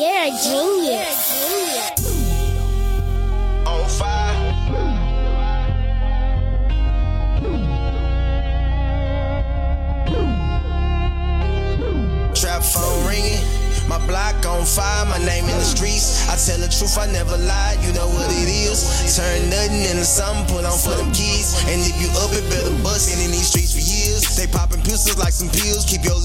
You're a genius. on fire. Trap phone ringing. My block on fire, my name in the streets. I tell the truth, I never lie, you know what it is. Turn nothing into something, put on for them keys. And if you up, it better bust. Been in these streets for years. They popping pistols like some pills, keep your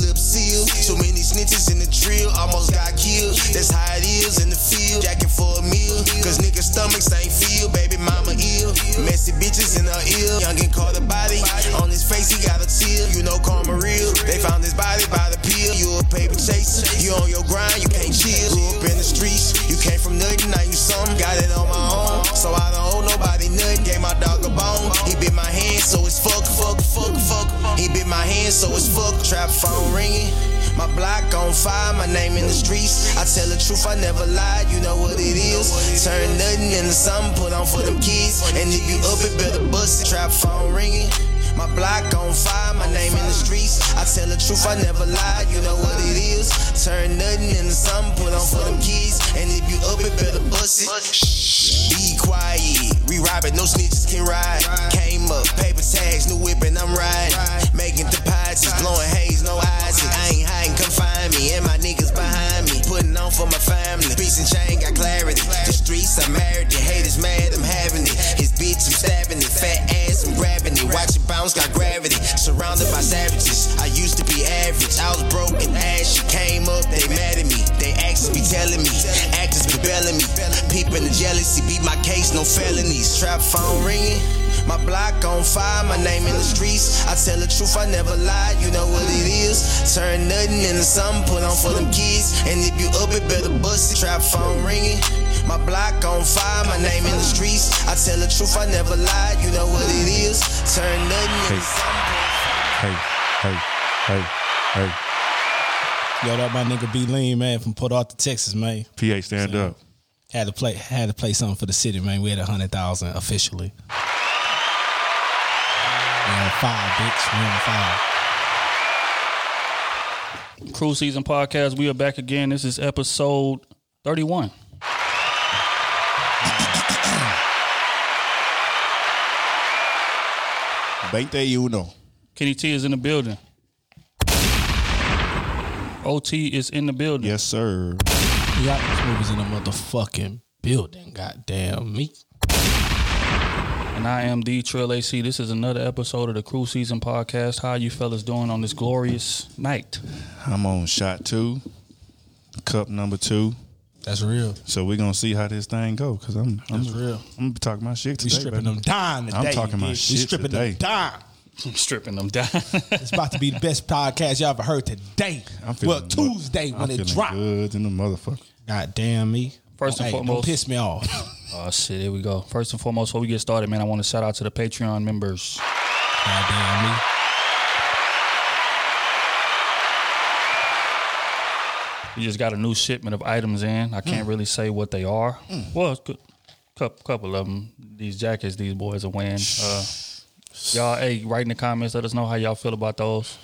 truth, I never lied, you know what it is. Turn nothing into something, put on for them kids. And if you up, it better bust it. Trap phone ringing. My block on fire, my name in the streets. I tell the truth, I never lied, you know what it is. Turn nothing into something, put on for them kids. And if you up, it better bust it. Be quiet. We robbing, no snitches can ride. Came up, paper tags, new whip, and I'm riding. Peeping beat my case, no felonies. Trap phone ringing. My block on fire, my name in the streets. I tell the truth, I never lied, you know what it is. Turn nothing into something, put on for them kids. And if you up, it better bust it. Trap phone ringing. My block on fire, my name in the streets. I tell the truth, I never lied, you know what it is. Turn nothing into something. Hey, hey, hey, hey. Yo, that my nigga B Lean, man, from Port Arthur, Texas, man. PA, stand up. Had to play had to play something for the city, man. We had a hundred thousand officially. We on five, bitch. We on five. Crew Season Podcast. We are back again. This is episode 31. Veinte uno. Kenny T is in the building. OT is in the building. Yes, sir. Y'all niggas in the motherfucking building. Goddamn me. And I am the Trail AC. This is another episode of the Crew Season Podcast. How you fellas doing on this glorious night? I'm on shot two, cup number two. That's real. So we're gonna see how this thing go. Cause I'm, I'm That's real. I'm gonna be talking my shit today. We today. stripping baby. them down today. I'm talking my you dig? shit We stripping today. them down. Stripping them down. It's about to be the best podcast y'all ever heard today. I'm feeling well, Tuesday I'm when it feeling dropped. Good in the motherfucker. God damn me. First and Hey, Don't foremost- piss me off. oh shit, here we go. First and foremost, before we get started, man, I want to shout out to the Patreon members. God damn me. We just got a new shipment of items in. I can't really say what they are. Well, it's good. Couple, couple of them. These jackets these boys are wearing. Uh, y'all, hey, write in the comments. Let us know how y'all feel about those.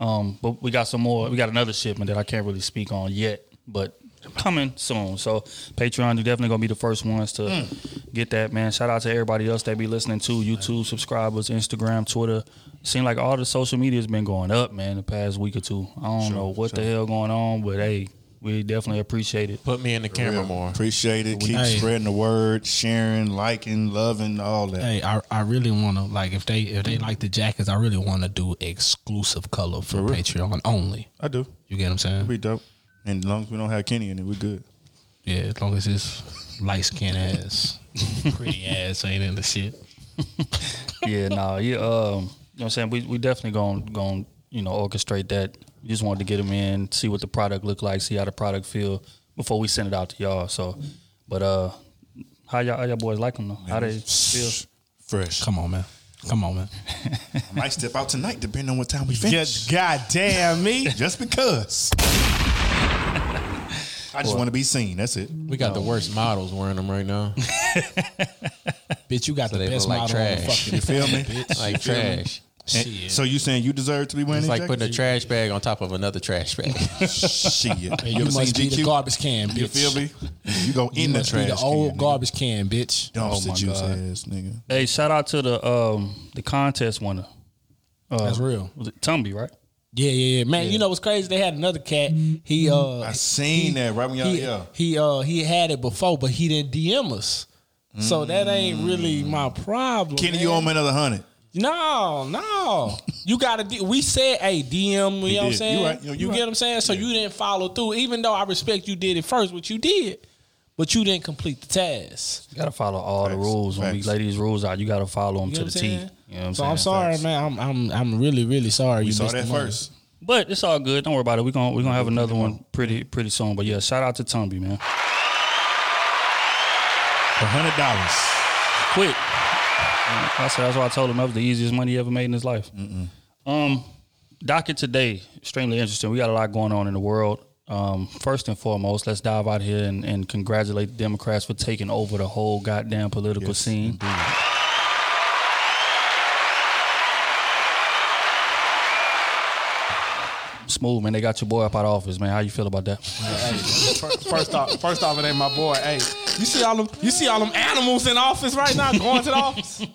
Um, but we got some more. We got another shipment that I can't really speak on yet, but coming soon. So Patreon, you're definitely gonna be the first ones to get that, man. Shout out to everybody else that be listening to YouTube subscribers, Instagram, Twitter. Seem like all the social media has been going up, man, the past week or two. I don't know what the hell going on, but hey, we definitely appreciate it. Put me in the camera more. Appreciate it. Keep Hey. spreading the word, sharing, liking, loving, all that. Hey, I, I really want to like if they if they like the jackets, I really want to do exclusive color for real? Patreon only. I do. You get what I'm saying? We dope. And as long as we don't have Kenny in it, we're good. Yeah, as long as it's light skin ass, pretty ass ain't in the shit. yeah, nah, yeah, um, you know what I'm saying? We we definitely gonna gonna, you know orchestrate that. We just wanted to get them in, see what the product look like, see how the product feel before we send it out to y'all. So, but uh, how y'all how y'all boys like them though? How they feel? Fresh. Come on, man. Come on, man. I might step out tonight, depending on what time we finish. God damn me. Just because. I just want to be seen. That's it. We got the worst models wearing them right now. Bitch, you got the best look like model on the trash. fucking You feel me? like trash. And Shit. So you saying you deserve to be winning? It's like putting a trash bag on top of another trash bag. Shit. You you ever seen must be the GQ? garbage can, bitch. You feel me? You go You in the must be trash the old can, garbage can, bitch. Nigga. Dumpster Oh my juice God. ass nigga. Hey, shout out to the um the contest winner. Uh, That's real. Was it Tumby, right? Yeah, yeah, yeah. Man, you know what's crazy? They had another cat. He uh I seen that right when y'all he, yeah. he uh he had it before, but he didn't DM us. So that ain't really my problem. Kenny, man. you owe me another hundred. No, no. You gotta. D- we said, "Hey, DM." You know what I'm saying? You right. You- You, you get what I'm saying? So you didn't follow through, even though I respect you did it first, which you did, but you didn't complete the task. You gotta follow all the Facts. rules. When we lay these rules out, you gotta follow them You to the I'm T. You know what I'm so saying? I'm sorry, Facts. man. I'm I'm I'm really really sorry. We you saw missed that the money. first. But it's all good. Don't worry about it. We're gonna we're gonna have another one pretty pretty soon. But yeah, shout out to Tumby, man. For hundred dollars. Quick. I said that's why I told him that was the easiest money he ever made in his life. Um, docket today, extremely interesting. We got a lot going on in the world. Um, first and foremost, let's dive out here and, and congratulate the Democrats for taking over the whole goddamn political scene. Smooth, man. They got your boy up out of office, man. How you feel about that? First off, first off, it ain't my boy. Hey, you see all them, you see all them animals in office right now going to the office.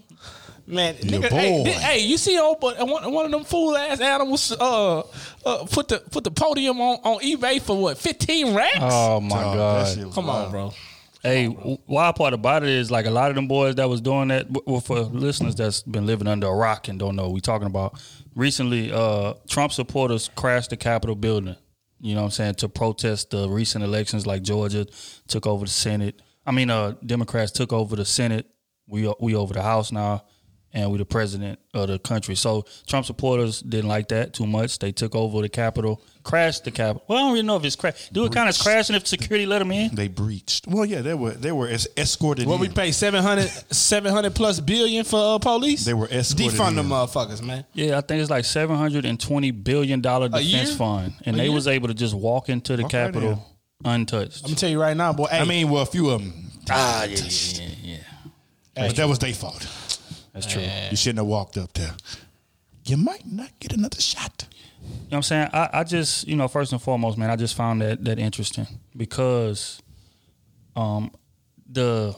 Man, Your nigga, hey, boy. th- hey, you see old, but one, one of them fool ass animals uh, uh put the put the podium on, on eBay for what fifteen racks? Oh my Dog, god! shit was Come wild. on, bro. Hey, w- wild part about it is like a lot of them boys that was doing that. w- Well, for listeners that's been living under a rock and don't know what we talking about. Recently, uh, Trump supporters crashed the Capitol building. You know what I'm saying to protest the recent elections, like Georgia took over the Senate. I mean, uh, Democrats took over the Senate. We we over the House now, and we the president of the country. So Trump supporters didn't like that too much. They took over the Capitol, crashed the Capitol. Well, I don't really know if it's crashed. Do it kind of crashing if security let them in? They breached. Well, yeah, they were they were es- escorted. What in. we pay 700, 700 plus billion for uh, police? They were escorted defund in. them motherfuckers, man. Yeah, I think it's like seven hundred and twenty billion dollar defense fund, and A they year? was able to just walk into the Walk right Capitol untouched. I'm gonna tell you right now, boy. Hey, I mean, well, a few of them, ah, yeah, yeah, yeah, yeah. but that was their fault. That's true. You shouldn't have walked up there. You might not get another shot. You know what I'm saying? I, I just, you know, first and foremost, man, I just found that that interesting because um the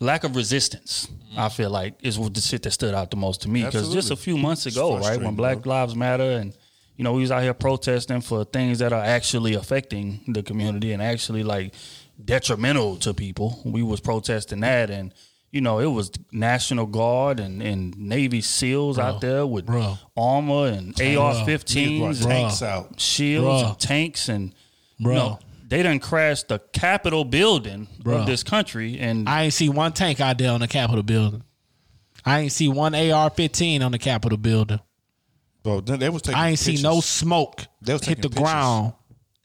lack of resistance, I feel like, is what the shit that stood out the most to me. Because just a few months ago, right, when Black Lives Matter and you know, we was out here protesting for things that are actually affecting the community and actually like detrimental to people. We was protesting that and you know, it was National Guard and, and Navy SEALs out there with bro. armor and AR Brought 15s, tanks out. shields Bruh. and tanks and Bruh. you know, they done crashed the Capitol building Bruh. of this country and I ain't see one tank out there on the Capitol building. I ain't see one AR-15 on the Capitol building. Bro, they they was taking. I ain't see no smoke They was hit the pictures. ground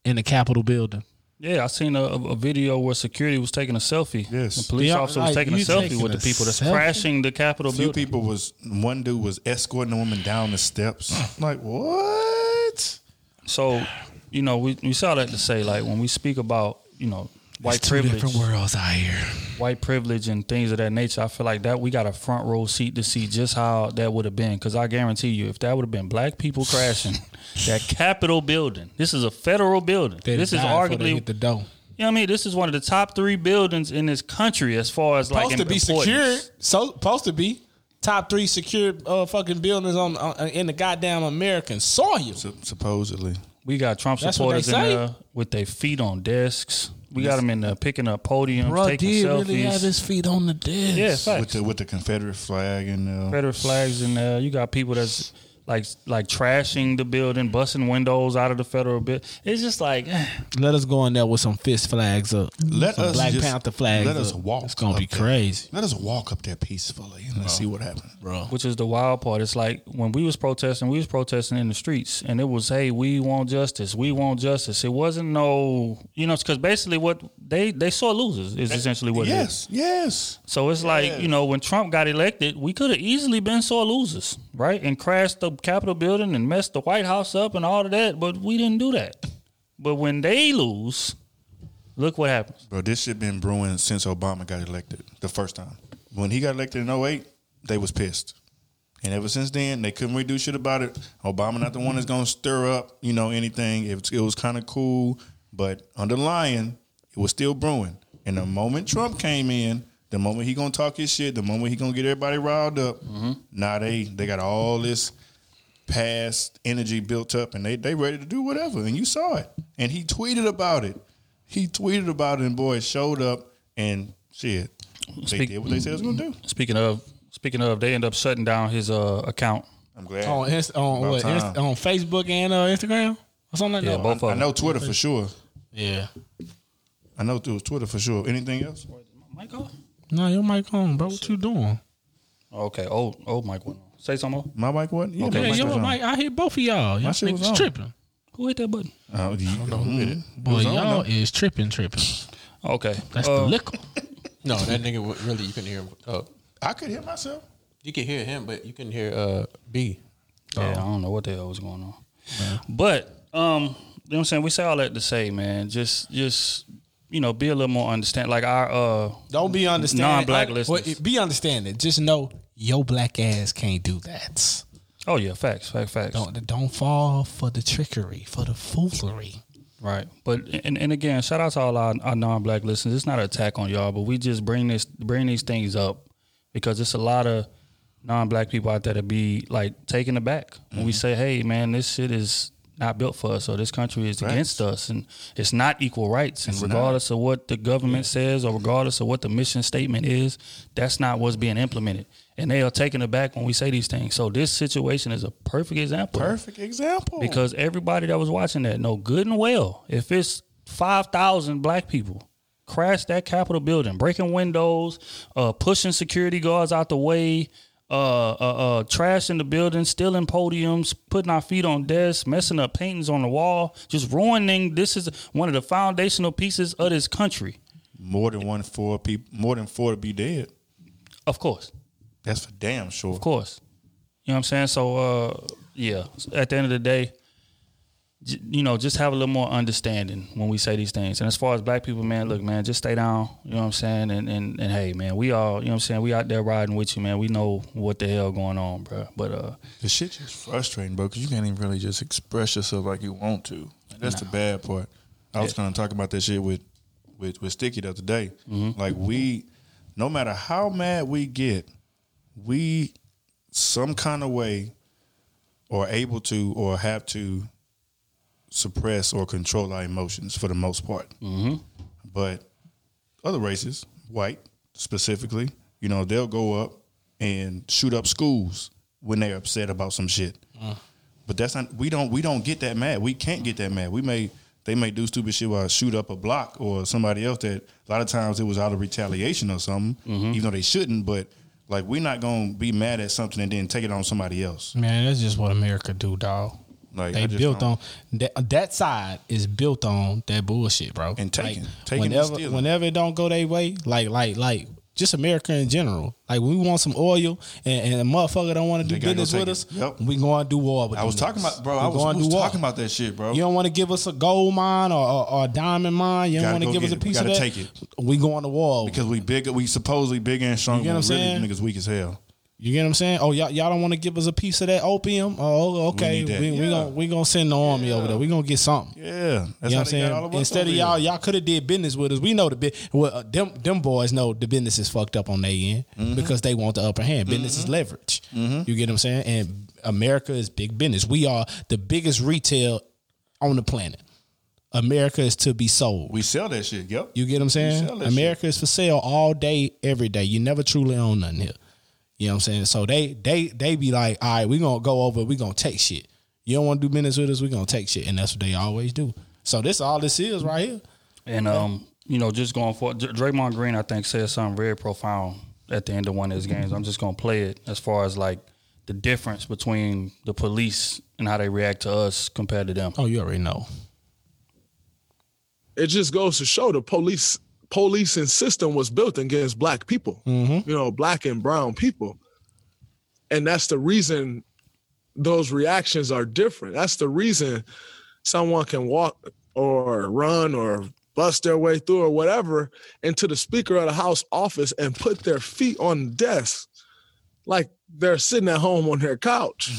in the Capitol building. Yeah, I seen a, a video where security was taking a selfie. Yes. the police Yeah, officer was like, taking a selfie taking with a the people that's selfie? crashing the Capitol A few building. people was one dude was escorting a woman down the steps. like what? So, you know, we, we saw that to say like when we speak about you know white Two privilege, different worlds out here. white privilege and things of that nature, I feel like that we got a front row seat to see just how that would have been. Because I guarantee you, if that would have been black people crashing that Capitol building, this is a federal building. They'd this is died before they arguably, hit the door. you know what I mean? This is one of the top three buildings in this country as far as like Supposed to be importance. secured. So supposed to be top three secure uh, fucking buildings on, on in the goddamn American soil. Sup- supposedly. We got Trump That's supporters in there with their feet on desks. We got them in there picking up podiums, Bro taking did selfies. really have his feet on the desk. yeah, With the with the Confederate flag and uh, Confederate flags and there. You got people that's like like trashing the building, busting windows out of the federal building. It's just like eh. Let us go in there with some fist flags up. Let some us Black just- Panther flags. let us up. walk It's gonna be up there. crazy, let us walk up there peacefully and let's see what happens. bro. which is the wild part. It's like when we was protesting, we was protesting in the streets, and it was, hey, we want justice, we want justice. It wasn't no, you know, because basically what they they saw losers is essentially what it is. Yes, yes. So it's like, you know, when Trump got elected, we could have easily been sore losers, right? And crashed the Capitol building and messed the White House up and all of that, but we didn't do that. But when they lose, look what happens. Bro, this shit been brewing since Obama got elected the first time. When he got elected in 08, they was pissed. And ever since then, they couldn't really do shit about it. Obama not the one that's gonna stir up, you know, anything. It it was kind of cool, but underlying, it was still brewing. And the moment Trump came in, the moment he gonna talk his shit, the moment he gonna get everybody riled up, now they they got all this past energy built up, and they they ready to do whatever. And you saw it. And he tweeted about it. He tweeted about it, and boy, it showed up, and shit, they did what they said it was gonna do. Speaking of speaking of, they end up shutting down his uh, account. I'm glad. on Inst- on what. Inst- on Facebook and uh, Instagram or something like Yeah, that. both I of them. know Twitter for sure. Yeah. I know through Twitter for sure. Anything else? Mic off? No, your mic on, bro. What you doing? Okay, old old Mike went on. Say something. more. My mic what? Yeah, Okay, my Yeah, mic your was on. mic. I hit both of y'all. Y'all shit was niggas on. tripping. Who hit that button? Oh, you I don't know who hit it? Boy, was on, y'all though. is tripping, tripping. Okay, That's uh, the liquor. No, that nigga wa- really you couldn't hear him. Oh, I could hear myself. you could hear him, but you couldn't hear uh B. Yeah, I don't know what the hell was going on. But um, you know what I'm saying? We say all that to say, man, just just you know, be a little more understand like our uh Don't be understanding. Non-black listeners. well, be understanding. Just know your black ass can't do that. oh yeah, facts, facts, facts. Don't don't fall for the trickery, for the foolery. Right. But and, and again, shout out to all our, our non black listeners. It's not an attack on y'all, but we just bring this bring these things up because it's a lot of non black people out there to be like taken aback when we say, Hey man, this shit is not built for us or this country is against us and it's not equal rights and regardless of what the government says or regardless of what the mission statement is, that's not what's being implemented. And they are taken aback when we say these things. So this situation is a perfect example. Perfect example. Because everybody that was watching that know good and well if it's five thousand black people crash that Capitol building, breaking windows, uh, pushing security guards out the way, uh, uh, uh, trashing the building, stealing podiums, putting our feet on desks, messing up paintings on the wall, just ruining. This is one of the foundational pieces of this country. more than one four people, more than four to be dead. Of course, That's for damn sure. of course. You know what I'm saying? So, uh, yeah. At the end of the day, you know, just have a little more understanding when we say these things. And as far as black people, man, look, man, just stay down. You know what I'm saying? And and, and hey, man, we all, you know what I'm saying? We out there riding with you, man. We know what the hell going on, bro. But uh, The shit just frustrating, bro, because you can't even really just express yourself like you want to. That's the bad part. I was kind of talking about that shit with with with Sticky the other day. Like we, no matter how mad we get, we some kind of way are able to or have to suppress or control our emotions for the most part. Mm-hmm. But other races, white specifically, you know, they'll go up and shoot up schools when they're upset about some shit. Uh. But that's not we don't we don't get that mad. We can't get that mad. We may they may do stupid shit while shoot up a block or somebody else that a lot of times it was out of retaliation or something, mm-hmm. even though they shouldn't. But like we're not gonna be mad at something and then take it on somebody else. Man, that's just what America do, dog. Like They built don't- on that. That side is built on that bullshit, bro. And taking- Like, taking whenever, whenever it don't go their way, like, like, like, just America in general. Like, we want some oil and, and a motherfucker don't want to do They gotta go business with take us. Yep. We going to do war with I was talking about bro. We I was, was war. talking about that shit, bro. You don't want to give us a gold mine or, or, or a diamond mine. You don't want to give us a it. We piece of that. take it. We going to war because we bigger, we supposedly bigger and stronger. You get what I'm really, saying? niggas weak as hell. You get what I'm saying? Oh, y'all, y'all don't want to give us a piece of that opium? Oh, okay. We, we, Yeah. gonna we gonna send the army over there. We gonna get something. Yeah, that's you know what I'm they got all saying? of Instead of y'all, y'all could have did business with us. We know the bit. Well, uh, them them boys know the business is fucked up on their end Mm-hmm. because they want the upper hand. Business is leverage. You get what I'm saying? And America is big business. We are the biggest retail on the planet. America is to be sold. We sell that shit. Yep. You get what I'm saying? America is for sale all day, every day. You never truly own nothing here. You know what I'm saying? So they they they be like, all right, we gonna go over, we gonna take shit. You don't want to do business with us, we gonna take shit, and that's what they always do. So this all this is right here. And um, you know, just going for Dr- Draymond Green, I think said something very profound at the end of one of his games. I'm just gonna play it as far as like the difference between the police and how they react to us compared to them. Oh, you already know. it just goes to show the police policing system was built against black people you know black and brown people. And that's the reason those reactions are different. That's the reason someone can walk or run or bust their way through or whatever into the speaker of the house office and put their feet on the desk like they're sitting at home on their couch,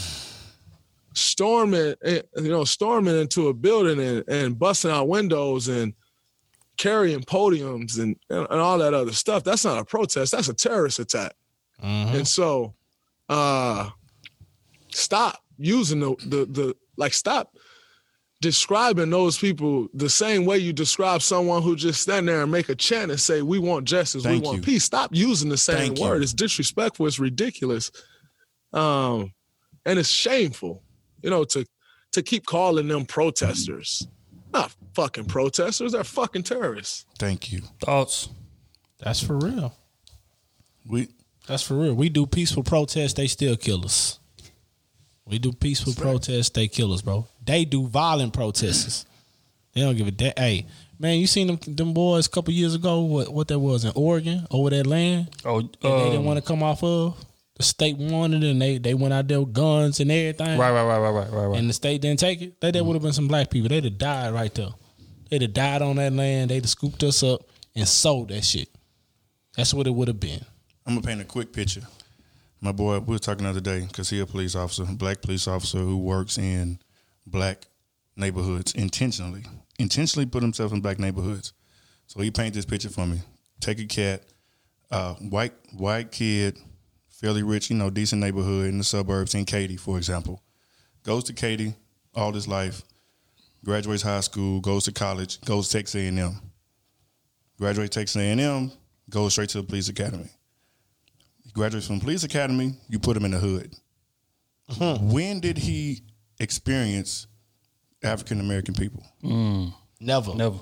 storming, eh, you know, storming into a building and, and busting out windows and carrying podiums and, and, and all that other stuff. That's not a protest. That's a terrorist attack. And so, uh, stop using the, the the like stop describing those people the same way you describe someone who just stand there and make a chant and say we want justice, Thank we want you. peace. Stop using the same Thank you. word. It's disrespectful. It's ridiculous, um, and it's shameful. You know to to keep calling them protesters. Not fucking protesters. They're fucking terrorists. Thank you. Thoughts? That's for real. We That's for real. We do peaceful protests, they still kill us. We do peaceful protests, they kill us, bro. They do violent protests. They don't give a damn. Hey, man, you seen them them boys a couple years ago? What what that was in Oregon over that land? Oh, that they didn't um, want to come off of. The state wanted it, and they they went out there with guns and everything. right, right, right, right, right, right, right. And the state didn't take it. That there would have been some black people. They'd have died right there. They'd have died on that land. They'd have scooped us up and sold that shit. That's what it would have been. I'm gonna paint a quick picture. My boy, we were talking the other day because he a police officer, black police officer who works in black neighborhoods intentionally, intentionally put himself in black neighborhoods. So he paint this picture for me. Take a cat, uh, white white kid, fairly rich, you know, decent neighborhood in the suburbs in Katy, for example. Goes to Katy all his life, graduates high school, goes to college, goes to Texas A&M. Graduates Texas A&M, goes straight to the police academy. He graduates from the police academy, you put him in the hood. Hmm. When did he experience African American people? Mm. Never. Never.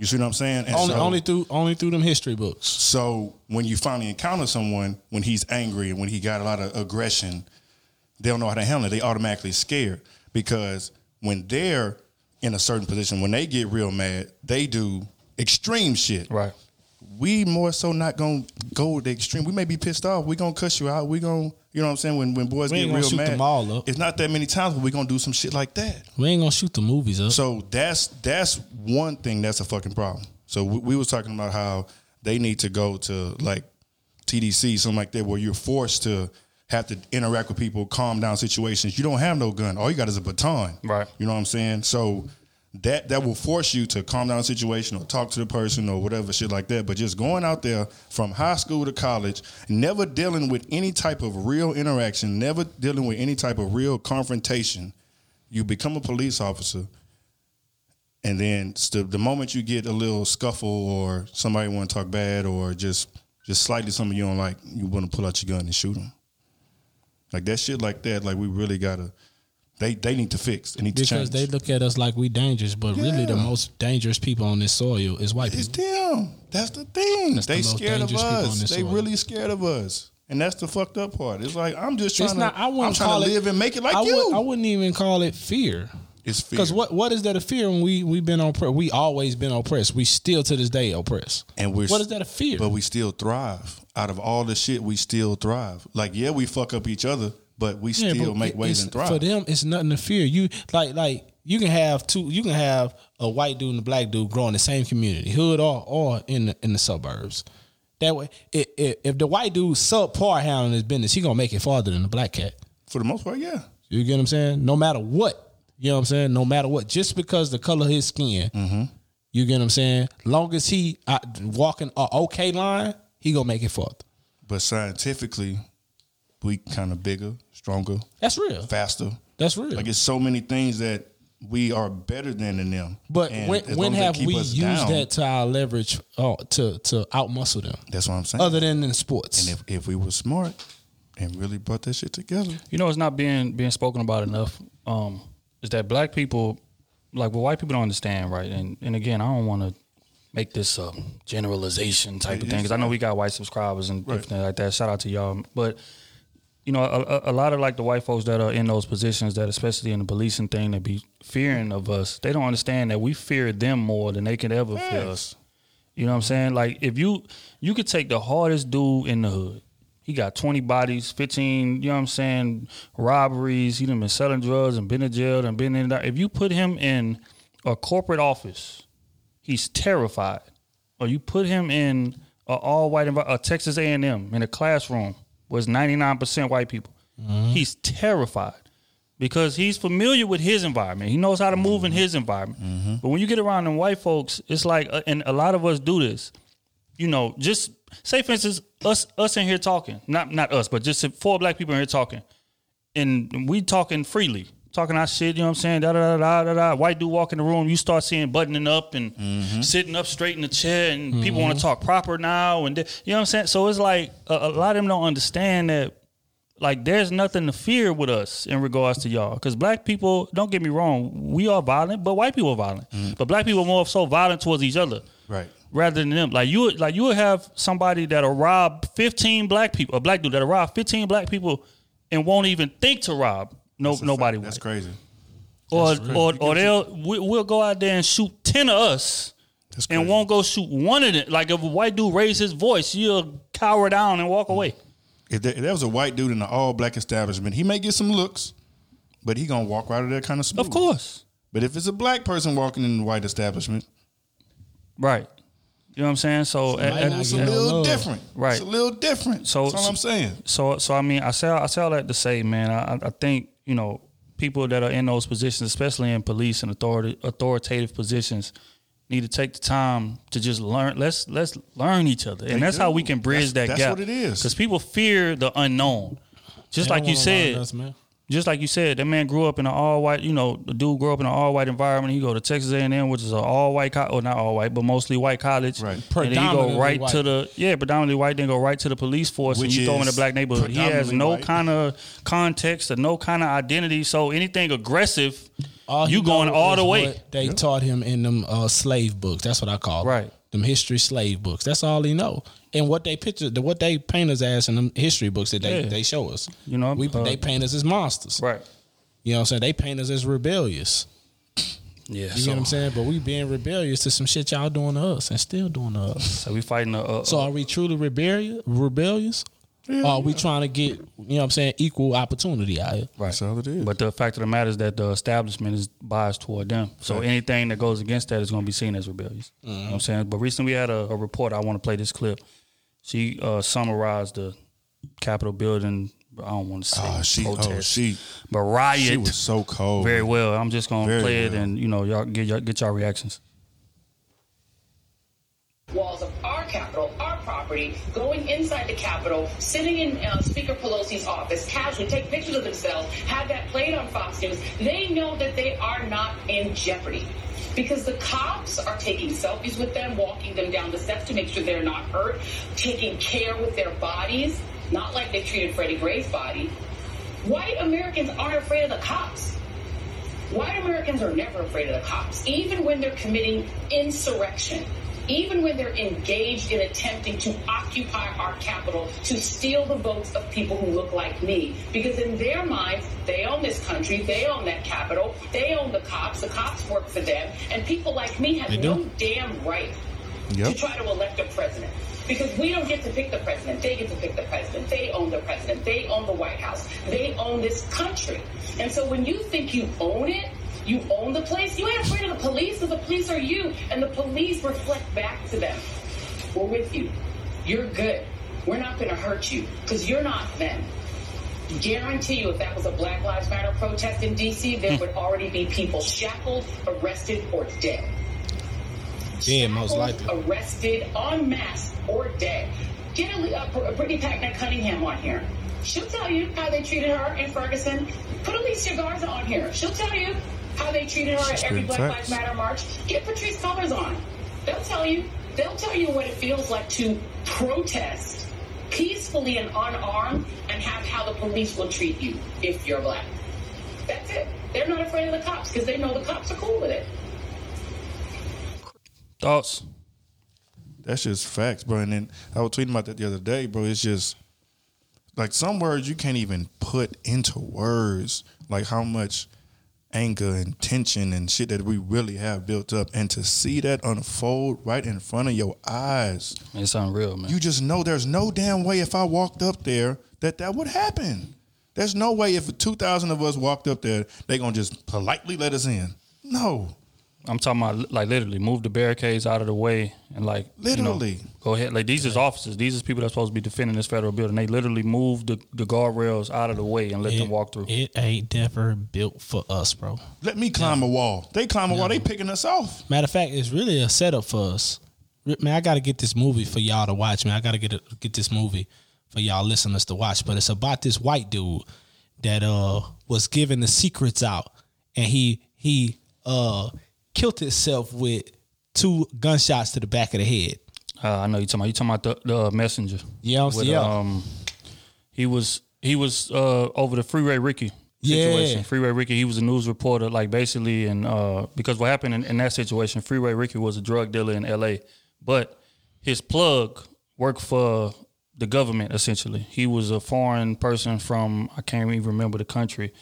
You see what I'm saying? And Only so- only through only through them history books. So when you finally encounter someone when he's angry and when he got a lot of aggression, they don't know how to handle it. They automatically scared because when they're in a certain position, when they get real mad, they do extreme shit. Right. We more so not gonna go the extreme. We may be pissed off. We gonna cuss you out. We gonna, you know what I'm saying? When when boys We get ain't gonna real shoot mad, them all up. it's not that many times, but we gonna do some shit like that. We ain't gonna shoot the movies up. So that's that's one thing that's a fucking problem. So we, we was talking about how they need to go to like TDC, something like that, where you're forced to have to interact with people, calm down situations. You don't have no gun. All you got is a baton. Right. You know what I'm saying? So that that will force you to calm down a situation or talk to the person or whatever shit like that. But just going out there from high school to college, never dealing with any type of real interaction, never dealing with any type of real confrontation, you become a police officer and then st- the moment you get a little scuffle or somebody want to talk bad or just just slightly something you don't like, you want to pull out your gun and shoot them. Like that shit like that, like we really gotta. They they need to fix. They need to because change. they look at us like we dangerous, but really the most dangerous people on this soil is white it's people. them. That's the thing. That's they most scared of dangerous people on us. They soil. really scared of us, and that's the fucked up part. It's like I'm just trying It's not. to. I wouldn't I'm trying call to it live and make it like I you. Would, I wouldn't even call it fear. it's fear. Because what what is that a fear when we we've been oppressed? We always been oppressed. We still to this day oppressed. And we're what is that a fear? But we still thrive. Out of all the shit, we still thrive. Like yeah, we fuck up each other, but we Yeah, still but make it's- and thrive. For them, it's nothing to fear. You like like you can have two. You can have a white dude and a black dude growing the same community, hood or or in the in the suburbs. That way, i i if the white dude subpar handling his business, he gonna make it farther than the black cat. For the most part, yeah. You get what I'm saying? No matter what, you know what I'm saying. No matter what, just because the color of his skin, Mm-hmm. you get what I'm saying. Long as he uh, walking a okay line, he gonna make it farther. But scientifically, we kind of bigger, stronger, That's real. faster. That's real. Like it's so many things that we are better than than them. But And when when long as they have we used down, that to our leverage uh, to to outmuscle them? That's what I'm saying. Other than in sports, and if if we were smart and really brought that shit together, You know, it's not being being spoken about enough. Um, is that black people, like what white people don't understand, right? And and again, I don't want to make this a generalization type of thing because I know we got white subscribers and Right. everything like that. Shout out to y'all, but you know, a, a- lot of like the white folks that are in those positions that, especially in the policing thing, that be fearing of us. They don't understand that we fear them more than they can ever fear us. You know what I'm saying? Like if you you could take the hardest dude in the hood. He got 20 bodies, 15, you know what I'm saying, robberies. He done been selling drugs and been in jail and been in there. If you put him in a corporate office, he's terrified. Or you put him in a all white a Texas A&M in a classroom, was 99% white people. Mm-hmm. He's terrified because he's familiar with his environment. He knows how to move in mm-hmm. his environment. Mm-hmm. But when you get around them white folks, it's like, uh, and a lot of us do this. You know, just say for instance, us us in here talking, not not us, but just four black people in here talking, and we talking freely, talking our shit. You know what I'm saying? Da da da da da. White dude walk in the room, you start seeing buttoning up and mm-hmm. sitting up straight in the chair, and people want to mm-hmm. talk proper now, and you know what I'm saying. So it's like a, a lot of them don't understand that like there's nothing to fear with us in regards to y'all because black people don't get me wrong we are violent but white people are violent mm-hmm. but black people are more so violent towards each other Right. rather than them like you like you would have somebody that'll rob 15 black people a black dude that'll rob 15 black people and won't even think to rob no That's nobody fact. That's white. crazy. or or, or they'll we, we'll go out there and shoot 10 of us That's crazy. and won't go shoot one of them like if a white dude raise his voice you'll cower down and walk away If there, if there was a white dude in an all black establishment, he may get some looks, but he gonna walk right out of there kind of smooth. of course But if it's a black person walking in the white establishment, Right. You know what I'm saying? So, Might at- not it's at- a little different. Right. It's a little different. So- That's all I'm saying. so, so I mean, I say, I say all that to say, man, I, I think you know people that are in those positions, especially in police and authority, authoritative positions, need to take the time to just learn. Let's let's learn each other, and They that's how we can bridge That's- that that's gap. what it is. because people fear the unknown. Just They like you said, us, man. Just like you said, that man grew up in an all white. You know, the dude grew up in an all white environment. He go to Texas A and M, which is an all white, co- or not all white, but mostly white college. Right. And then he go right white. to the yeah, predominantly white. Then go right to the police force, Which and you throw him in a black neighborhood. He has no kind of context or no kind of identity. So anything aggressive, All you going all the way. what They taught him in them uh, slave books. That's what I call them. Right. Them history slave books. That's all he know. And what they picture, the, what they paint us as in the history books that they, Yeah. they show us. You know, we uh, they paint us as monsters. Right. You know what I'm saying? They paint us as rebellious. Yeah. You so, get what I'm saying? But we being rebellious to some shit y'all doing to us and still doing to us. so we fighting a, a, So are we truly rebellious? Rebellious? or are we trying to get, you know what I'm saying, equal opportunity out here? Right. That's all it is. But the fact of the matter is that the establishment is biased toward them. So anything that goes against that is going to be seen as rebellious. You know what I'm saying? But recently we had a, a report. I want to play this clip. She uh, summarized the Capitol building. I don't want to say Oh, she, protest, oh, she, but riot she was so cold. very well. I'm just going to Very play it and you know y'all get y'all, get y'all reactions. walls of our Capitol, our property, going inside the Capitol, sitting in uh, Speaker Pelosi's office, casually take pictures of themselves, have that played on Fox News. They know that they are not in jeopardy. Because the cops are taking selfies with them, walking them down the steps to make sure they're not hurt, taking care with their bodies, not like they treated Freddie Gray's body. White Americans aren't afraid of the cops. White Americans are never afraid of the cops, even when they're committing insurrection, even when they're engaged in attempting to occupy our capital, to steal the votes of people who look like me. Because in their minds, they own this country, they own that capital, they own the cops, the cops work for them, and people like me have no damn right to try to elect a president. Because we don't get to pick the president. They get to pick the president. They own the president. They own the White House. They own this country. And so when you think you own it, you own the place, you ain't afraid of the police because the police are you. And the police reflect back to them. We're with you. You're good. We're not going to hurt you because you're not them. Guarantee you, if that was a Black Lives Matter protest in D.C., there would already be people shackled, arrested, or dead Yeah, most likely. arrested, unmasked, or dead. Get a, uh, Br- Brittany Packnett Cunningham on here. She'll tell you how they treated her in Ferguson. Put Alicia Garza on here. She'll tell you how they treated her at every Black. Lives Matter march. Get Patrisse Cullors on. They'll tell you. They'll tell you what it feels like to protest peacefully and unarmed and have how the police will treat you if you're black. That's it. They're not afraid of the cops because they know the cops are cool with it. Thoughts? That's just facts, bro. And then I was tweeting about that the other day, bro. It's just like some words you can't even put into words, like how much anger and tension and shit that we really have built up, and to see that unfold right in front of your eyes it's unreal, man. you just know there's no damn way if I walked up there that that would happen. There's no way if two thousand of us walked up there, they're gonna just politely let us in. No, I'm talking about like literally move the barricades out of the way and like you know, Literally. go ahead. Like these is officers. These is people that's supposed to be defending this federal building. They literally moved the, the guardrails out of the way and let them walk through. It ain't never built for us, bro. Let me climb a wall. They climb a wall. They picking us off. Matter of fact, it's really a setup for us. Man, I got to get this movie for y'all to watch. Man, I got to get it, get this movie for y'all listeners to watch. But it's about this white dude that uh was giving the secrets out, and he he uh killed itself with two gunshots to the back of the head. Uh, I know you talking about you talking about the, the messenger. Yeah, I'm With, yeah. um, he was he was uh, over the Freeway Ricky situation. Yeah. Freeway Ricky, he was a news reporter, like basically, and uh, because what happened in, in that situation, Freeway Ricky was a drug dealer in L.A., but his plug worked for the government essentially. He was a foreign person from I can't even remember the country,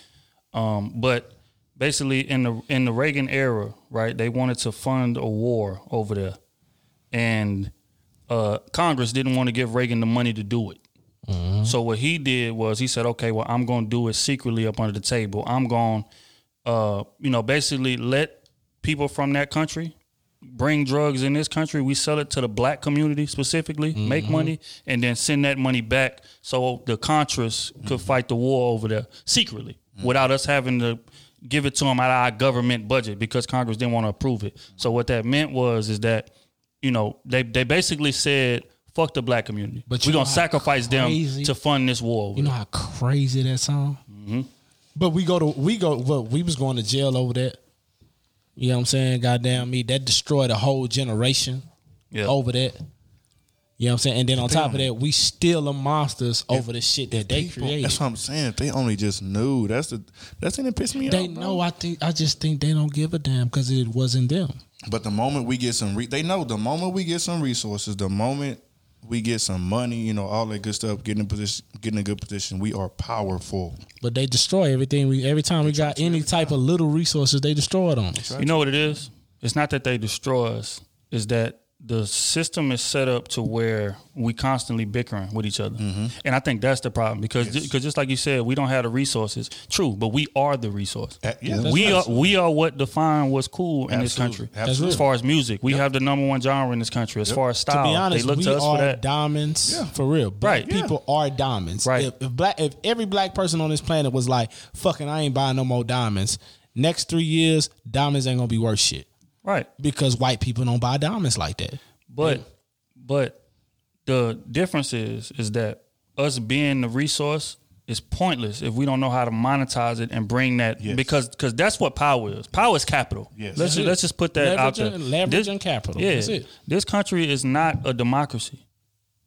um, but basically in the in the Reagan era, right? They wanted to fund a war over there, and uh, Congress didn't want to give Reagan the money to do it. So what he did was he said, "Okay, well, I'm going to do it secretly up under the table. I'm going, uh, you know, basically let people from that country bring drugs in this country. We sell it to the black community specifically, make money, and then send that money back so the Contras could fight the war over there secretly without us having to give it to them out of our government budget because Congress didn't want to approve it. So what that meant was is that you know they they basically said fuck the black community, But we're gonna sacrifice crazy- them to fund this war. You know how crazy that song. Mm-hmm. But we go to we go. Well, we was going to jail over that. You know what I'm saying? Goddamn me, that destroyed a whole generation Yeah. over that. You know what I'm saying? And then on top of that, we still the monsters over the shit that they People- created. That's what I'm saying. If they only just knew, that's the that's the thing that pissed me They off. bro. know. I think. I just think they don't give a damn because it wasn't them. But the moment we get some, re- they know the moment we get some resources, the moment we get some money, you know, all that good stuff, getting in position, getting in a good position, we are powerful. But they destroy everything. We every time we got any type of little resources, they destroy it on us. You know what it is? It's not that they destroy us. Is that the system is set up to where we constantly bickering with each other, Mm-hmm. and I think that's the problem because because just like you said, we don't have the resources. True, but we are the resource. Uh, yeah, we right. are we are what define what's cool in this country. Absolutely. As far as music, we have the number one genre in this country. As far as style, To style, be honest, they look we to us are for that. diamonds for real. Black Right. people are diamonds. Right. If, if black, if every black person on this planet was like, "Fucking, I ain't buying no more diamonds." Next three years, diamonds ain't gonna be worth shit Right. because white people don't buy diamonds like that. But but the difference is is that us being the resource is pointless if we don't know how to monetize it and bring that Yes. because because that's what power is. Power is capital. Yes. Let's just, let's just put that out there. Leveraging- leveraging capital. Yeah. That's it. This country is not a democracy.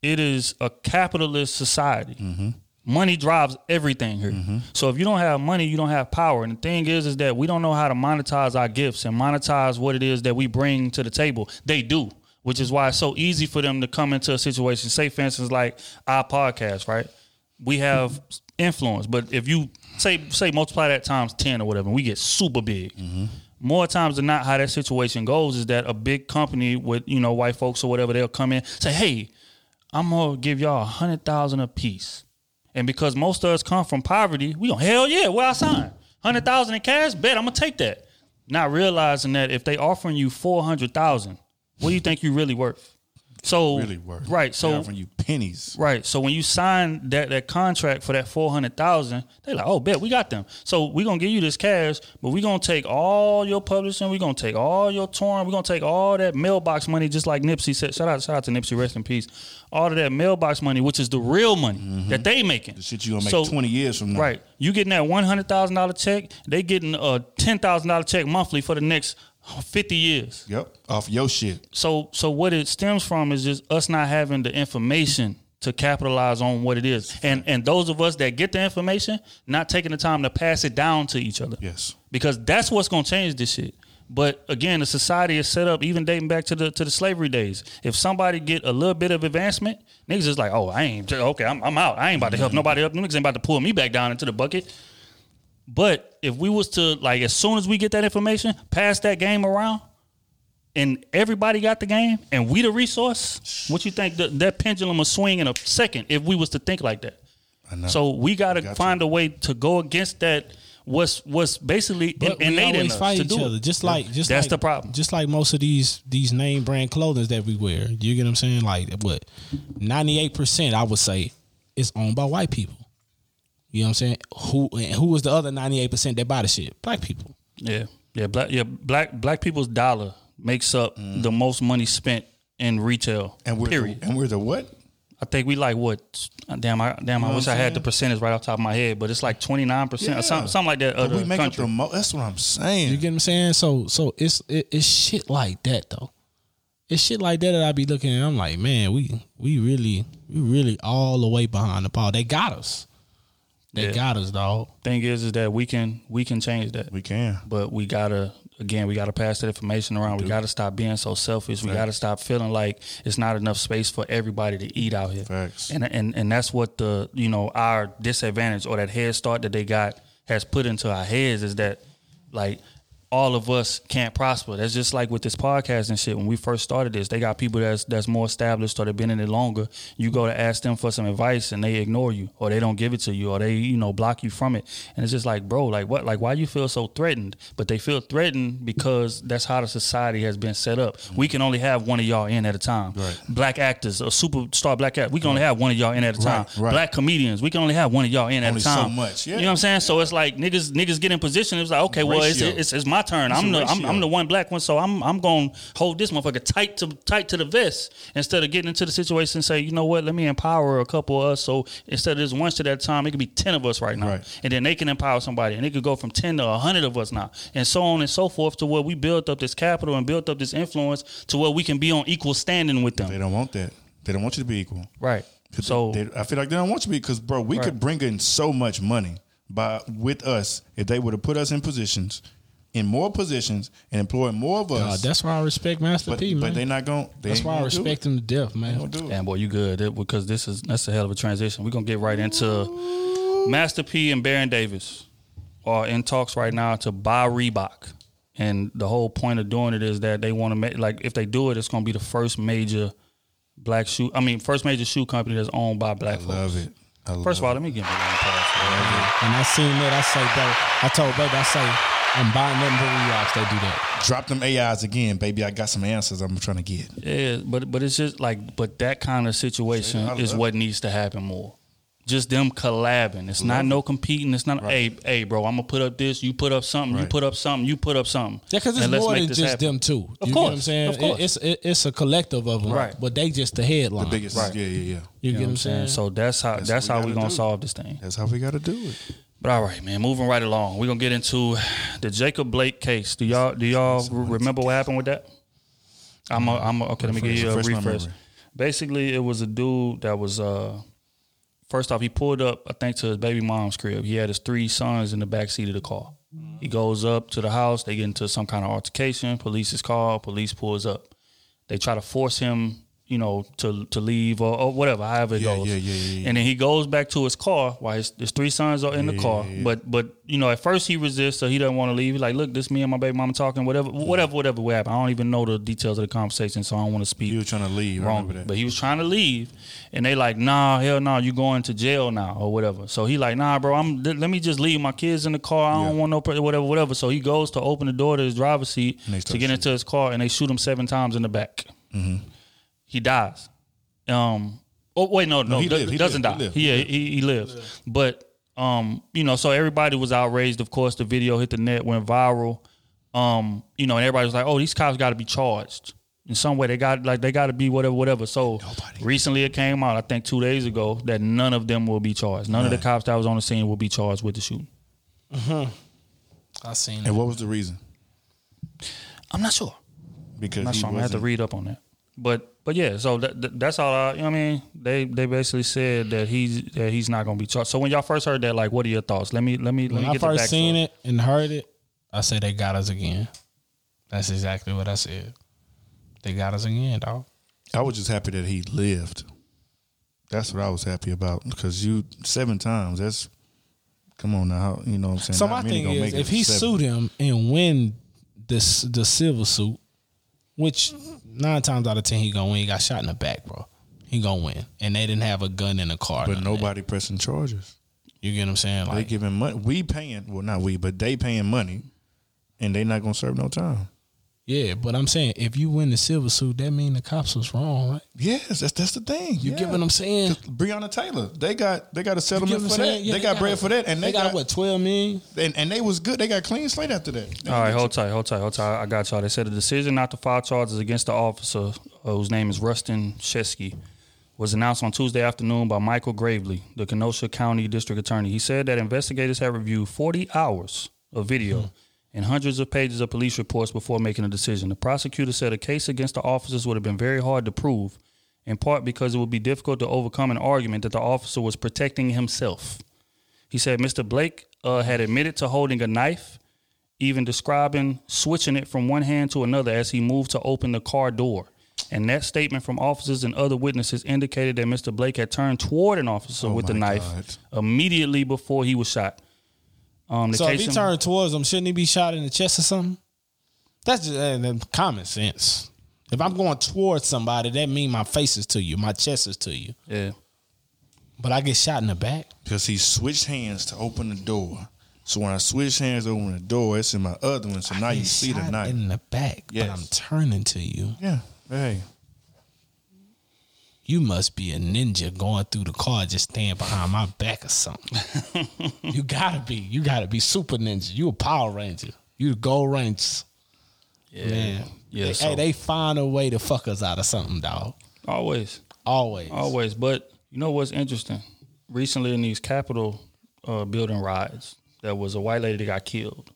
It is a capitalist society. Mm-hmm. Money drives everything here. Mm-hmm. So if you don't have money, you don't have power. And the thing is, is that we don't know how to monetize our gifts and monetize what it is that we bring to the table. They do, which is why it's so easy for them to come into a situation. Say, for instance, like our podcast, right? We have influence, but if you say say multiply that times ten or whatever, we get super big. Mm-hmm. More times than not, how that situation goes is that a big company with you know white folks or whatever, they'll come in say, "Hey, I'm gonna give y'all a hundred thousand a piece. And because most of us come from poverty, we go, hell yeah, where I sign? Hundred thousand in cash? Bet I'm gonna take that. Not realizing that if they offering you four hundred thousand, what do you think you really worth? So Really worth. Right. So offering you pennies. Right. So when you sign that, that contract for that four hundred thousand, they like, oh, bet we got them. So we're gonna give you this cash, but we're gonna take all your publishing, we're gonna take all your touring, we're gonna take all that mailbox money, just like Nipsey said. Shout out, shout out to Nipsey, rest in peace. All of that mailbox money, which is the real money mm-hmm. that they making. The shit you gonna make 20 years from now. Right. You getting that one hundred thousand dollar check, they getting a ten thousand dollar check monthly for the next Oh, fifty years. Yep. Off your shit. So so what it stems from is just us not having the information to capitalize on what it is. And and those of us that get the information, not taking the time to pass it down to each other. Yes. Because that's what's gonna change this shit. But again, the society is set up even dating back to the to the slavery days. If somebody get a little bit of advancement, niggas is like, oh, I ain't okay, I'm, I'm out. I ain't about to help mm-hmm. nobody up. Niggas ain't about to pull me back down into the bucket. But if we was to like, as soon as we get that information, pass that game around, and everybody got the game, and we the resource, what you think that, that pendulum will swing in a second if we was to think like that? I know. So we got to Got find a way to go against that what's what's basically But we innate in always us fight to each do it. other, just like just That's like, the problem. Just like most of these these name brand clothing that we wear. You get what I'm saying? Like what? Ninety eight percent, I would say, is owned by white people. You know what I'm saying? Who and who is the other ninety eight percent that buy the shit? Black people. Yeah, yeah, black yeah black black people's dollar makes up the mm. most money spent in retail. And we're period. the, and we're the what? I think we like what? Damn, I damn, I know wish I had the saying? percentage right off the top of my head, but it's like twenty nine percent or something, something like that. But Of we make country. up the most. That's what I'm saying. You get what I'm saying? So so it's it, it's shit like that though. It's shit like that that I be looking at. I'm like, man, we we really we really all the way behind the ball. They got us. They Yeah. got us, dog. Thing is, is that we can we can change that. we can. but we gotta again we gotta pass that information around we gotta stop being so selfish we gotta stop feeling like it's not enough space for everybody to eat out here Facts. and and and that's what the you know our disadvantage or that head start that they got has put into our heads is that like all of us can't prosper. That's just like with this podcast and shit. When we first started this, they got people that's that's more established or they've been in it longer. You go to ask them for some advice and they ignore you or they don't give it to you or they you know block you from it. And it's just like, bro, like what? Like why you feel so threatened? But they feel threatened because that's how the society has been set up. We can only have one of y'all in at a time. Right. Black actors, a superstar black actor, we can only have one of y'all in at a time. Right, right. Black comedians, we can only have one of y'all in at Only a so time. much, yeah. You know what I'm saying? So it's like niggas niggas get in position. It's like okay, well it's, Ratio. it's it's my turn. It's I'm the I'm. I'm the one black one, so I'm I'm gonna hold this motherfucker tight to tight to the vest instead of getting into the situation and say, you know what, let me empower a couple of us. So instead of just one shit at a time, it could be ten of us right now, Right. and then they can empower somebody, and it could go from ten to hundred of us now, and so on and so forth to where we built up this capital and built up this influence to where we can be on equal standing with them. They don't want that. They don't want you to be equal. Right. So they, I feel like they don't want you to be because, bro, we Right. could bring in so much money by with us if they would have put us in positions, in more positions, and employ more of us. that's why I respect Master but, P, man. but they're not going. They that's why I gonna do respect him to death, man. gonna do it. Damn boy, you good It- because this is that's a hell of a transition. We're gonna get right into Master P and Baron Davis are in talks right now to buy Reebok, and the whole point of doing it is that they want to make like if they do it, it's gonna be the first major black shoe. I mean, first major shoe company that's owned by black I folks. love it. I love First of all, it. let me give him a round of applause. And I seen that, I say, bro, I told baby, I say, I'm buying nothing but Reeboks. They do that. drop them AIs again, baby. I got some answers I'm trying to get. Yeah, but but it's just like but that kind of situation I is love what needs to happen more. Just them collabing. It's not no competing. It's not hey hey bro. I'm gonna put up this. You put up something. You put up something. You put up something. Yeah, because it's And more than just happen. them two. Of you course, get what I'm saying? of course. It- it's it, it's a collective of them, Right. but they just the headline. The biggest, Right. yeah, yeah, yeah. You, You get what what I'm saying? So that's how That's that's, what we how we gonna do. solve this thing. That's how we got to do it. But all right, man. Moving right along, we're gonna get into the Jacob Blake case. Do y'all do y'all re- remember what happened with that? I'm a, I'm a, okay. Let me give you a Refresh my refresh. memory. Basically, it was a dude that was uh first off he pulled up I think to his baby mom's crib. He had his three sons in the back seat of the car. He goes up to the house. They get into some kind of altercation. Police is called. Police pulls up. They try to force him, you know, to to leave or, or whatever, however it Yeah, goes. yeah, yeah, yeah, yeah. And then he goes back to his car while his, his three sons are in the car. But but you know, at first he resists, so he doesn't want to leave. He's like, look, this me and my baby mama talking, whatever, whatever, whatever will happen. I don't even know the details of the conversation, so I don't want to speak He was trying to leave. Wrong. that. But he was trying to leave, and they like, nah, hell no, you going to jail now or whatever. So he like, nah, bro, I'm let me just leave my kids in the car. I don't want no whatever, whatever. So he goes to open the door to his driver's seat to get shooting. into his car, and they shoot him seven times in the back. Mm-hmm. He dies. Um. Oh wait, no, no, he do- he doesn't lived, die. he lived, He, he yeah, he, he lives. But um, you know, so everybody was outraged. Of course, the video hit the net, went viral. Um, you know, and everybody was like, "Oh, these cops got to be charged in some way. They got like they got to be whatever, whatever." So recently, it came out, I think two days ago, that none of them will be charged. None of the cops that was on the scene will be charged with the shooting. I seen it. and what was the reason? I'm not sure. Because I'm not sure. I'm gonna have to read up on that. But but yeah, so that, that- that's all. I, you know what I mean? They they basically said that he's that he's not gonna be charged. So when y'all first heard that, like, what are your thoughts? Let me let me let When me I get first the seen backstory. it and heard it, I said they got us again. That's exactly what I said. They got us again, dog. I was just happy that he lived. That's what I was happy about because you seven times. That's come on now. You know what I'm saying. So Not my thing is, if he seven. sued him and win this the civil suit, which nine times out of ten he gonna win, he got shot in the back, bro. He gonna win, and they didn't have a gun in the car. but nobody pressing charges. You get what I'm saying? Like, They giving money. We paying. Well, not we, but they paying money, and they not gonna serve no time. Yeah, but I'm saying if you win the civil suit, that mean the cops was wrong, right? Yes, that's that's the thing. You yeah. get what I'm saying? Breonna Taylor, they got they got a settlement for that. Yeah, they, got, bread for that, and they, got, what 12 million. and, and they was good. They got clean slate after that. All right, hold tight, hold tight, hold tight. I got y'all. They said the decision not to file charges against the officer, uh, whose name is Rusten Sheskey, was announced on Tuesday afternoon by Michael Graveley, the Kenosha County District Attorney. He said that investigators have reviewed 40 hours of video and hundreds of pages of police reports before making a decision. The prosecutor said a case against the officers would have been very hard to prove, in part because it would be difficult to overcome an argument that the officer was protecting himself. He said Mr. Blake uh, had admitted to holding a knife, even describing switching it from one hand to another as he moved to open the car door. And that statement from officers and other witnesses indicated that Mr. Blake had turned toward an officer with the Oh knife God. immediately before he was shot. Um, the So if he in- turned towards him, shouldn't he be shot in the chest or something? That's just uh, common sense. If I'm going towards somebody, that means my face is to you, my chest is to you. yeah. But I get shot in the back. because he switched hands to open the door. So when I switch hands to open the door, it's in my other one. So now you get see the knife. in the back, Yes. but I'm turning to you. yeah. Hey. You must be a ninja going through the car, just staying behind my back or something. you gotta be. You gotta be super ninja. You a Power Ranger. You the Gold Rangers. Yeah. Man. Yeah. They, so- hey, they find a way to fuck us out of something, dog. always. Always. Always. But you know what's interesting? Recently in these Capitol uh, building riots, there was a white lady that got killed.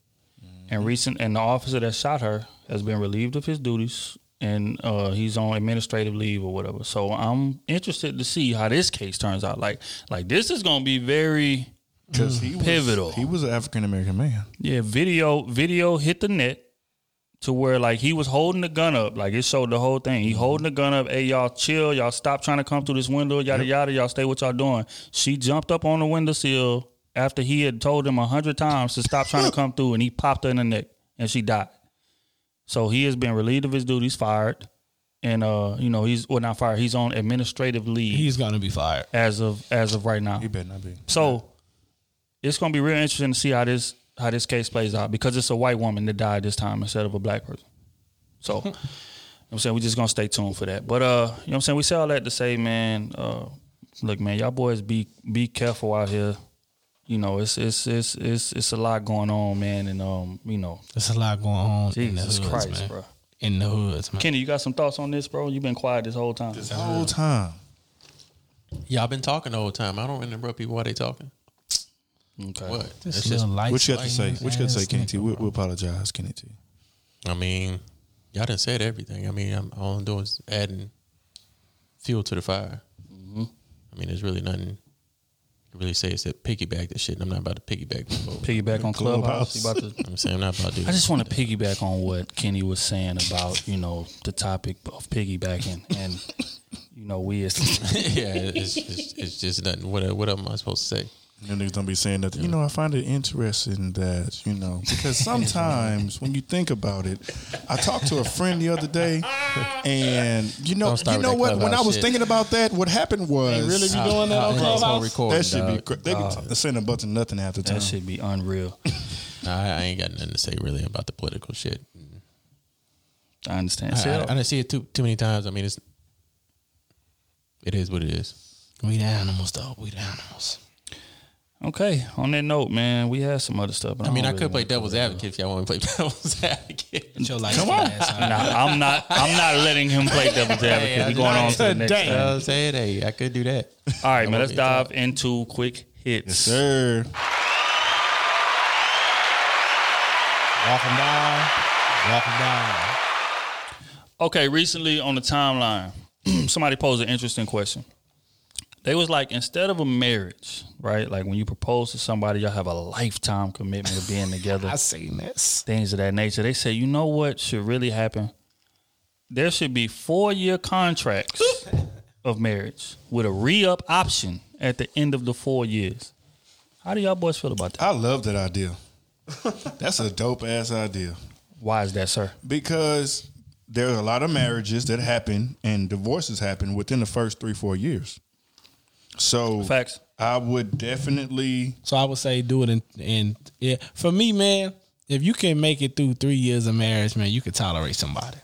And recent and the officer that shot her has been relieved of his duties and uh, he's on administrative leave or whatever. So I'm interested to see how this case turns out. Like like this is gonna be very Because he was, Pivotal. He was an African American man. yeah, video video hit the net to where like he was holding the gun up. Like it showed the whole thing. He holding the gun up. Hey, y'all chill. Y'all stop trying to come through this window. Yada yada. Y'all stay what y'all doing. She jumped up on the windowsill after he had told him a hundred times to stop trying to come through, and he popped her in the neck, and she died. So he has been relieved of his duties, fired, and uh, you know he's well not fired. He's on administrative leave He's gonna be fired. as of as of right now. He better not be. So it's gonna be real interesting to see how this how this case plays out because it's a white woman that died this time instead of a black person. So you know what I'm saying we're just gonna stay tuned for that. But uh, you know what I'm saying we say all that to say, man, uh, look, man, y'all boys be be careful out here. You know, it's it's it's it's it's a lot going on, man, and um, you know, it's a lot going on in the Jesus hoods, Christ, man. bro. In the hoods, man. Kenny, you got some thoughts on this, bro? You've been quiet this whole time. The whole time. Yeah, I've been talking the whole time. I don't interrupt people while they talking. Okay. What? This It's just, light What you got to say? What you got to say, Kenny T? We, we apologize, Kenny T. I mean, y'all done said everything. I mean, I'm, all I'm doing is adding fuel to the fire. Mm-hmm. I mean, there's really nothing to really say except piggyback this shit. And I'm not about to piggyback. Piggyback on Clubhouse. You about to I'm saying I'm not about to do I just want to piggyback on what Kenny was saying about you know the topic of piggybacking, and you know we as yeah, it's, it's, it's just nothing. What, what am I supposed to say? You niggas don't be saying that. You know, I find it interesting that you know because sometimes when you think about it, I talked to a friend the other day, and you know, you know what? When I was shit. thinking about that, what happened was really be doing that on It's on Clubhouse? recording, that should be dog. cra- they be sending a bunch of nothing half the time. that should be unreal. I, I ain't got nothing to say really about the political shit. I understand. I, See, I, I didn't see it too too many times. I mean, it's it is what it is. We the animals, though. We the animals. Okay. On that note, man, we had some other stuff. But I mean, I really could play devil's cover advocate if y'all want to play devil's advocate. Your light Come on. Ass out. Nah, I'm not. I'm not letting him play devil's advocate. We going on to the next. You know what thing. I'm saying? Hey, I could do that. All right, man. Let's me dive into quick hits. Sir, Walk 'em down. Walk 'em down. Okay, recently on the timeline, somebody posed an interesting question. They was like, instead of a marriage, right? Like when you propose to somebody, y'all have a lifetime commitment of being together, I seen this. things of that nature. They say, you know what should really happen? There should be four year contracts of marriage with a re up option at the end of the four years. How do y'all boys feel about that? I love that idea. That's a dope ass idea Why is that, sir? because there are a lot of marriages that happen and divorces happen within the first three four years. So Facts. I would definitely So I would say do it in, in yeah. For me, man, if you can make it through three years of marriage, man, you could tolerate somebody.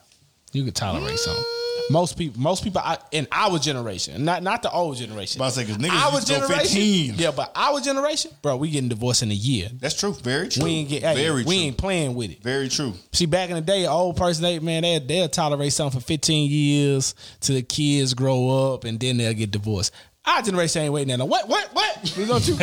You could tolerate something. Mm. Most people, most people I, in our generation, not not the old generation. I to say, 'cause niggas used to go 15. yeah, but our generation, bro, we getting divorced in a year. That's true. Very true. We ain't get, hey, very we true. ain't playing with it. very true. See, back in the day, old person, they man, they they'll tolerate something for 15 years till the kids grow up and then they'll get divorced. Our generation ain't waiting. No, what, what, what? We gonna do? you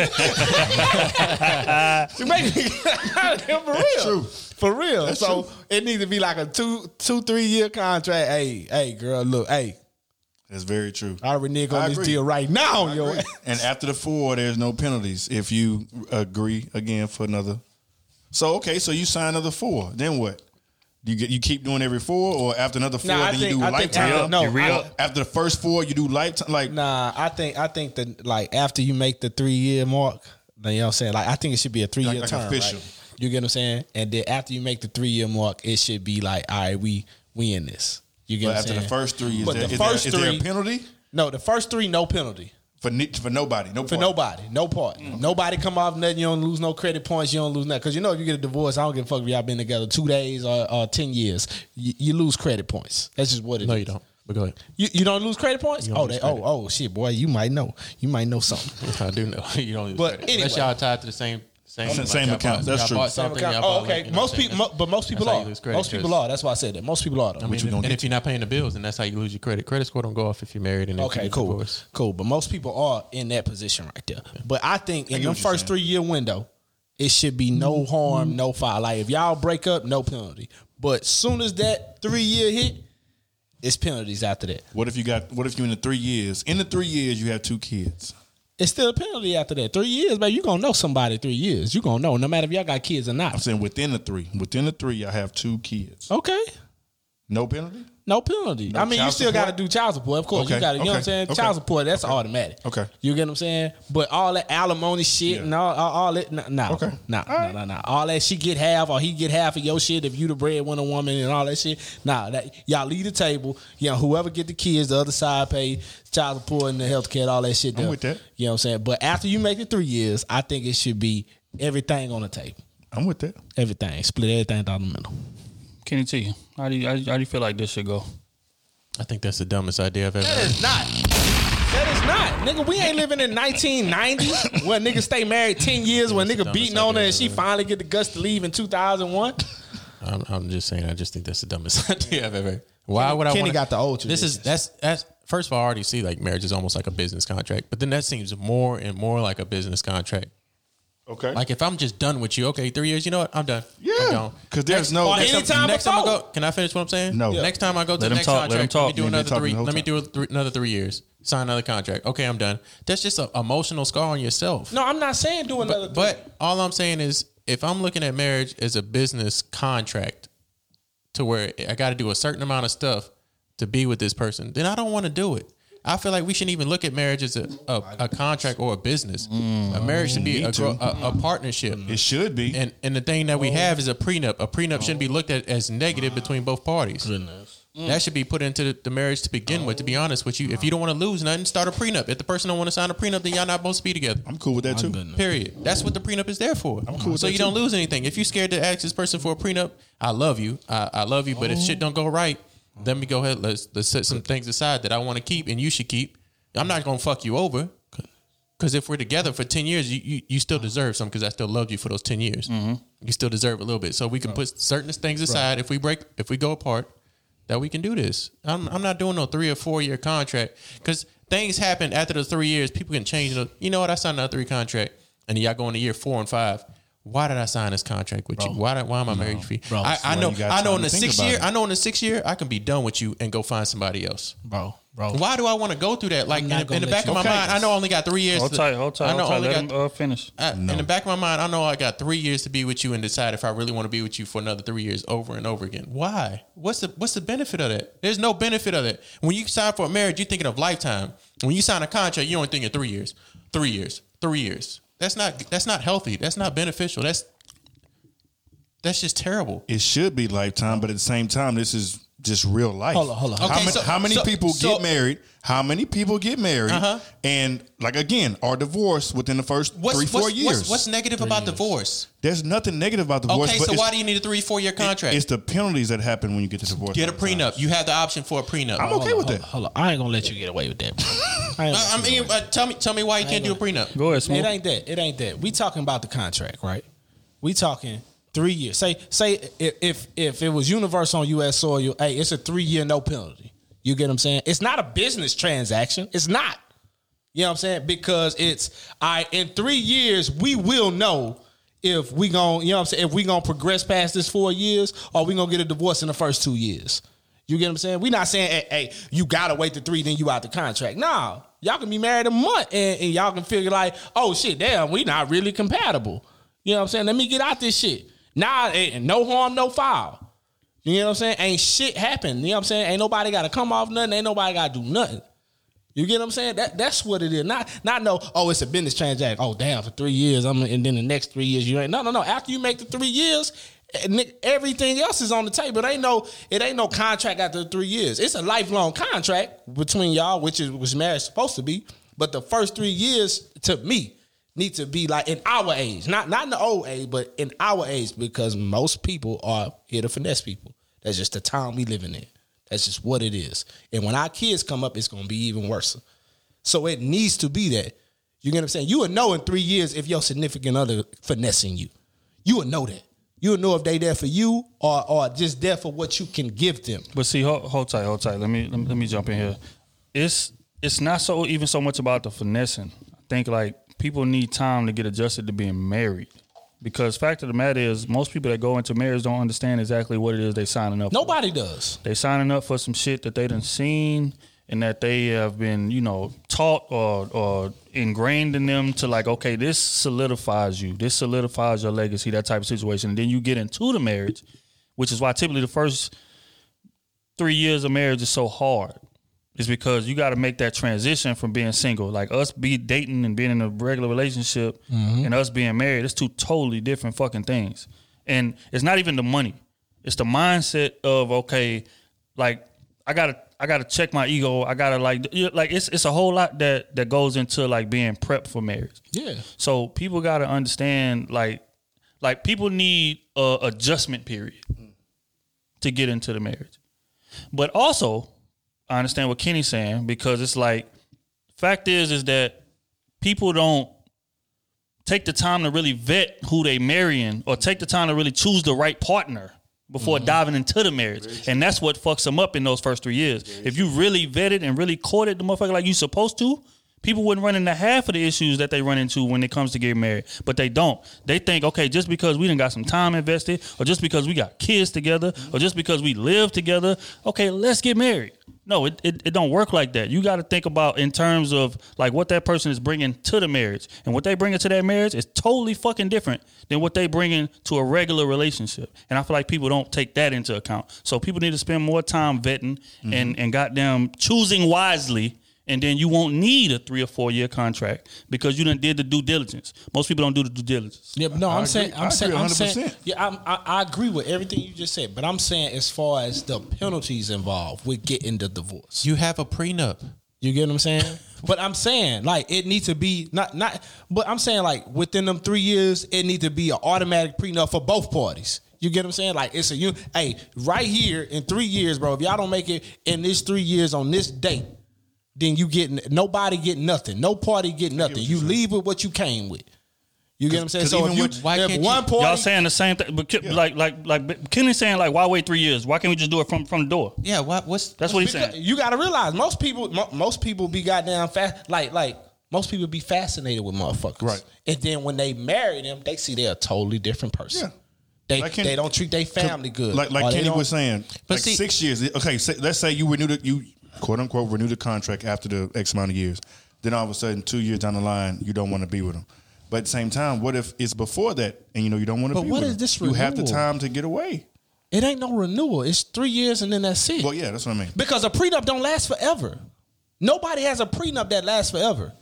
make me for real. true. For real. That's so true. it needs to be like a two, two, three year contract. Hey, hey, girl, look, hey, That's very true. I renege I on this deal right now, I yo. agree. and after the four, there's no penalties if you agree again for another. So okay, so you sign another four. Then what? You get you keep doing every four, or after another four, Nah, then think- you do I think- lifetime. no, You re- after the first four, you do lifetime. Like Nah, I think I think that like after you make the three year mark, you know what I'm saying? Like I think it should be a three year Like- like term. official. Right? You get what I'm saying? And then after you make the three year mark, it should be like, all right, we we in this. You get but what after saying? the first three, is, But there, the is there- first is there a penalty No, the first three, no penalty. For for nobody? No For part. nobody, no part. Mm. Nobody come off nothing. You don't lose no credit points. You don't lose nothing. Because you know, if you get a divorce, I don't give a fuck if y'all been together two days or, or ten years. You, you lose credit points. That's just what it is. No, you don't. But go ahead. You, you don't lose credit points. Oh, they, credit. oh, oh, shit, boy, you might know. You might know something. I do know you don't. Lose But credit. anyway. unless y'all tied to the same same Same- same y'all account. bought- That's true. Same account. y'all Oh, okay. like, you know most people, mo- but most people That's are. you lose credit, Most people 'cause- are. That's why I said that. Most people are. Though. I mean, What you gonna and if you're not paying the bills, then that's how you lose your credit. Credit score don't go off if you're married and Okay, cool, divorced. cool. But most people are in that position right there. But I think in the first three year window, it should be no mm-hmm. harm, no foul. Like if y'all break up, no penalty. But soon as that three year hit, it's penalties after that. What if you got? What if you in the three years? In the three years, you have two kids. It's still a penalty after that. Three years, man. You gonna know somebody three years. You gonna know, no matter if y'all got kids or not. I'm saying within the three. Within the three, I have two kids. Okay. No penalty. No penalty. No I mean, you still got to do child support. Of course, you got to. You know what I'm okay, saying? okay, Child support. That's automatic. Okay. You get what I'm saying? But all that alimony shit Yeah. and all, all, all that, nah, nah, Okay. nah, nah, nah, nah. All that she get half or he get half of your shit if you the breadwinner woman and all that shit. Nah, that y'all leave the table. You know, whoever get the kids, the other side pay child support and the health care, all that shit. I'm with that. You know what I'm saying? But after you make it three years, I think it should be everything on the table. I'm with that. Everything. Split everything down the middle. Kenny T, how do you how, how do you feel like this should go? I think that's the dumbest idea I've ever That heard. is not. That is not. Nigga, we ain't living in 1990 where niggas stay married 10 years when nigga beating on her and she finally get the guts to leave in 2001. I'm, I'm just saying. I just think that's the dumbest idea I've ever. Why would I? Kenny wanna, got the old This is that's that's first of all. I already see like marriage is almost like a business contract, but then that seems more and more like a business contract. Okay. Like if I'm just done with you, okay, three years, you know what? I'm done. I'm Yeah. Because there's Next- no- Or next time- anytime next time I go, can I finish what I'm saying? No. Yeah. Next time I go to Let the next talk, let him contract, talk. let me do Yeah, another three. Let me do a th- another three years. Sign another contract. Okay, I'm done. That's just an emotional scar on yourself. No, I'm not saying do another But, but all I'm saying is, if I'm looking at marriage as a business contract, to where I got to do a certain amount of stuff to be with this person, then I don't want to do it. I feel like we shouldn't even look at marriage as a, a, a contract or a business. Mm. A marriage should be a, gro- a, a partnership. It should be. And and the thing that we have is a prenup. A prenup shouldn't be oh. looked at as negative between both parties. Goodness. That should be put into the, the marriage to begin with. To be oh. honest with you, if you don't want to lose nothing, start a prenup. If the person don't want to sign a prenup, then y'all not supposed to be together. I'm cool with that too. Period. That's what the prenup is there for. I'm cool with So that you don't lose anything. If you scared to ask this person for a prenup, I love you. I, I love you. But if shit don't go right, let me go ahead. Let's let's set some things aside that I want to keep and you should keep. I'm not gonna fuck you over. Because if we're together for ten years, you, you, you still deserve something. Because I still loved you for those ten years. Mm-hmm. You still deserve a little bit. So we can put certain things aside. If we break, if we go apart, that we can do this. I'm, I'm not doing no three or four year contract because things happen after the three years. People can change. The, you know what? I signed another three contract, and y'all go into year four and five. Why did I sign this contract with you? Why, did- why am I married for you? Bro, I, I know. you I know. In the to think sixth year, it. I know in the sixth year, I can be done with you and go find somebody else. bro, bro. Why do I want to go through that? Like in, the- in the let back of my you- mind, I know I only got three years. Hold to- tight, hold tight, I know hold tight. only Let got him uh, finish. I, In the back of my mind, I know I got three years to be with you and decide if I really want to be with you for another three years over and over again. Why? What's the What's the benefit of that? There's no benefit of that. When you sign for a marriage, you're thinking of lifetime. When you sign a contract, you're only thinking three years, three years, three years. That's not That's not healthy. That's not beneficial. That's that's just terrible. it should be lifetime, but at the same time, this is just real life. Hold on, hold on. How, Okay, many, so- how many so- people so- get married? How many people get married? Uh-huh. And like again, are divorced within the first What's, three, four what's, years? What's, what's negative about divorce? There's nothing negative about divorce. Okay, but so why do you need a three, four year contract? It's the penalties that happen when you get to divorce. Get a sometimes. prenup. You have the option for a prenup. I'm okay with hold that. on, hold on. I ain't gonna let you get away with that. I, ain't I mean, uh, tell me, tell me why you can't do a prenup. Go ahead, it ain't that. It ain't that. We talking about the contract, right? We talking three years. Say say if if, if it was universe on U.S. soil, hey, it's a three year no penalty. You get what I'm saying? It's not a business transaction. It's not. You know what I'm saying? Because it's I in three years we will know if we gonna you know what I'm saying if we gonna progress past this four years or we gonna get a divorce in the first two years. You get what I'm saying? we not saying hey, hey you gotta wait the three then you out the contract. Nah, y'all can be married a month and, and y'all can figure like oh shit damn we not really compatible. You know what I'm saying? Let me get out this shit. Nah, eh, no harm no foul. You know what I'm saying? Ain't shit happen. You know what I'm saying? Ain't nobody got to come off nothing. Ain't nobody got to do nothing. You get what I'm saying? That that's what it is. Not not no. Oh, it's a business transaction. Oh, damn! For three years, I'm and then the next three years you ain't. No, no, no. After you make the three years, eh, everything else is on the table. It ain't no. It ain't no contract after three years. It's a lifelong contract between y'all, which is which marriage supposed to be. But the first three years, to me, need to be like in our age, not not in the old age, but in our age, because most people are here to finesse people. That's just the time we living in. That's just what it is. And when our kids come up, it's gonna be even worse. So it needs to be that. You get what I'm saying? You will know in three years if your significant other finessing you. You will know that. You will know if they there for you or or just there for what you can give them. But see, hold, hold tight, hold tight. Let me, let me let me jump in here. It's it's not so even so much about the finessing. I think like people need time to get adjusted to being married. Because fact of the matter is, most people that go into marriage don't understand exactly what it is they signing up. for. Nobody does. They signing up for some shit that they done seen and that they have been, you know, taught or or ingrained in them to like, okay, this solidifies you. This solidifies your legacy, that type of situation. And then you get into the marriage, which is why typically the first three years of marriage is so hard. Is because you got to make that transition from being single, like us be dating and being in a regular relationship, mm-hmm. and us being married. It's two totally different fucking things. And it's not even the money; it's the mindset of okay, like I gotta I gotta check my ego. I gotta like like it's it's a whole lot that that goes into like being prepped for marriage. Yeah. So people gotta understand like like people need a adjustment period to get into the marriage. But also, I understand what Kenny's saying because it's like fact is is that people don't take the time to really vet who they marrying or take the time to really choose the right partner before diving into the marriage. And that's what fucks them up in those first three years. If you really vetted and really courted the motherfucker like you supposed to, people wouldn't run into half of the issues that they run into when it comes to getting married. But they don't. They think, okay, just because we done got some time invested, or just because we got kids together, or just because we live together, okay, let's get married. No, it, it, it don't work like that. You got to think about in terms of like what that person is bringing to the marriage, and what they bring to that marriage is totally fucking different than what they bringing to a regular relationship. And I feel like people don't take that into account. So people need to spend more time vetting mm-hmm. and and goddamn choosing wisely. And then you won't need a three or four year contract because you done did the due diligence. Most people don't do the due diligence. Yeah, no, I'm I saying. I'm I saying, I'm saying, 100%. yeah, I'm, I, I agree with everything you just said, but I'm saying as far as the penalties involved with getting the divorce, You have a prenup. you get what I'm saying? but I'm saying like it needs to be not not, but I'm saying like within them three years, it needs to be an automatic prenup for both parties. You get what I'm saying? Like it's a you, hey, right here in three years, bro. If y'all don't make it in this three years on this date, then you get nobody get nothing. No party get nothing. You leave with what you came with. You get what I'm saying? So even if you, with- why if can't one you- party, Y'all saying the same thing, but Ke- like like like Kenny's saying like why wait three years? Why can't we just do it from from the door? Yeah. What? What's That's what he's saying. You got to realize most people, mo- most people be goddamn fast. Like, like most people be fascinated with motherfuckers, Right. And then when they marry them, they see they're a totally different person. Yeah. They Like Kenny- they don't treat their family good. Like like Kenny was saying, But like see- six years. Okay, say, let's say you renew the you quote unquote renew the contract after the X amount of years. Then all of a sudden, two years down the line, you don't want to be with them. But at the same time, what if it's before that and you know you don't want to But be what with is them? this renewal? You have the time to get away. It ain't no renewal. It's three years and then that's it. Well, yeah, that's what I mean. Because a prenup don't last forever. Nobody has a prenup that lasts forever.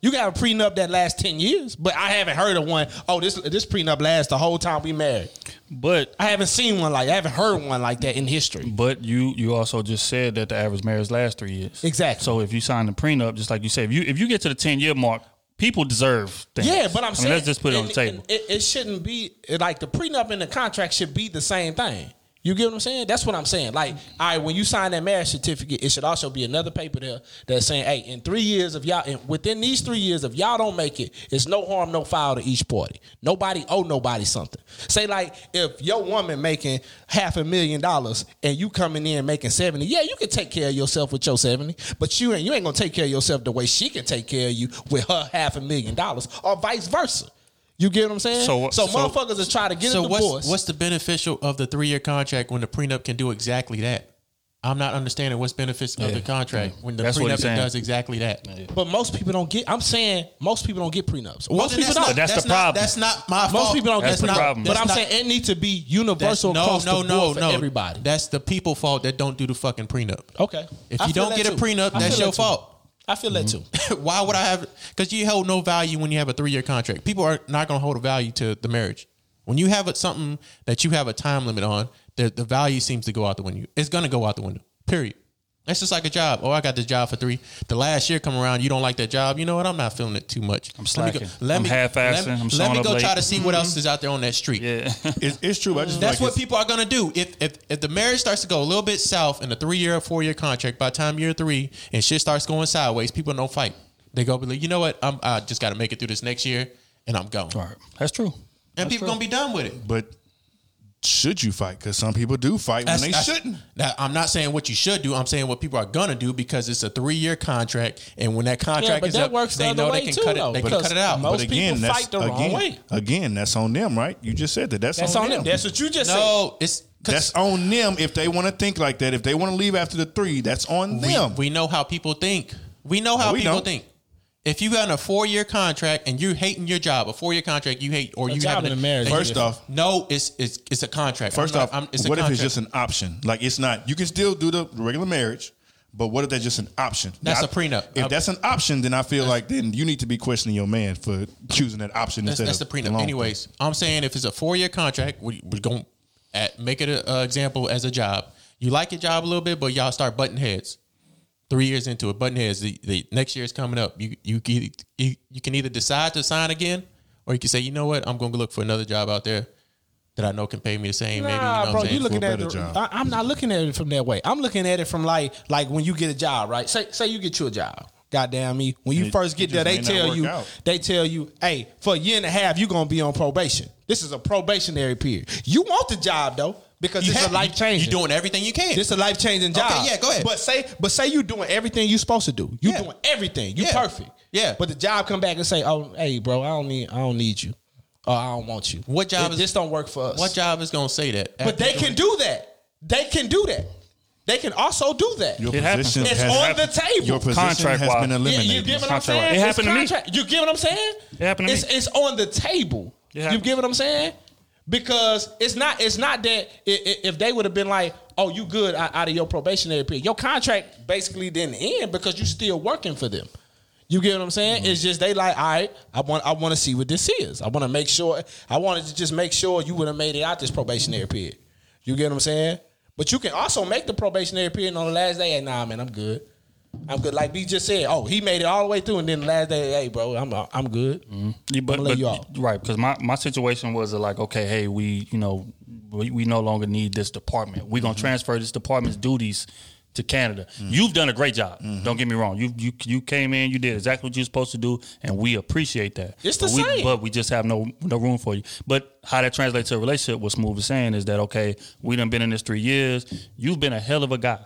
You got a prenup that lasts ten years, but I haven't heard of one. Oh, this this prenup lasts the whole time we married. But I haven't seen one like I haven't heard one like that in history. but you you also just said that the average marriage lasts three years. Exactly. So if you sign the prenup, just like you said, if you if you get to the ten year mark, people deserve things. Yeah, but I'm I saying let's just put it on the table. and It, it shouldn't be like the prenup and the contract should be the same thing. You get what I'm saying? That's what I'm saying. Like, all right, when you sign that marriage certificate, it should also be another paper there that's saying, hey, in three years of y'all, and within these three years, if y'all don't make it, it's no harm, no foul to each party. Nobody owe nobody something. Say like, if your woman making half a million dollars and you coming in making seventy, yeah, you can take care of yourself with your seventy, but you ain't you ain't gonna take care of yourself the way she can take care of you with her half a million dollars, or vice versa. You get what I'm saying? So- so, so- motherfuckers is trying to get So a what's divorce. what's the beneficial of the three year contract when the prenup can do exactly that? I'm not understanding what's benefits of the contract when the That's prenup does exactly that. but most people don't get. I'm saying most people don't get prenups. Most then people that's don't. not- That's the not- problem. That's not my fault. most people don't That's get the prenups. problem. But That's I'm not- saying it needs to be universal no, across no, the no, board for no. everybody. That's the people fault that don't do the fucking prenup. okay. If I you don't that get a prenup, I that's your that too. fault. I feel that mm-hmm. too. Why would I have? Because you hold no value when you have a three year contract. People are not going to hold a value to the marriage. When you have a, something that you have a time limit on, the, the value seems to go out the window. It's going to go out the window. Period. That's just like a job. Oh, I got this job for three. The last year come around, you don't like that job. You know what? I'm not feeling it too much. I'm slacking. I'm half-assing. Let, I'm let me go late. try to see what else mm-hmm. is out there on that street. yeah. It's, it's true. I just That's like what it's- people are gonna do. If if if the marriage starts to go a little bit south in a three year or four year contract, by the time year three and shit starts going sideways, people don't fight. They go be like, you know what? I'm I just got to make it through this next year, and I'm gone. All right. That's true. And people gonna be done with it. But should you fight? Because some people do fight when they That's- shouldn't. Now, I'm not saying what you should do. I'm saying what people are gonna do because it's a three year contract, and when that contract but is that up, works the they other know way they can too, cut though, it. They can cut it out. most But again, people that's fight the wrong again, way. again, that's on them, right? You just said that. That's, That's on them. That's what you just said. no, it's That's on them if they want to think like that. If they want to leave after the three, that's on we, them. we know how people think. We know how No, we people don't. think. If you got a four year contract and you're hating your job, a four year contract you hate, or A you job have and a marriage is First off, no, it's it's it's a contract. first I'm off, not- I'm- it's a what if it's just an option? Like it's not. You can still do the regular marriage, but what if that's just an option? That's I- a prenup. If I- that's an option, then I feel like then you need to be questioning your man for choosing that option That's, instead that's the prenup. long Anyways, I'm saying if it's a four year contract, we, we're going to make it an example as a job. You like your job a little bit, but y'all start butting heads. Three years into it, button heads. The, the next year is coming up. You you can you, you can either decide to sign again, or you can say, you know what, I'm going to look for another job out there that I know can pay me the same. maybe you know Nah, bro, you looking For a at better it. job. I, I'm not looking at it from that way. I'm looking at it from like like when you get a job, right? Say say you get you a job. Goddamn me. When you It- first get there, they tell you out. they tell you, hey, for a year and a half, you're gonna be on probation. This is a probationary period. You want the job though, because You this is have- a life changing. You're doing everything you can. This is a life changing Okay, job. yeah, go ahead. But say, but say you're doing everything you're supposed to do. You Yeah. doing everything. You Yeah. perfect. Yeah. But the job come back and say, oh, hey, bro, I don't need, I don't need you, or I don't want you. What job It- is- this? Don't work for us. what job is going to say that? But they can do that. They can do that. They can also do that. Your It happens. position It's has on the table. Your position Contract has wise. been Yeah, Yeah, eliminated. you get what I'm saying? It It's happened to me. You get what I'm saying? It happened to it's, me. It's on the table. You happened. get what I'm saying? Because it's not. It's not that if they would have been like, "Oh, you good out out of your probationary period," your contract basically didn't end because you still working for them. You get what I'm saying? Mm-hmm. It's just they like, all right, I want I want to see what this is. I want to make sure. I wanted to just make sure you would have made it out this probationary period. You get what I'm saying? But you can also make the probationary period on the last day. Hey, nah, man, I'm good. I'm good. Like B just said, oh, he made it all the way through, and then the last day, hey, bro, I'm I'm good. Yeah, but, but- you off. right, because my, my situation was like, okay, hey, we you know we, we no longer need this department. We're Mm-hmm. gonna transfer this department's duties to Canada. You've done a great job. Mm-hmm. Don't get me wrong. You you you came in, you did exactly what you're supposed to do, and we appreciate that. It's the but we, same. but we just have no no room for you. But how that translates to a relationship, what Smooth is saying is that okay, we done been in this three years. You've been a hell of a guy.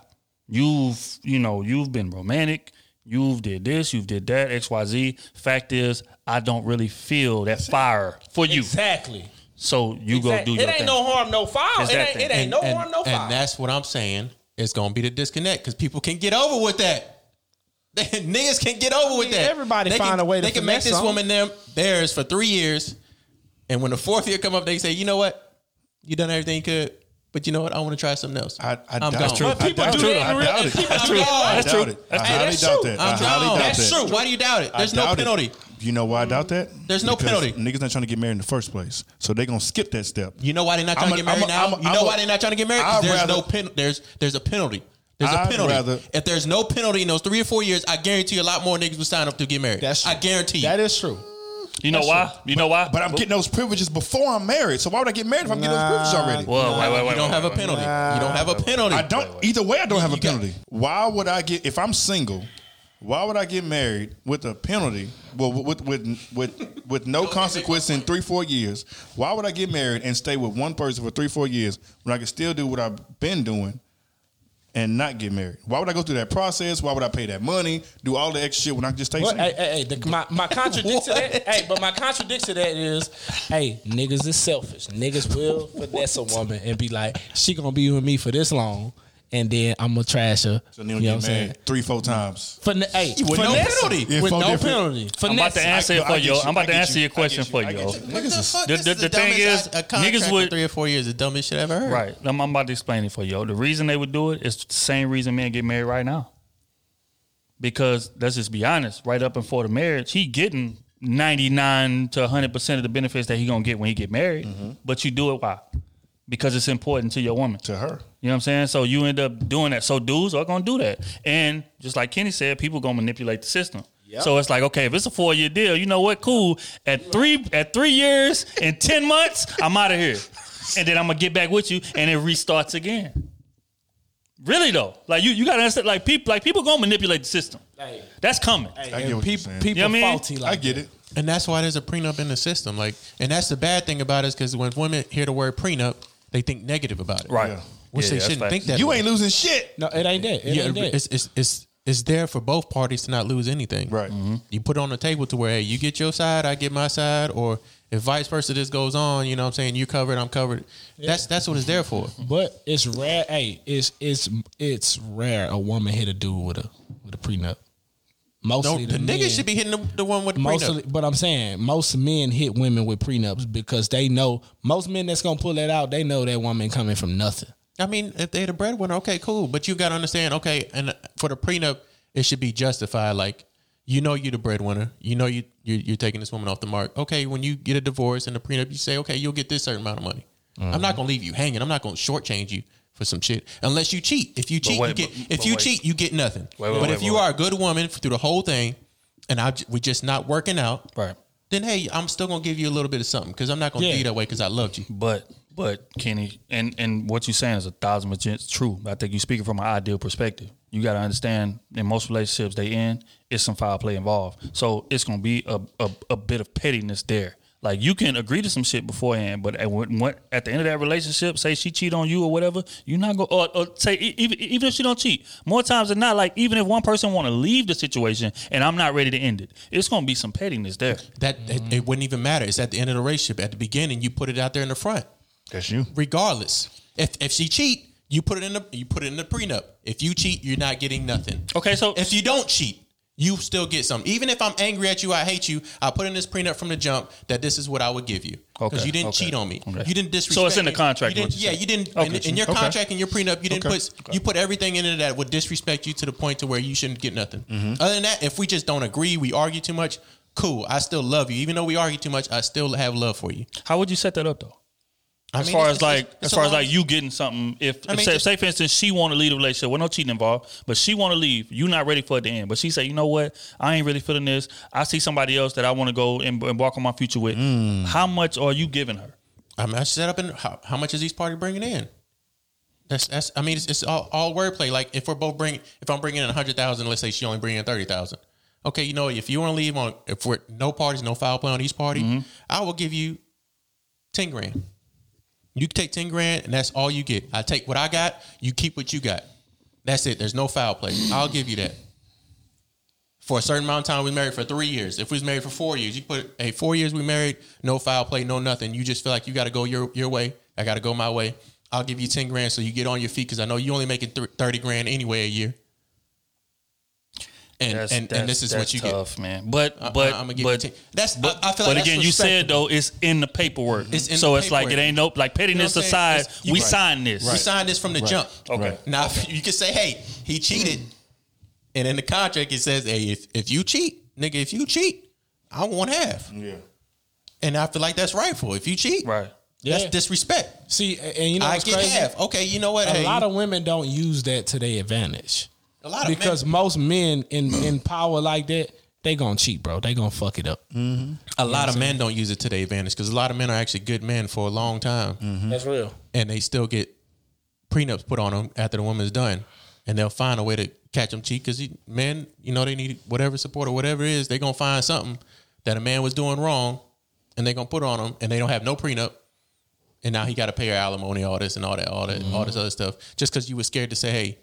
You've you know you've been romantic. You've did this. You've did that. X Y Z. Fact is, I don't really feel that fire for you. Exactly. So you go Exactly. do It your ain't thing. no harm, no foul. It ain't, it ain't no harm, no foul. And that's what I'm saying. It's gonna be the disconnect because people can get over with that. Niggas can get over with that. everybody they find can, a way to They can make this something. woman them theirs for three years, and when the fourth year come up, they say, you know what? You done everything you could. But you know what? I want to try something else. I, I I'm doubt gone. it. But I people doubt do it. that I real- doubt it. people That's true. that. I That's doubt true. it. I That's highly true. doubt that. I I'm highly gone. doubt That's true. Why do you doubt it? There's no penalty. You know why I doubt that? There's no Because penalty. Niggas not trying to get married in the first place, so they're gonna skip that step. You know why they're not trying I'm to get married I'm a- now? I'm a- you know a- why they're not trying to get married? 'Cause I'd There's rather- no pen. There's there's a penalty. There's a I'd penalty. rather- if there's no penalty in those three or four years, I guarantee you a lot more niggas will sign up to get married. That's true. I guarantee you. That is true. You know why? You know why? But I'm getting those privileges before I'm married. So why would I get married if I'm getting those privileges already? Well, wait, wait, wait. you don't wait, have a wait, penalty. You don't have a penalty. I don't. Either way, I don't have a penalty. Why would I get if I'm single? Why would I get married with a penalty? Well, with with with with no consequence in three four years. Why would I get married and stay with one person for three four years when I can still do what I've been doing and not get married? Why would I go through that process? Why would I pay that money? Do all the extra shit when I can just take? Well, hey, hey, the, my, my contradiction to that, hey, but my contradiction to that is, hey, niggas is selfish. Niggas will finesse a woman and be like, she gonna be with me for this long, and then I'm gonna trash her. so they you don't know get what I'm saying? married three four times. Fin- hey, With no penalty. Yeah, With no different- penalty. I'm about to answer I- it for I you. get. I'm about to answer your question for you. I you. get you. Niggas is- fuck? The- the- thing is, a niggas for would- three or four years. The dumbest shit I ever heard. Right. I'm, I'm about to explain it for you. The reason they would do it is the same reason men get married right now. Because let's just be honest, right up before the marriage, he getting 99 to 100% of the benefits that he going to get when he get married. Mm-hmm. But you do it why? Because it's important to your woman. To her. You know what I'm saying? So you end up doing that. So dudes are gonna do that. And just like Kenny said, people gonna manipulate the system. So it's like, okay, if it's a four year deal, you know what? Cool. At three at three years and ten months, I'm out of here. And then I'm gonna get back with you and it restarts again. Really though. Like you you gotta understand like people like people gonna manipulate the system. Hey. That's coming. I get And what you're people, saying. people You know what I mean? faulty like I get it. And that's why there's a prenup in the system. Like, and that's the bad thing about it is because when women hear the word prenup, they think negative about it. Right. Yeah. Which Yeah, they shouldn't think that. You way. ain't losing shit. No, it ain't that. It yeah, ain't that. it's, it's it's it's there for both parties to not lose anything. Right. Mm-hmm. Mm-hmm. You put it on the table to where hey, you get your side, I get my side, or if vice versa, this goes on. You know what I'm saying? You covered, I'm covered. That's that's what it's there for. But it's rare. Hey, it's it's it's rare a woman hit a dude with a with a prenup. No, Mostly the the, men, niggas should be hitting the, the one with the Mostly, prenup. but I'm saying most men hit women with prenups because they know most men that's gonna pull that out. They know that woman coming from nothing. I mean, if they're the breadwinner, okay, cool. But you got to understand, okay, and for the prenup, it should be justified. Like, you know, you're the breadwinner. You know, you you're, you're taking this woman off the mark. Okay, when you get a divorce and the prenup, you say, okay, you'll get this certain amount of money. I'm not mm-hmm. gonna leave you hanging. I'm not gonna shortchange you for some shit unless you cheat. If you cheat, wait, you get. but- if but you wait. cheat, you get nothing. Wait, but if you are a good woman through the whole thing, and I we just not working out, Right. then hey, I'm still gonna give you a little bit of something because I'm not gonna Yeah. be that way because I loved you. But but Kenny, and and what you're saying is a thousand percent true. I think you're speaking from an ideal perspective. You got to understand in most relationships they end, it's some foul play involved. So it's gonna be a, a, a bit of pettiness there. Like you can agree to some shit beforehand, but at, when, at the end of that relationship, say she cheat on you or whatever, you're not go or, or say even even if she don't cheat, more times than not, like even if one person want to leave the situation and I'm not ready to end it, it's gonna be some pettiness there. That it, it wouldn't even matter. It's at the end of the relationship. At the beginning, you put it out there in the front. That's you. regardless. If if she cheat, you put it in the you put it in the prenup. If you cheat, you're not getting nothing. Okay, so If you don't cheat, you still get something. Even if I'm angry at you, I hate you. I put in this prenup from the jump that this is what I would give you because Okay, you didn't okay, cheat on me. okay. You didn't disrespect. So it's in the contract, You you're yeah, you didn't. Okay, in, in your okay. contract and your prenup, you didn't Okay. put you put everything in it that would disrespect you to the point to where you shouldn't get nothing. Mm-hmm. Other than that, if we just don't agree, we argue too much. Cool. I still love you, even though we argue too much. I still have love for you. how would you set that up though? I As mean, far as like, it's- as far as like you getting something, if I mean, say, say for instance she want to leave the relationship with no cheating involved, but she want to leave, you not ready for it to end, but she say, you know what, I ain't really feeling this. I see somebody else that I want to go and embark on my future with. Mm. How much are you giving her? I mean, I set up in how, how much is each party bringing in? That's that's. I mean, it's, it's all, all wordplay. Like if we're both bringing, if I'm bringing in a hundred thousand, let's say she only bringing in thirty thousand. Okay, you know, if you want to leave on, if we're no parties, no foul play on each party, I will give you ten grand. You can take ten grand, and that's all you get. I take what I got. You keep what you got. That's it. There's no foul play. I'll give you that. For a certain amount of time, we married for three years. If we was married for four years, you put, hey, four years we married, no foul play, no nothing. You just feel like you got to go your your way. I got to go my way. I'll give you ten grand so you get on your feet because I know you only making th- thirty grand anyway a year. And That's, and, that's, and this is what you tough, man. But I- but I'm gonna give but you. T- that's but, I, I feel but again, you said though it's in the paperwork. It's in so the it's like it ain't no like pettiness You know what I'm aside. It's- you- we Right. signed this. We signed this from the jump. Okay. Now if you can say, hey, he cheated, and in the contract it says, hey, if, if you cheat, nigga, if you cheat, I want half. Yeah. And I feel like that's rightful. If you cheat, Right. that's disrespect. See, and you know I what's get crazy? half. Okay, you know what? A hey, lot of women don't use that to their advantage. A lot of because men, most men in in power like that, they gonna cheat, bro. They gonna fuck it up. Mm-hmm. a lot of men don't use it to their advantage because a lot of men are actually good men for a long time, mm-hmm. That's real. and they still get prenups put on them after the woman's done, and they'll find a way to catch them cheat because men, you know, they need whatever support or whatever it is. They gonna find something that a man was doing wrong, and they gonna put on them, and they don't have no prenup. And now he got to pay her alimony, all this and all that, all that, all this mm-hmm. other stuff, just because you were scared to say, "Hey,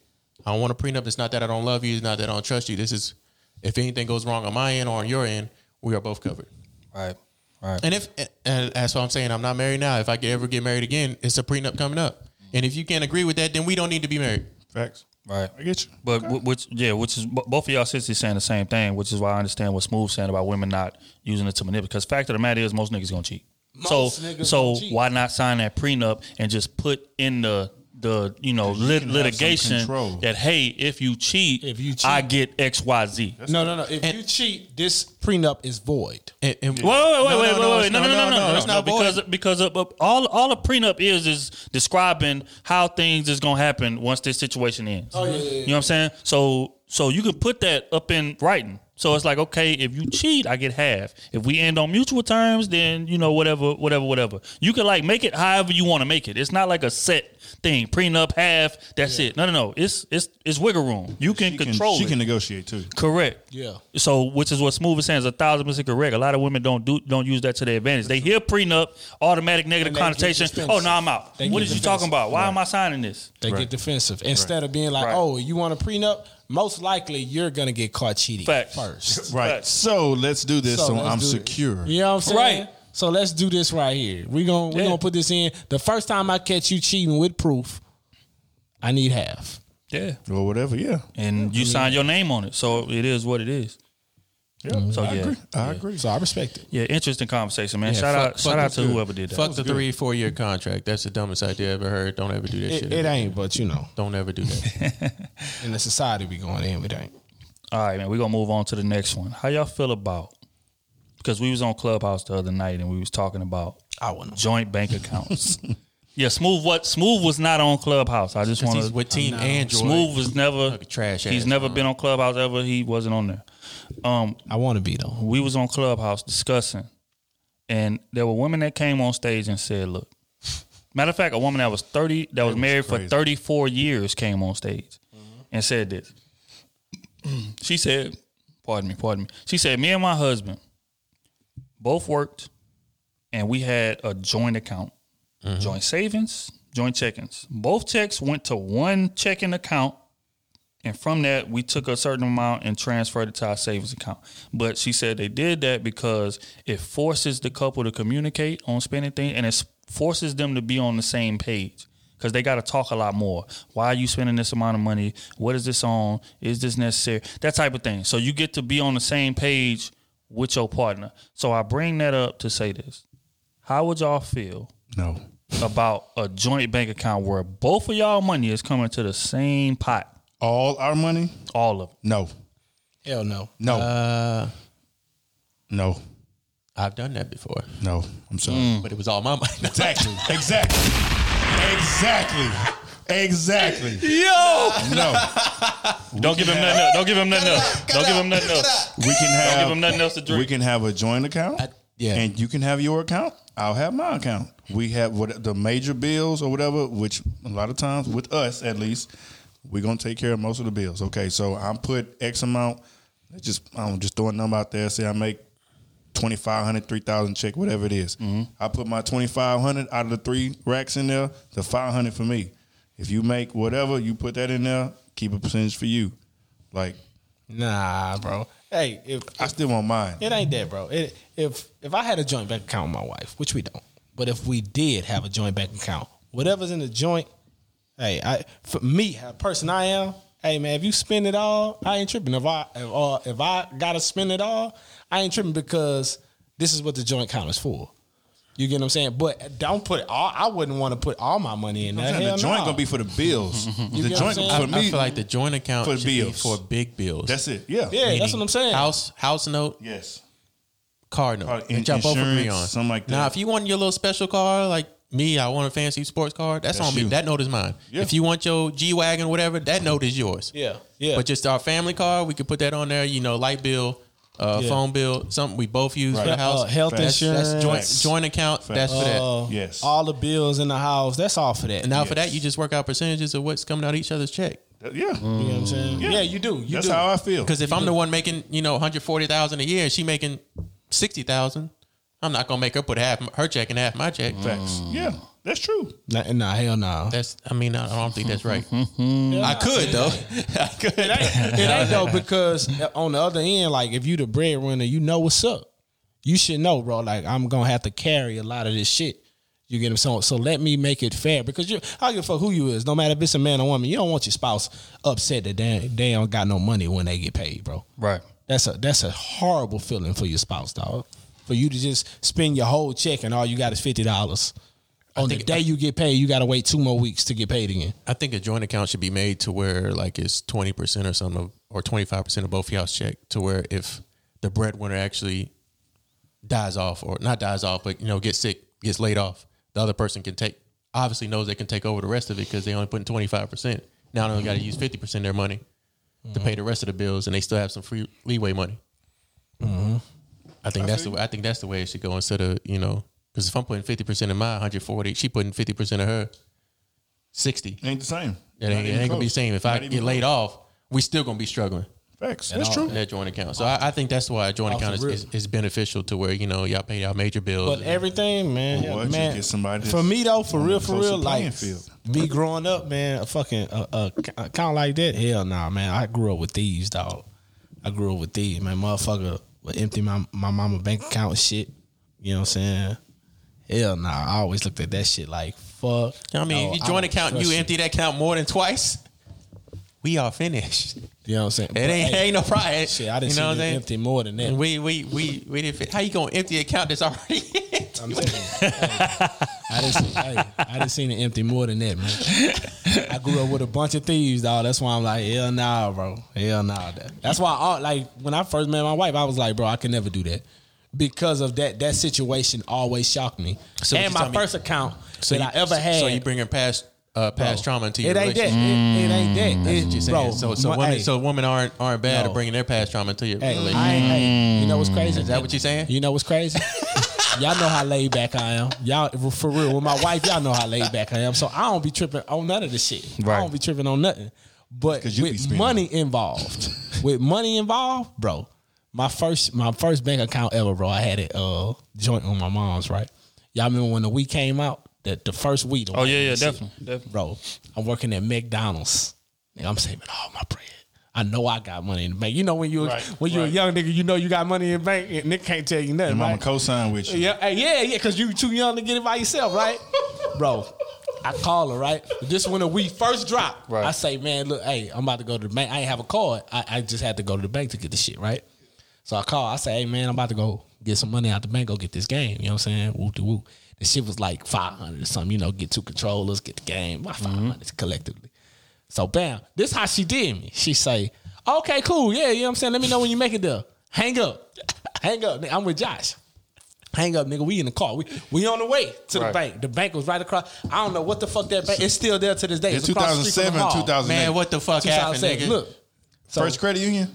I don't want a prenup. It's not that I don't love you. It's not that I don't trust you. This is, if anything goes wrong on my end or on your end, we are both covered." Right. Right. And if and that's what I'm saying, I'm not married now. If I could ever get married again, it's a prenup coming up. And if you can't agree with that, then we don't need to be married. Facts. Right. I get you. But wh- which yeah, which is both of y'all sisters saying the same thing, which is why I understand what Smooth saying about women not using it to manipulate. Because fact of the matter is, most niggas gonna cheat. Most so niggas so gonna cheat. why not sign that prenup and just put in the the you know lit, can have some litigation that hey, if you cheat, If you cheat- I get X Y Z. No, no, no. If you cheat, this prenup is void. And, and Wait, wait, wait, No, wait, no, wait, no, wait, it's no, no, no, no, no, it's no, not because void. because of, of all all a prenup is is describing how things is gonna happen once this situation ends. Oh, yeah, yeah, yeah. You know what I'm saying? So so you can put that up in writing. So it's like okay, if you cheat, I get half. If we end on mutual terms, then you know whatever, whatever, whatever. You can like make it however you want to make it. It's not like a set thing. Prenup half. That's it. No, no, no. It's it's it's wiggle room. You can She control She it. can negotiate too. Correct. Yeah. So, which is what Smooth is saying is a thousand percent correct. A lot of women don't do don't use that to their advantage. They hear prenup, automatic negative negative connotation. Oh no, I'm out. They what get you talking about? Why am I signing this? They get defensive instead of being like, Right. "Oh, you want a prenup?" Most likely, you're gonna get caught cheating Facts. first. Right. Facts. So let's do this. So, So let's I'm do it. secure. You know what I'm saying? Right. So let's do this right here. We gonna we Yeah. gonna put this in. The first time I catch you cheating with proof, I need half. Yeah. Or whatever. Yeah. And you sign your name on it, so it is what it is. Yeah. Mm-hmm. So I yeah. agree. I agree. So I respect it. Yeah, interesting conversation, man. Yeah, shout fuck- out, fuck shout out to good. whoever did that. Fuck the three, four year contract. That's the dumbest idea I ever heard. Don't ever do that It, shit. it ain't, but you know, Don't ever do that. in the society we going in, it ain't. All right, man. We're gonna move on to the next one. How y'all feel about? Because we was on Clubhouse the other night and we was talking about I wouldn't. joint bank accounts. yeah, smooth. What smooth was not on Clubhouse. I just want to. with Team Android. Smooth was never Fucking trash He's never man. been on Clubhouse ever. He wasn't on there. Um, I want to be though. we was on Clubhouse discussing, and there were women that came on stage and said, "Look." Matter of fact, a woman that was thirty, that was, married for thirty four years, came on stage and said this. She said, "Pardon me, pardon me." She said, "Me and my husband both worked, and we had a joint account, joint savings, joint checkings. Both checks went to one checking account." And from that, we took a certain amount and transferred it to our savings account. But she said they did that because it forces the couple to communicate on spending things and it forces them to be on the same page because they got to talk a lot more. Why are you spending this amount of money? What is this on? Is this necessary? That type of thing. So you get to be on the same page with your partner. So I bring that up to say this. How would y'all feel No. about a joint bank account where both of y'all money is coming to the same pot? All our money? All of it. No. Hell no. No. Uh, no. I've done that before, No. I'm sorry. but it was all my money. Exactly. Exactly. Exactly. Exactly. Yo! No. Don't give him nothing else. Don't give him nothing else. Don't give him nothing else. We can have Don't give him nothing else to drink. We can have a joint account. yeah. And you can have your account. I'll have my account. We have what the major bills or whatever, which a lot of times with us at least, we're gonna take care of most of the bills. Okay, so I'm put X amount. Just I'm just throwing a number out there. Say I make 2500 3000 check whatever it is. Mm-hmm. i put my 2500 out of the three racks in there the 500 for me if you make whatever you put that in there keep a percentage for you like Nah, bro. Hey, if i still want mine it ain't that, bro. It, if if I had a joint bank account with my wife, which we don't, but if we did have a joint bank account, whatever's in the joint, hey, I for me, how person I am, Hey man, if you spend it all, I ain't tripping. If I if, uh, if I gotta spend it all, I ain't tripping because this is what the joint account is for. You get what I'm saying? But don't put all. I wouldn't want to put all my money in there. I'm Hell the joint no. gonna be for the bills. You the get what I'm joint for me. I feel like the joint account for should be bills. for big bills. that's it. Yeah. yeah, that's what I'm saying. House house note, Yes. car note. Car- that y'all both agree insurance, on. something like that. Now, if you want your little special car, like me, I want a fancy sports car. That's, That's on me. you. That note is mine. Yeah. If you want your G wagon, whatever, that note is yours. yeah, yeah. But just our family car, we could put that on there. You know, light bill, uh, Yeah. phone bill, something we both use for Right. the house. Uh, health that's, insurance. That's joint, Facts. joint account. That's for that. Uh, Yes. all the bills in the house. That's all for that. And now for that, you just work out percentages of what's coming out of each other's check. That- you yeah. know what I'm saying? Yeah, you do. You That's do. how I feel. Because if I'm the one making, you know, 140,000 a year and she making 60,000, I'm not gonna make her put half her check and half my check. Facts. Mm. Yeah. That's true. Nah, nah, hell no. That's, I mean, I don't think that's right. Mm-hmm. I could though. I could. It ain't, it ain't though because on the other end, like if you the breadwinner, you know what's up. You should know, bro. Like I'm gonna have to carry a lot of this shit. You get them so so let me make it fair because you I don't give a fuck who you is. No matter if it's a man or woman, you don't want your spouse upset that they they don't got no money when they get paid, bro. Right. That's a that's a horrible feeling for your spouse, dog. For you to just spend your whole check and all you got is fifty dollars. On the think- day you get paid, you got to wait two more weeks to get paid again. I think a joint account should be made to where like it's 20% or something of, or 25% of both of y'all's check to where if the breadwinner actually dies off or not dies off, but you know, gets sick, gets laid off, the other person can take obviously knows they can take over the rest of it because they only put in 25%. Now they only got to use 50% of their money to pay the rest of the bills and they still have some free leeway money. Mm-hmm. I think that's the way, I think that's the way it should go instead of, you know, because if I'm putting 50% of my 140, she putting 50% of her 60. Ain't the same. It ain't, it ain't gonna be the same. If I Not even get laid close. off, we still gonna be struggling. Facts. That's true. That joint account. So I, I think that's why a joint account is, is, is beneficial to where you know y'all pay y'all major bills. But everything, man, Boy, just man. get somebody for me though, for real, for real, like playing field. me growing up, man, a fucking uh, uh, account like that, hell nah, man. I grew up with these, dog. I grew up with these, man. Motherfucker would empty my my mama bank account and shit. You know what I'm saying? Hell nah. I always looked at that shit like fuck. I mean, no, if you I joint account, you empty that account more than twice. We are finished. You know what I'm saying? But, ain't, hey, ain't no pride. Shit, I didn't you see know saying? empty more than that. We we we we didn't fit. How you gonna empty an account that's already? I'm saying, hey, I didn't see, hey, I didn't see it empty more than that, man. I grew up with a bunch of thieves, dog. That's why I'm like, hell nah, bro. Hell nah. That's why, I, like, when I first met my wife, I was like, bro, I can never do that because of that. That situation always shocked me. So and my telling me- first account so that you, I ever had. So you bringing past uh, past bro, trauma into your it ain't that. It, it ain't that. That's It- what you're saying. bro, so so my- women hey, so women aren't aren't bad No. at bringing their past trauma into your Hey, relationship. I ain't, hey, you know what's crazy? Is that what you're saying? You know what's crazy? y'all know how laid back I am. Y'all for real. With my wife, y'all know how laid back I am. So I don't be tripping on none of this shit. Right. I don't be tripping on nothing. But 'Cause you with money involved, with money involved, bro. My first my first bank account ever, bro. I had it uh joint on my mom's, right? Y'all remember when the Wii came out? That the first week. the Oh yeah, yeah, shit. definitely, definitely. Bro, I'm working at McDonald's. And I'm saving all my bread. I know I got money in the bank. You know when you Right, when you're right. a young nigga, you know you got money in the bank, and Nick can't tell you nothing. Your mama right? co-sign with you. Yeah, hey, yeah, yeah, because you too young to get it by yourself, right? Bro, I call her, right? This when the we first dropped. Right. I say, man, look, hey, I'm about to go to the bank. I ain't have a card. I, I just had to go to the bank to get the shit, right? So I call. I say, hey, man, I'm about to go get some money out the bank, go get this game. You know what I'm saying? Whoop de whoop. The shit was like 500 or something, you know, get two controllers, get the game, my 500 mm-hmm. collectively. So bam, this how she did me. She say, okay, cool, yeah, you know what I'm saying? Let me know when you make it there. Hang up. Hang up. I'm with Josh. Hang up, nigga. We in the car. We we on the way to the Right. bank. The bank was right across. I don't know what the fuck that bank. It's still there to this day. It's across the street from 2007, the mall. 2008. Man, what the fuck happened, 2007. nigga? Look. So, First credit union.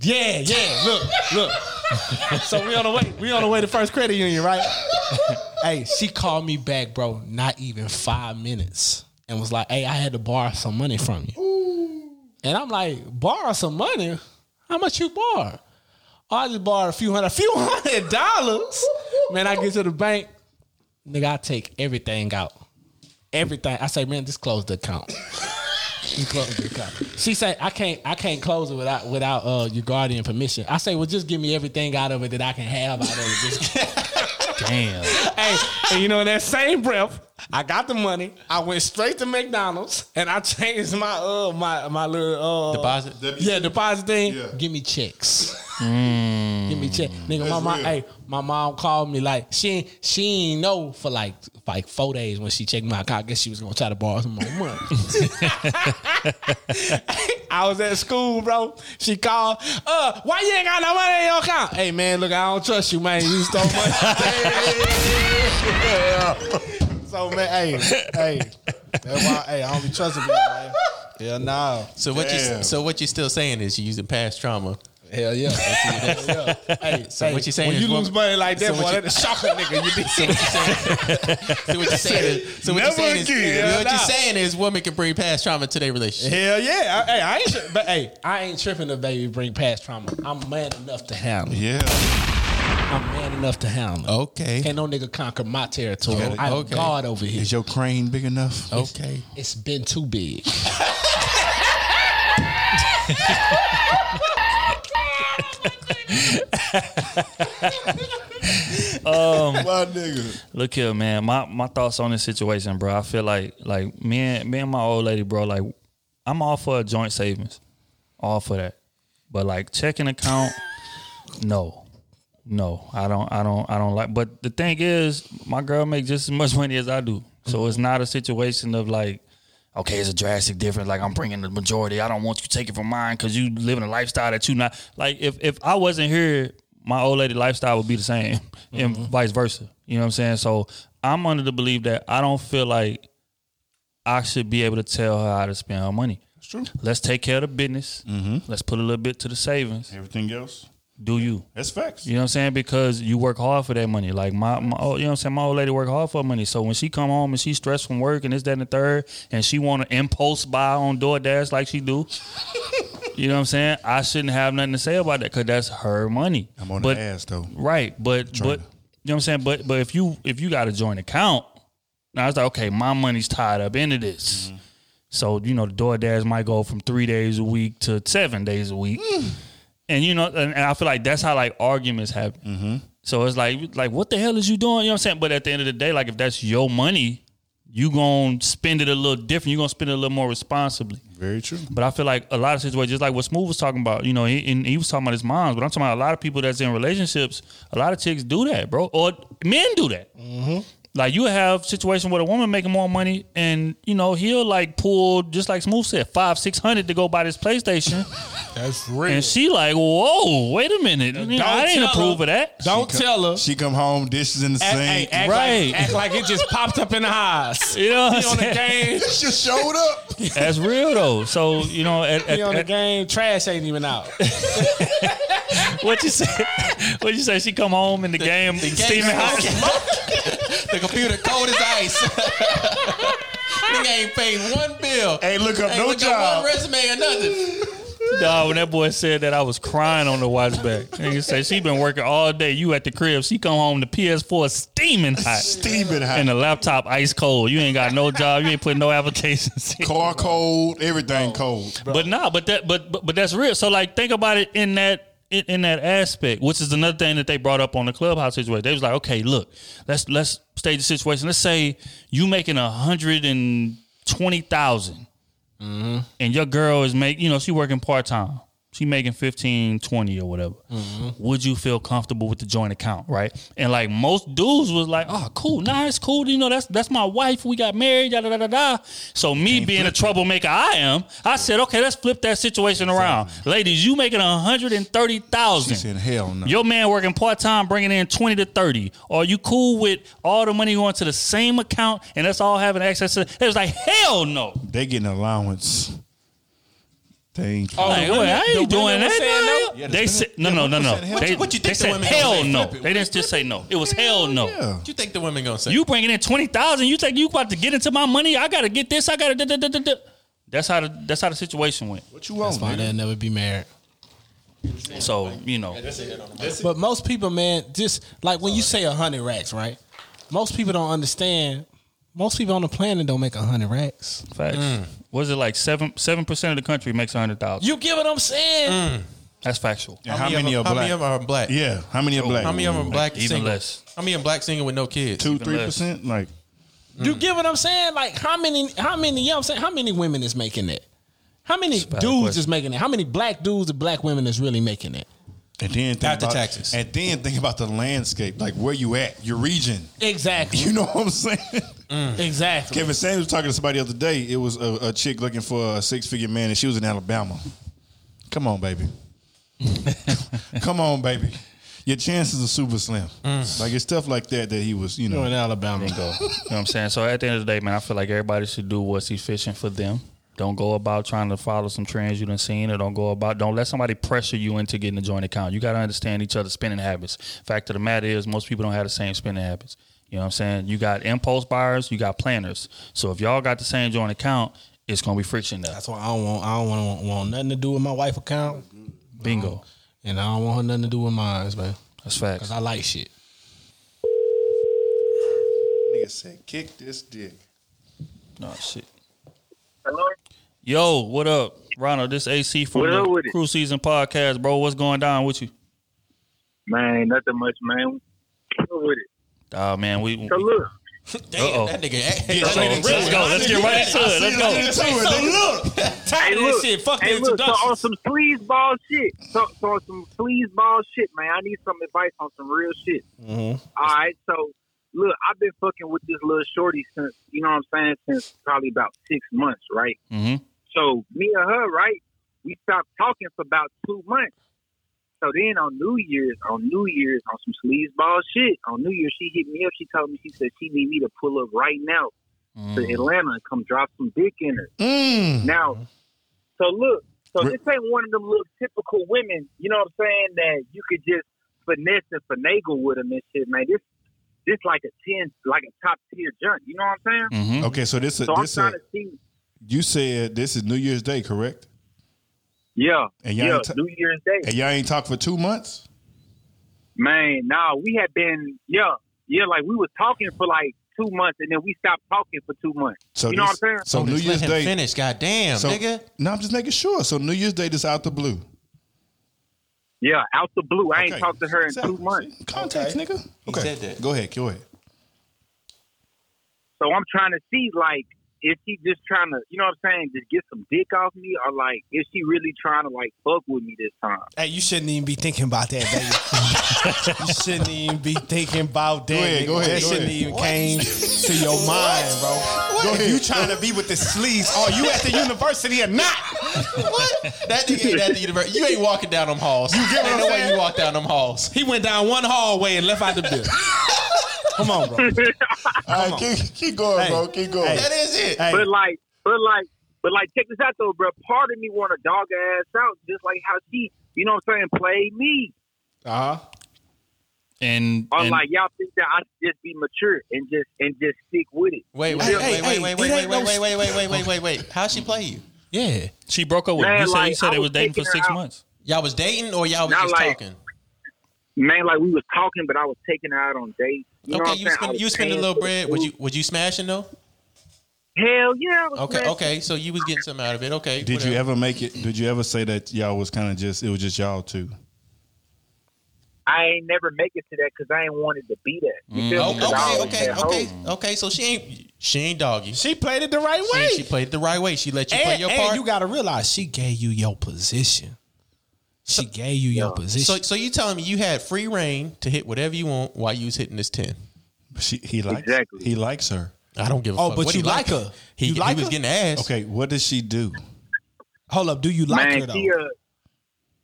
yeah, yeah. Look, look. so we on the way. We on the way to First Credit Union, right? hey, she called me back, bro. Not even five minutes, and was like, "Hey, I had to borrow some money from you." And I'm like, "Borrow some money? How much you borrow?" Oh, I just borrowed a few hundred, a few hundred dollars. Man, I get to the bank, nigga. I take everything out, everything. I say, man, just close the account. You close the. She said, I can't I can't close it without without uh, your guardian permission. I say, well, just give me everything out of it that I can have out of it. Damn. hey, and you know, in that same breath, I got the money. I went straight to McDonald's and I changed my uh my my little uh Deposit. Yeah, deposit thing. Yeah. Give me checks. Give me check. Nigga, my That's mom, hey, my mom called me like she ain't- she ain't know for like like four days when she checked my account. I guess she was gonna try to borrow some more money. I was at school, bro. She called, uh, why you ain't got no money in your account? Hey man, look, I don't trust you, man. You stole money. so man, hey, hey. That's why hey, I don't be trusting people, man. Hell no. So what Damn. you so what you're still saying is you're using past trauma. Hell yeah. Hell yeah. Hey, So what you saying when is you what- lose money like that, so boy, what you- that shock a nigga. You did So what you're saying is so what you're Never saying is again. what you're Nah. saying is women can bring past trauma to their relationship. Hell yeah. I, hey, I ain't but hey, I ain't tripping if baby bring past trauma. I'm man enough to handle. Yeah. I'm man enough to handle. Okay. Can't no nigga conquer my territory. Okay. I'm Okay. God over here. Is your crane big enough? Okay. It's been too big. Um, my nigga. Look here, man. My my thoughts on this situation, bro. I feel like like me and me and my old lady, bro. Like I'm all for a joint savings, all for that. But like checking account, no, no. I don't. I don't. I don't like. But the thing is, my girl makes just as much money as I do, so it's not a situation of like. Okay, it's a drastic difference. Like I'm bringing the majority. I don't want you to take from mine because you living a lifestyle that you not like. If if I wasn't here, my old lady lifestyle would be the same, and mm-hmm. vice versa. You know what I'm saying? So I'm under the belief that I don't feel like I should be able to tell her how to spend her money. That's true. Let's take care of the business. Mm-hmm. Let's put a little bit to the savings. Everything else? Do you? That's facts. You know what I'm saying? Because you work hard for that money. Like my, my oh, you know what I'm saying? My old lady work hard for money. So when she come home and she stressed from work and this, that, and the third, and she want to impulse buy on DoorDash like she do, you know what I'm saying? I shouldn't have nothing to say about that because that's her money. I'm on but, the ass though. Right, but but you know what I'm saying. But but if you if you got a joint account, now it's like okay, my money's tied up into this. Mm-hmm. So you know the DoorDash might go from three days a week to seven days a week, mm. And you know, and, I feel like that's how like arguments happen. Mm-hmm. So it's like like what the hell is you doing? You know what I'm saying? But at the end of the day, like if that's your money, you gonna spend it a little different. You are gonna spend it a little more responsibly. Very true. But I feel like a lot of situations, just like what Smooth was talking about, you know, he, and he was talking about his moms, but I'm talking about a lot of people that's in relationships. A lot of chicks do that, bro, or men do that. Mm-hmm. Like you have situation where a woman making more money, and you know he'll like pull just like Smooth said, five six hundred to go buy this PlayStation, That's real. and she like, whoa, wait a minute, I didn't approve her. of that. Don't tell her. She come home, dishes in the Act, sink. hey, act Right. like, act like it just popped up in the house. You know what He I'm on the saying? game. just showed up. That's real though. So you know, at, He on at, the at, game. Trash ain't even out. what you say? What you say? She come home in the game, steaming hot. The computer cold as ice. Nigga ain't paid one bill. Ain't look up Ain't no look up job. one resume or nothing. Dog, when that boy said that, I was crying on the watch back. Nigga say she been working all day. You at the crib. She come home, the PS4 steaming hot. Steaming hot. And the laptop ice cold. You ain't got no job. You ain't putting no applications. in. Car cold, everything cold. But nah, but that but, but but that's real. So like think about it in that in, in that aspect, which is another thing that they brought up on the clubhouse situation. They was like, okay, look, let's let's stage the situation. Let's say you making a hundred and twenty mm-hmm. and your girl is make you know she working part time. She making 15, 20 or whatever. Mm-hmm. Would you feel comfortable with the joint account, right? And like most dudes was like, oh, cool, mm-hmm. nice, cool. You know, that's that's my wife. We got married, da da da da. So me being a troublemaker I am, I said, okay, let's flip that situation around. Ladies, you making a hundred and thirty She said, hell no. Your man working part time, bringing in twenty to thirty. Are you cool with all the money going to the same account and that's all having access to? It was like hell no. They getting an allowance. They ain't. Oh, Like, the wait, women- I the ain't doing women was that. saying no. no? Yeah, the they said no, yeah, no, no, no. said hell. They, What you- what you they think the said women hell gonna say? no. Flip it. They didn't just say no. It was hell no. Yeah. What you think the women gonna say? You bringing in twenty thousand. You think you about to get into my money? I got to get this. I got to. That's how the that's how the situation went. What you want, That's fine. nigga? They'll never be married. So you know, But most people, man, just like when you say a hundred racks, right? Most people don't understand. Most people on the planet don't make a hundred racks. facts. Mm. Was it like seven seven percent of the country makes a hundred thousand? You get what I'm saying? Mm. That's factual. And how, of many them- are how black? many of them are black? yeah, how many are oh, black? How many of them are black Even single? less. How many of black single with no kids? Two, Even three less. percent. Like mm. You get what I'm saying? Like how many? How many? You know what I'm saying? How many women is making it? How many dudes question. is making it? How many black dudes and black women is really making it? And then think After about, taxes. And then think about the landscape, like where you at, your region. Exactly. You know what I'm saying? Mm. Exactly. Kevin Samuels was talking to somebody the other day. It was a, a chick looking for a six figure man, and she was in Alabama. Come on, baby. Come on, baby. Your chances are super slim. Mm. Like it's stuff like that that he was, you know. in Alabama. Bingo. you know what I'm saying? So at the end of the day, man, I feel like everybody should do what's efficient for them. Don't go about trying to follow some trends you done seen, or don't go about don't let somebody pressure you into getting a joint account. You got to understand each other's spending habits. Fact of the matter is, most people don't have the same spending habits. You know what I'm saying? You got impulse buyers, you got planners. So if y'all got the same joint account, it's gonna be friction there. That's why I don't want. I don't want, want nothing to do with my wife account, Bingo. Um, and I don't want her nothing to do with mine, man. That's facts. Cause I like shit. Nigga said, kick this dick. No shit. Hello? Yo, what up, Ronald? This AC from What the with it? Crew Season Podcast, bro. What's going down with you? Man, nothing much, man. What with it? Uh man, we. So look, Damn, Uh-oh. that nigga. Hey, Let's go. Let's go. Let's get right into it. Let's go. So look, tired hey, of look, shit. Fuck hey, the look. So introduction. on some sleazeball shit. So, so on some sleazeball shit, man. I need some advice on some real shit. Mhm. All right, so look, I've been fucking with this little shorty since you know what I'm saying since probably about six months, right? Mm-hmm. So me and her, right? We stopped talking for about two months. So then on New Year's, on New Year's, on some sleazeball shit, on New Year's, she hit me up. She told me she said she need me to pull up right now to Atlanta and come drop some dick in her. Now, so look, so this ain't one of them little typical women, you know what I'm saying, that you could just finesse and finagle with them and shit, man. This, this like a ten, like a top tier junk. You know what I'm saying? Mm-hmm. Okay, so this, So I'm this trying uh, to see. You said this is New Year's Day, correct? Yeah, And y'all yeah, ain't t- New Year's Day. And y'all ain't talked for two months. Man, nah, we had been, yeah, yeah, like we was talking for like two months, and then we stopped talking for two months. So you know this- what I'm saying? So Oh, New Year's let him Day. finish. Goddamn, So, nigga. no, I'm just making sure. So New Year's Day, just out the blue. Yeah, out the blue. I ain't talked to her in Exactly. two months. See? Context, nigga. He said that. Go ahead. Go ahead. So I'm trying to see, like, is she just trying to, you know what I'm saying, just get some dick off me, or like, is she really trying to like fuck with me this time? Hey, you shouldn't even be thinking about that, baby. you shouldn't even be thinking about that. Go ahead, go ahead, That go shouldn't ahead. even came to your mind, bro. Go if ahead. you trying to be with the sleeves, are you at the university or not? What? That nigga ain't at the university. You ain't walking down them halls. You get what ain't I'm no way you walk down them halls. He went down one hallway and left out the building. Come on, bro. All right, keep, keep going, Hey. bro. Keep going. Hey. That is it. Hey, But like, but like, but like, check this out though, bro. Part of me want to dog ass out, just like how she, you know what I'm saying, played me. uh-huh. And, Or and like y'all think that I should just be mature and just and just stick with it. Wait, wait, Hey, wait, hey, wait, hey, wait, it wait, wait, wait, wait, wait, wait, wait, wait, wait. How'd she play you? Yeah. she broke up with. Man, You said, you said I they was was dating for six out. months. Y'all was dating or y'all was Not just like- talking? Man, like we was talking, but I was taking her out on dates. You know okay, what you I'm saying? I spend you spend a little bread. Would you would you smashing though? Hell yeah. I was Okay, smashing. okay. So you was getting something out of it. Okay. Did you ever make it? Did you ever say that y'all was kind of just? It was just y'all two. I ain't never make it to that because I ain't wanted to be that. You mm. feel me? 'Cause okay, okay, okay, hoes. okay. So she ain't she ain't doggy. She, She played it the right way. she played it the right way. She let you play and, your and part. you got to realize she gave you your position. She gave you your so position. so so you telling me you had free reign to hit whatever you want while you was hitting this ten? She, he likes. Exactly. He likes her. I don't give a Oh, fuck. but what you he like her? He, You he like was her? getting ass. Okay, what does she do? Hold up, do you like Man, her though? Uh,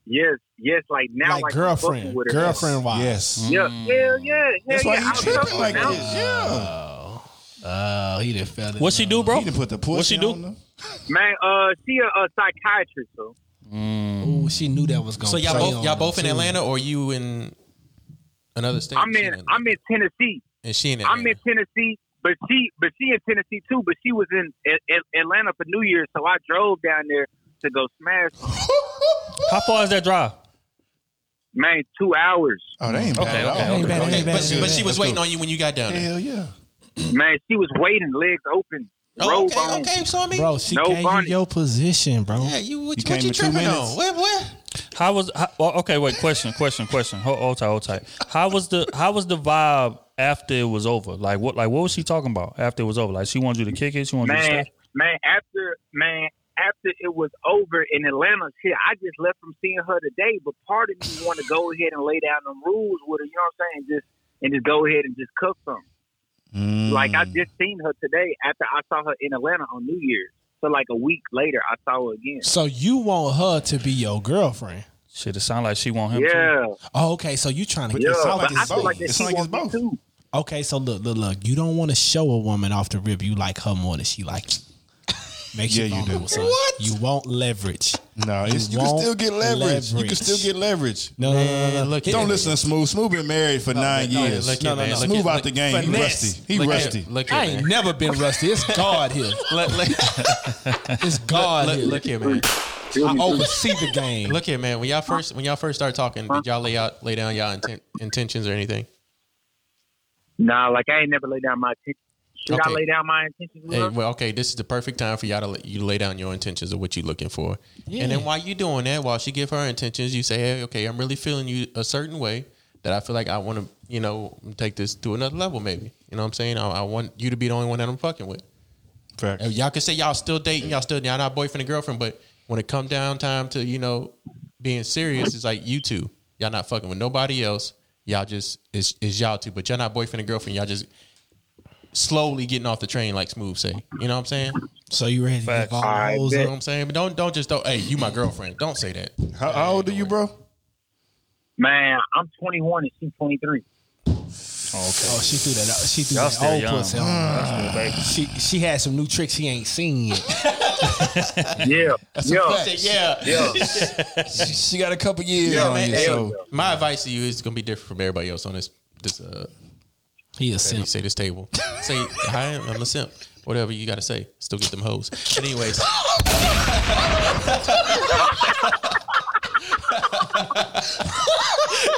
she uh, yes, yes. Like now, like like, girlfriend, with her. girlfriend wise. Yes. Yeah, hell yeah, hell That's yeah. why he I'm tripping like with her. this. Yeah. Oh, he done fell. in What she do, love. bro? He didn't put the pussy What she do? on them. Man, uh, she a, a psychiatrist, so Ooh, she knew that was going. So y'all both y'all both in Atlanta or you in another state? I'm She in I'm in Tennessee. and she in Atlanta. I'm in Tennessee, but she but she in Tennessee too. But she was in A- A- Atlanta for New Year's, so I drove down there to go smash. How far is that drive? Man, two hours. Oh, they ain't Okay, bad at okay, all. okay. bad, okay, bad, but, she, but she was waiting on you when you got down there. Hell yeah. Man, she was waiting, legs open, Oh, okay, on. okay. So I mean, bro. She No gave bonnet. you your position, bro. yeah, you what You you, what came you in two tripping minutes. on? What what? How was how, well, okay? Wait, question, question, question. Hold, hold tight, hold tight. How was the how was the vibe after it was over? Like what? Like what was she talking about after it was over? Like she wanted you to kick it. She wanted you to man, stay. man, after man, after it was over in Atlanta, shit, I just left from seeing her today. But part of me want to go ahead and lay down them rules with her. You know what I'm saying? Just and just go ahead and just cook some. Mm. Like I just seen her today after I saw her in Atlanta on New Year's. So like a week later, I saw her again. So you want her to be your girlfriend? Shit, it sound like she want him. Too. Yeah, Oh, okay. So you trying to yeah. get sound But like I it's both. like that It she sound like it's wants both. too. Okay, so look, look, look. You don't want to show a woman off the rip you like her more than she like you. Makes Yeah, you you do. vulnerable, son. What? You won't leverage. No, it's, you can still get leverage. You can still get leverage. No, no, no, no, no. look Don't here. listen to Smooth. Smooth been married for nine no, years. look No, no, no. Smooth out look- the game. He rusty. He look rusty. Here, look here, I ain't man. never been rusty. It's God here. Look, look, It's God look, here. look here, man. I oversee the game. Look here, man. When y'all first when y'all first start talking, did y'all lay out lay down y'all intent, intentions or anything? Nah, like I ain't never lay down my intentions. Should I lay down my intentions? Hey, well, okay, this is the perfect time for y'all to lay- you lay down your intentions of what you're looking for. And then while you're doing that, while she give her intentions, you say, "Hey, okay, I'm really feeling you a certain way that I feel like I want to, you know, take this to another level. Maybe, you know, what I'm saying, I, I want you to be the only one that I'm fucking with. Facts. Y'all can say y'all still dating, y'all still y'all not boyfriend and girlfriend, but when it come down time to you know being serious, it's like you two, y'all not fucking with nobody else. Y'all just is is y'all two, but y'all not boyfriend and girlfriend. Y'all just slowly getting off the train, like Smooth say. You know what I'm saying? So you ready to Facts. give all I hoes bet. know what I'm saying? But don't don't just don't. Hey, you my girlfriend. Don't say that. How, how old are you, bro? Man, I'm 21 and she's 23. Oh, she threw that. out- She threw Y'all that still old young. pussy. on. That's good, baby. She she had some new tricks he ain't seen yet. Yeah, yeah, Yeah, yeah. She, she got a couple years Yeah, on man. you, Hell so yeah. My advice to you is gonna be different from everybody else on this this uh He a you simp. say this table. say hi, I'm a simp. Whatever you gotta say. Still get them hoes. But anyways.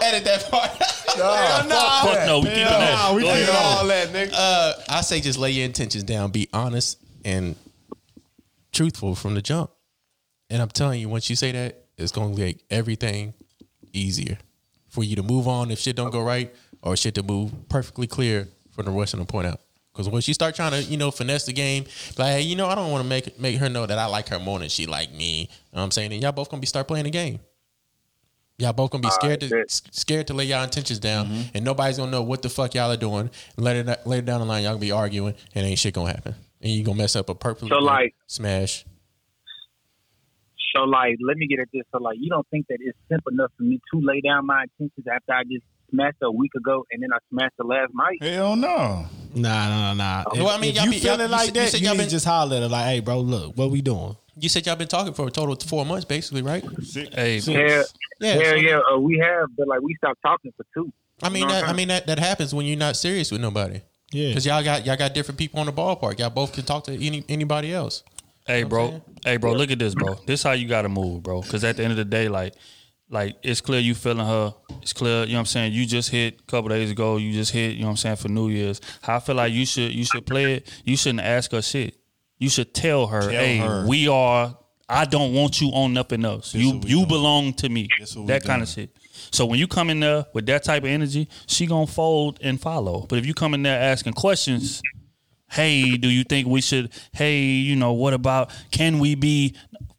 Edit that part. Nah, Fuck no, we keeping that. we Go ahead. keeping all that, nigga. Uh, I say just lay your intentions down. Be honest and truthful from the jump. And I'm telling you, once you say that, it's gonna make everything easier for you to move on if shit don't go right, or shit to move perfectly clear for the rushing to point out. Because once you start trying to, you know, finesse the game, like, hey, you know, I don't want to make make her know that I like her more than she like me. You know what I'm saying? And y'all both gonna be start playing the game. Y'all both gonna be scared to scared to lay y'all intentions down, mm-hmm. and nobody's gonna know what the fuck y'all are doing. Later, later down the line, y'all gonna be arguing, and ain't shit gonna happen, and you gonna mess up a perfectly So, like- smash. So like, let me get at this. So like, you don't think that it's simple enough for me to lay down my intentions after I just smashed a week ago and then I smashed her last night? Hell no. Nah, nah, nah. Well, I mean, if y'all you be- y'all- feeling like said- you that, said you y'all been- just holler at her like, "Hey, bro, look, what we doing?" You said y'all been talking for a total of four months, basically, right? Hey, Yeah, Yeah, yeah, so- yeah. Uh, we have, but like we stopped talking for two. I mean, You know that, I mean that that happens when you're not serious with nobody. Yeah. Because y'all got y'all got different people on the ballpark. Y'all both can talk to any anybody else. Hey, I'm bro. Hey, bro. Look at this, bro. This how you gotta move, bro. Because at the end of the day, like, like it's clear you feeling her. It's clear, you know what I'm saying. You just hit a couple days ago. You just hit, you know what I'm saying, for New Year's. How I feel like you should, you should play it. You shouldn't ask her shit. You should tell her, hey, her. we are. I don't want you on nothing else. This you you doing. belong to me. This what we That kind of shit. So when you come in there with that type of energy, she gonna fold and follow. But if you come in there asking questions, hey, do you think we should? Hey, you know, what about? Can we be?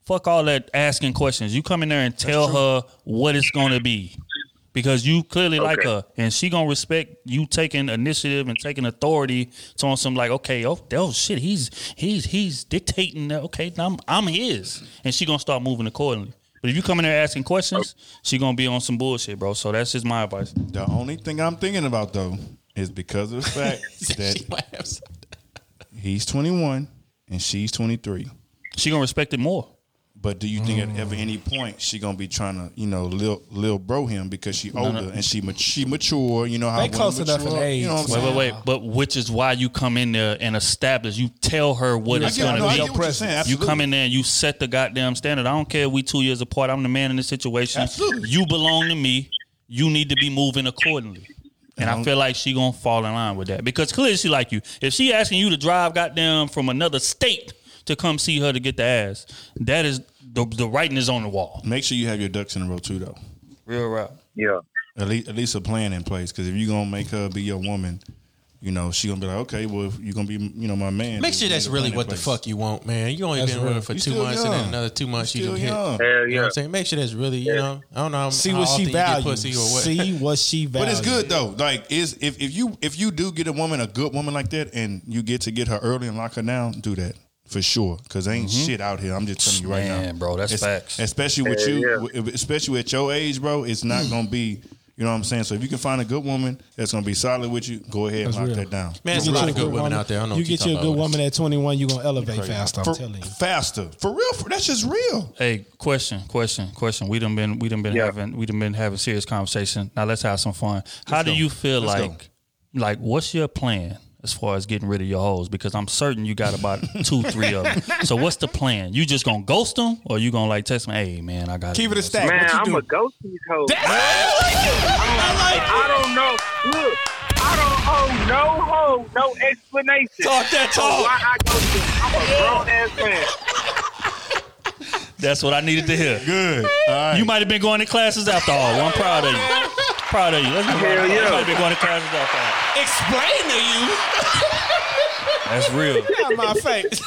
Fuck all that asking questions. You come in there and tell her what it's gonna be, because you clearly like her, and she gonna respect you taking initiative and taking authority. So on some like, okay, oh, oh shit, he's he's he's dictating. that. Okay, now I'm I'm his, and she gonna start moving accordingly. But if you come in there asking questions, she gonna be on some bullshit, bro. So that's just my advice. The only thing I'm thinking about though is because of the fact that laughs. he's 21 and she's 23. She gonna respect it more. But do you think at ever any mm. point she gonna be trying to, you know, lil, lil bro him because she older and she mat- she mature? You know how They women close enough in mature, age. You know what I'm Wait, saying? wait, wait. But which is why you come in there and establish. You tell her what I it's get, gonna get be. what you're saying. You Absolutely. come in there and you set the goddamn standard. I don't care if we two years apart. I'm the man in this situation. Absolutely. You belong to me. You need to be moving accordingly. And I feel like she gonna fall in line with that because clearly she like you. If she asking you to drive goddamn from another state to come see her to get the ass, that is the the writing is on the wall. Make sure you have your ducks in a row too, though. Real rap. Yeah. At least, at least a plan in place. Because if you're gonna make her be your woman, you know she gonna be like, okay, well, if you're gonna be, you know, my man. Make sure that's really what the fuck you want, man. You only That's been with her for You two still months and then another two months you Still done hit. young. Hell You know what yeah. I'm saying? Make sure that's really, you know, I don't know how, See how what often she you values. pussy or what. See what she values. But it's good though. Like, is if, if you if you do get a woman, a good woman like that, and you get to get her early and lock her down, do that for sure. Because ain't shit out here. I'm just telling you right now, Mm-hmm. Man, bro, that's Es- facts. Especially with you, yeah. especially at your age, bro. It's not gonna be. You know what I'm saying? So if you can find a good woman that's gonna be solid with you, go ahead and lock real. that down. Man, there's You a get lot of good good women out there. I don't know You get you a good woman at 21, you gonna elevate faster. I'm For- telling you. faster, for real. For, that's just real. Hey, question, question, question. We done been we done been Yeah. having we done been having serious conversation. Now let's have some fun. How do you feel Let's go. like like what's your plan as far as getting rid of your hoes? Because I'm certain you got about two, three of them. So what's the plan? You just gonna ghost them, or you gonna like text me? Hey man, I got Keep it a stack. Man, what you I'm do? a ghost these hoes. I like I don't know. Look, I don't owe no hoe, no explanation. Talk that for talk. Why I go to? I'm a grown ass man. That's what I needed to hear. Good. All right. You might have been going to classes after all. Well, I'm proud of you. Proud of you. Let's be Hell real. You yeah. might have been going to classes after all. Explain to you. That's real. Out my face.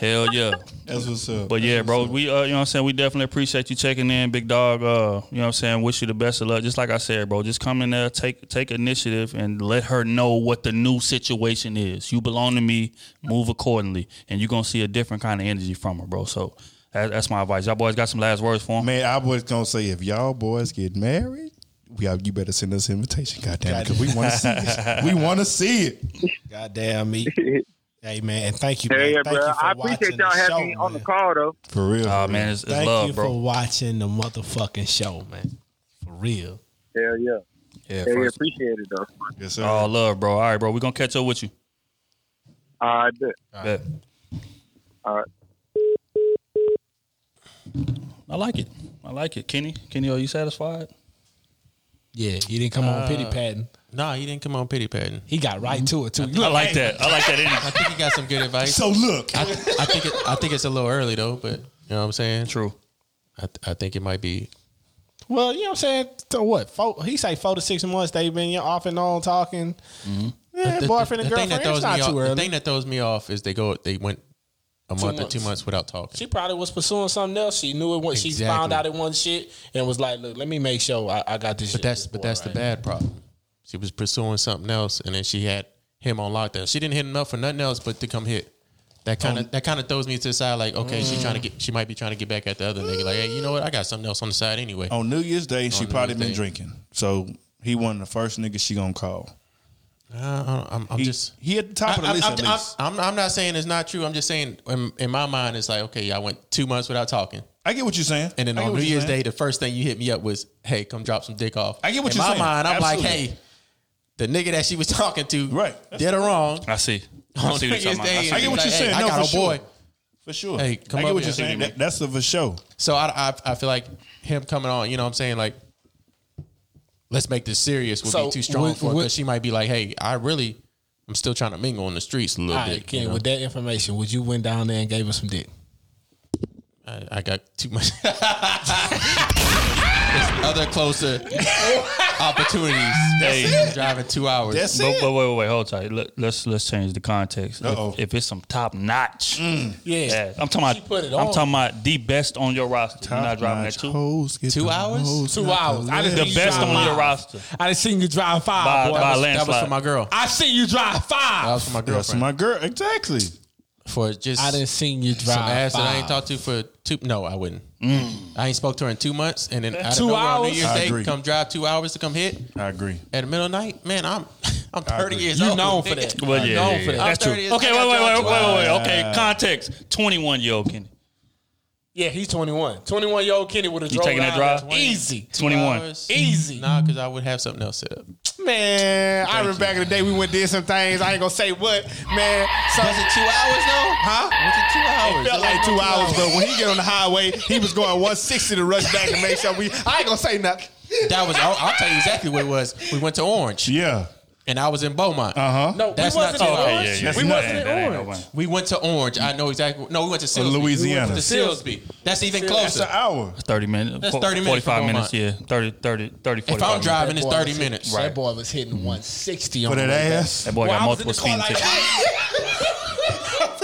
Hell yeah. That's what's up. But yeah, bro, we uh, you know what I'm saying, we definitely appreciate you checking in, big dog. Uh, you know what I'm saying, wish you the best of luck. Just like I said, bro, just come in there, take take initiative and let her know what the new situation is. You belong to me, move accordingly, and you're gonna see a different kind of energy from her, bro. So that, that's my advice. Y'all boys got some last words for him? Man, I was gonna say if y'all boys get married, y'all you better send us an invitation, goddamn, because we want to see it. We want to see it. Goddamn me. Hey man, and thank you. Hell man. yeah, thank bro. you for I watching appreciate the y'all having show, me on the call though. For real. Oh man, it's, it's Thank love, you bro. for watching the motherfucking show, man. For real. Hell yeah. yeah, Hell yeah, appreciate it though. Yes, sir. all love, bro. All right, bro, we gonna catch up with you. I bet. Bet. All right. I like it. I like it. Kenny, Kenny, are you satisfied? Yeah, he didn't come on pity uh, patting. Nah, he didn't come on pity patting. He got right to it too. I like that. I like that energy. I think he got some good advice. so look, I, I think it, I think it's a little early though, but you know what I'm saying. True. I, I think it might be. Well, you know what I'm saying? So what? Four, he say four to six months they've been off and on talking. Mm-hmm. Yeah, The- boyfriend and the thing girlfriend. that It's throws not me too off, early. The thing that throws me off is they go they went a month or two months. months without talking. she probably was pursuing something else. She knew it. Was, She found out it wasn't shit and was like, "Look, let me make sure I, I got this." But shit that's but that's boy the right bad problem. She was pursuing something else, and then she had him on lockdown. She didn't hit him up for nothing else but to come hit. That kind of that kind of throws me to the side. Like, okay, she trying to mm. get. She might be trying to get back at the other nigga. Like, hey, you know what? I got something else on the side anyway. on New Year's Day, she New probably Year's been Day. drinking. So he wasn't the first nigga she gonna call. Uh, I'm, I'm He, just. he at the top of the I- list I'm, at least. I'm, I'm not saying it's not true. I'm just saying in, in my mind it's like okay, I went two months without talking, I get what you're saying. and then on New Year's saying. Day, the first thing you hit me up was, "Hey, come drop some dick off." I get what in you're saying. my saying. mind, I'm like, "Hey, the nigga that she was talking to, Right. Dead or wrong." I see. I On see New what you're Year's talking about. I Day, see I get what was you're like, saying. Hey, No, I got for a boy. sure. For sure. Hey, come I get up what here. you're saying. That, that's a for sure. So I, I I feel like him coming on, you know what I'm saying? Like, let's make this serious would So, be too strong would- for her because she might be like, hey, I really, I'm still trying to mingle in the streets a little All bit. right, Kenny, you know? with that information, would you went down there and gave her some dick? I, I got too much. There's other closer opportunities. Hey. driving two hours. That's But, it. but wait, wait, wait, hold tight. Let, let's let's change the context. If, Uh-oh. if it's some top notch, mm. Yeah, yeah, I'm talking about. put it I'm on. talking about the best on your roster. You're not driving that Top-notch two. hoes Two hours? hoes Two out hours. I the done The you best drive on your five. roster. I done seen you drive five, By- boy. by that, was, landslide. that was for my girl. I seen you drive five. That was for my That's girlfriend. my girl. Exactly. For just I didn't seen you drive some ass five. that I ain't talked to for two. No, I wouldn't. Mm. I ain't spoke to her in two months, and then out of Two nowhere on New hours? Year's I Day, agree. come drive two hours to come hit I agree. at the middle of the night. Man, I'm I'm I 30 agree. years You old. known for that. Well, You yeah, known yeah, for that. that's true. years- Okay, wait, wait, wait, wait, wait, wait. Okay, context. 21 year old Kenny. Yeah, he's 21. 21 year old Kenny would have You drove taking that drive? there. Easy. 21. hours? Easy. Nah, because I would have something else set up. Man, I remember back in the day we went did some things. I ain't gonna say what, man. So, Was it two hours though? Huh? Was it two hours? It felt like two hours, but when he get on the highway, he was going 160 to rush back and make sure we. I ain't gonna say nothing. That was. I'll, I'll tell you exactly what it was. We went to Orange. Yeah. And I was in Beaumont. Uh huh. No, that's we not wasn't too in far. Orange. Yeah, yeah, we wasn't in ain't no Orange. We went to Orange. I know exactly. No, we went to Silsbee. Louisiana. We went to Silsbee. That's even That's closer. an hour. 30 minutes. That's 30 minutes 45 minutes, yeah. 30, 30, 30 45 If I'm minutes. driving, it's 30 was minutes. hitting- That boy was hitting 160 on that the back. ass. That boy Boy, got I was in multiple the car speeding like,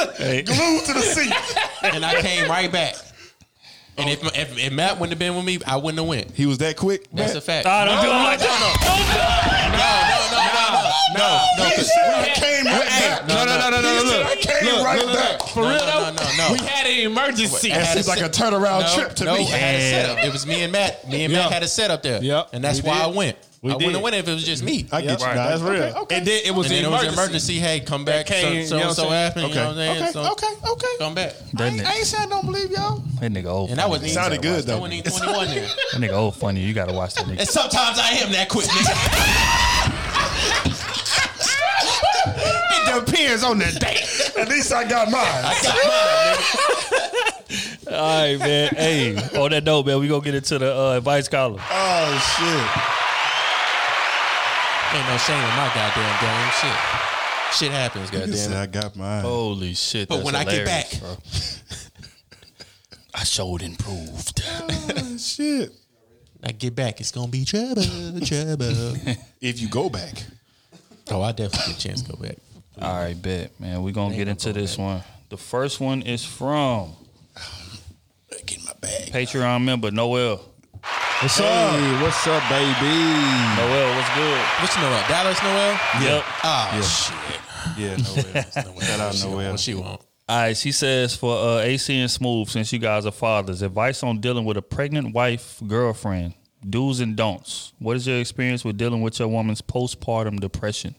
tickets. Hey, Glued to the seat. and I came right back. And if, if, if Matt wouldn't have been with me, I wouldn't have went. He was that quick. That's man. a fact. Ah, don't do him like that. No, no, No, he cause- said I came right back. no, no, no, no, no, He said look. I came Look, right look, look. back. For real no, no, no, no. We had an emergency. I That seems like a turnaround trip to no, me. I had a setup. It was me and Matt. Me and Matt had a setup there. Yep, And that's why I went. We I wouldn't did. have went if it was just me. I get you. Right. now. That's real. Okay, okay. And then it was and an then it was emergency. an emergency. Hey, come back. That came, so you know so, so what I'm happened. You know what I'm saying? Okay, So okay, okay. Come back. That I ain't, I nigga, ain't saying I don't believe y'all. that nigga old. And that funny. was Sounded good I though. wasn't even 21 then. That nigga old funny. You gotta watch that And nigga. sometimes I am that quick, nigga. It depends on the day. At least I got mine. I got mine, nigga. All right, man. Hey, on that note, man, we gonna get into the uh, advice column. Oh shit. Ain't no shame in my goddamn game. Shit. Shit happens, goddamn. I got mine. Holy shit! But that's when I get back- bro. I showed improved. Oh, shit. I get back, it's gonna be trouble, trouble. If you go back. oh, I definitely get a chance to go back. All right, bet, man. We're gonna get into this one. The first one is from Get in my bag. Patreon member Noel. What's up? what's up, baby? Noel, what's good? What's you know Dallas Noel? Yep. Oh shit. Yeah, no way. Shout out Noel. What she want? All right, she says for uh, AC and Smooth, since you guys are fathers, advice on dealing with a pregnant wife, girlfriend, do's and don'ts. What is your experience with dealing with your woman's postpartum depression?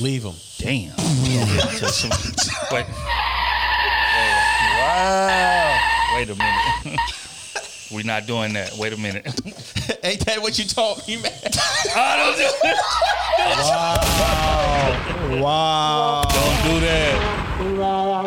Leave him. Damn. Wait. Wow. Wait a minute. We're not doing that. Wait a minute. Ain't that what you taught me, man? Wow. Don't do that.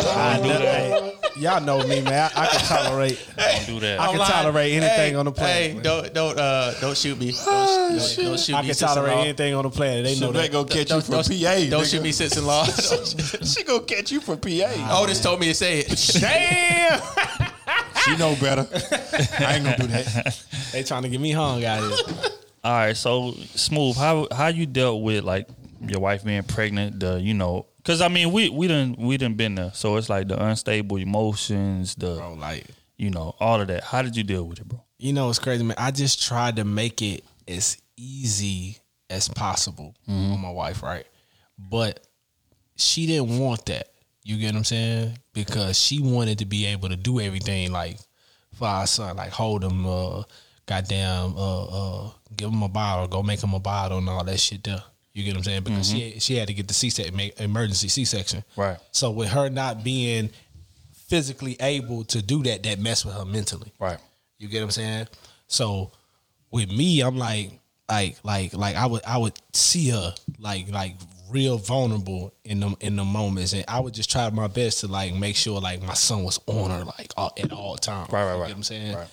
I Don't do that. Y'all know me, man. I, I can tolerate. Don't do that. I can tolerate anything on the planet. Hey, don't don't uh don't shoot me. Don't, don't, don't shoot I me. can sister-in-law. tolerate anything on the planet. They know They that. gonna catch you Don't, for don't, PA. don't nigga. shoot me, sister-in-law. She gonna catch you for PA. Otis told me to say it. Damn. She know better. I ain't gonna do that. they trying to get me hung out here. All right, so smooth. How how you dealt with like your wife being pregnant? The you know, because I mean we we didn't we didn't been there, so it's like the unstable emotions, the Bro, like you know all of that. How did you deal with it, bro? you know, it's crazy, man. I just tried to make it as easy as possible on my wife, right? But she didn't want that. You get what I'm saying? Because she wanted to be able to do everything like for our son, like hold him, uh, goddamn, uh, uh, give him a bottle, go make him a bottle, and all that shit there. You get what I'm saying? Because she mm-hmm. she had to get the C section, emergency C section. Right. So with her not being physically able to do that, that messed with her mentally. Right. You get what I'm saying? So with me, I'm like, like, like, like I would, I would see her like, like real vulnerable in the in the moments, and I would just try my best to like make sure like my son was on her like all, at all times. Right, right, You right. get what I'm saying? Right.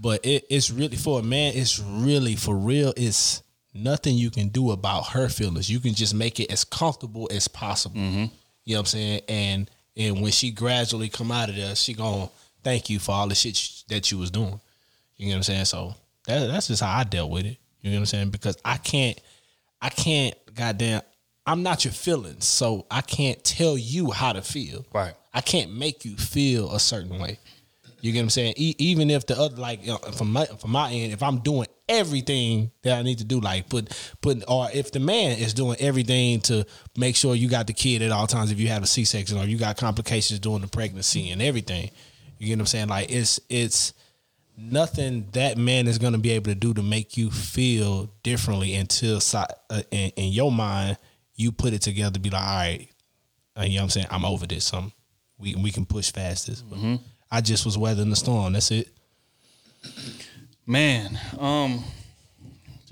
But it, it's really for a man. It's really for real. It's nothing you can do about her feelings. You can just make it as comfortable as possible. Mm-hmm. You know what I'm saying? And and when she gradually come out of there, she gonna thank you for all the shit that you was doing. You know what I'm saying? So that, that's just how I dealt with it. You know what I'm saying? Because I can't, I can't, goddamn, I'm not your feelings, so I can't tell you how to feel. Right. I can't make you feel a certain way. You get what I'm saying? E- even if the other, like you know, from my from my end, if I'm doing everything that I need to do, like put put, or if the man is doing everything to make sure you got the kid at all times, if you have a C-section or you got complications during the pregnancy and everything, you get what I'm saying? Like it's it's nothing that man is going to be able to do to make you feel differently until uh, in, in your mind you put it together, to be like, all right, uh, you know what I'm saying? I'm over this. Some we we can push past this. But I just was weathering the storm. That's it. Man, um,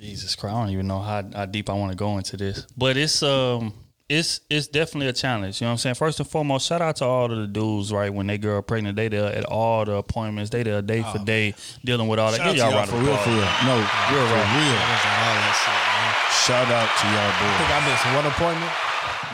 Jesus Christ, I don't even know how, how deep I want to go into this, but it's um, it's it's definitely a challenge. You know what I'm saying? First and foremost, shout out to all of the dudes, right? When they girl pregnant, they there at all the appointments, they there day for day dealing with all that. Shout out y'all y'all round for real, applause. for real. No, Real for right. real. shout out to y'all boys. I think I missed one appointment.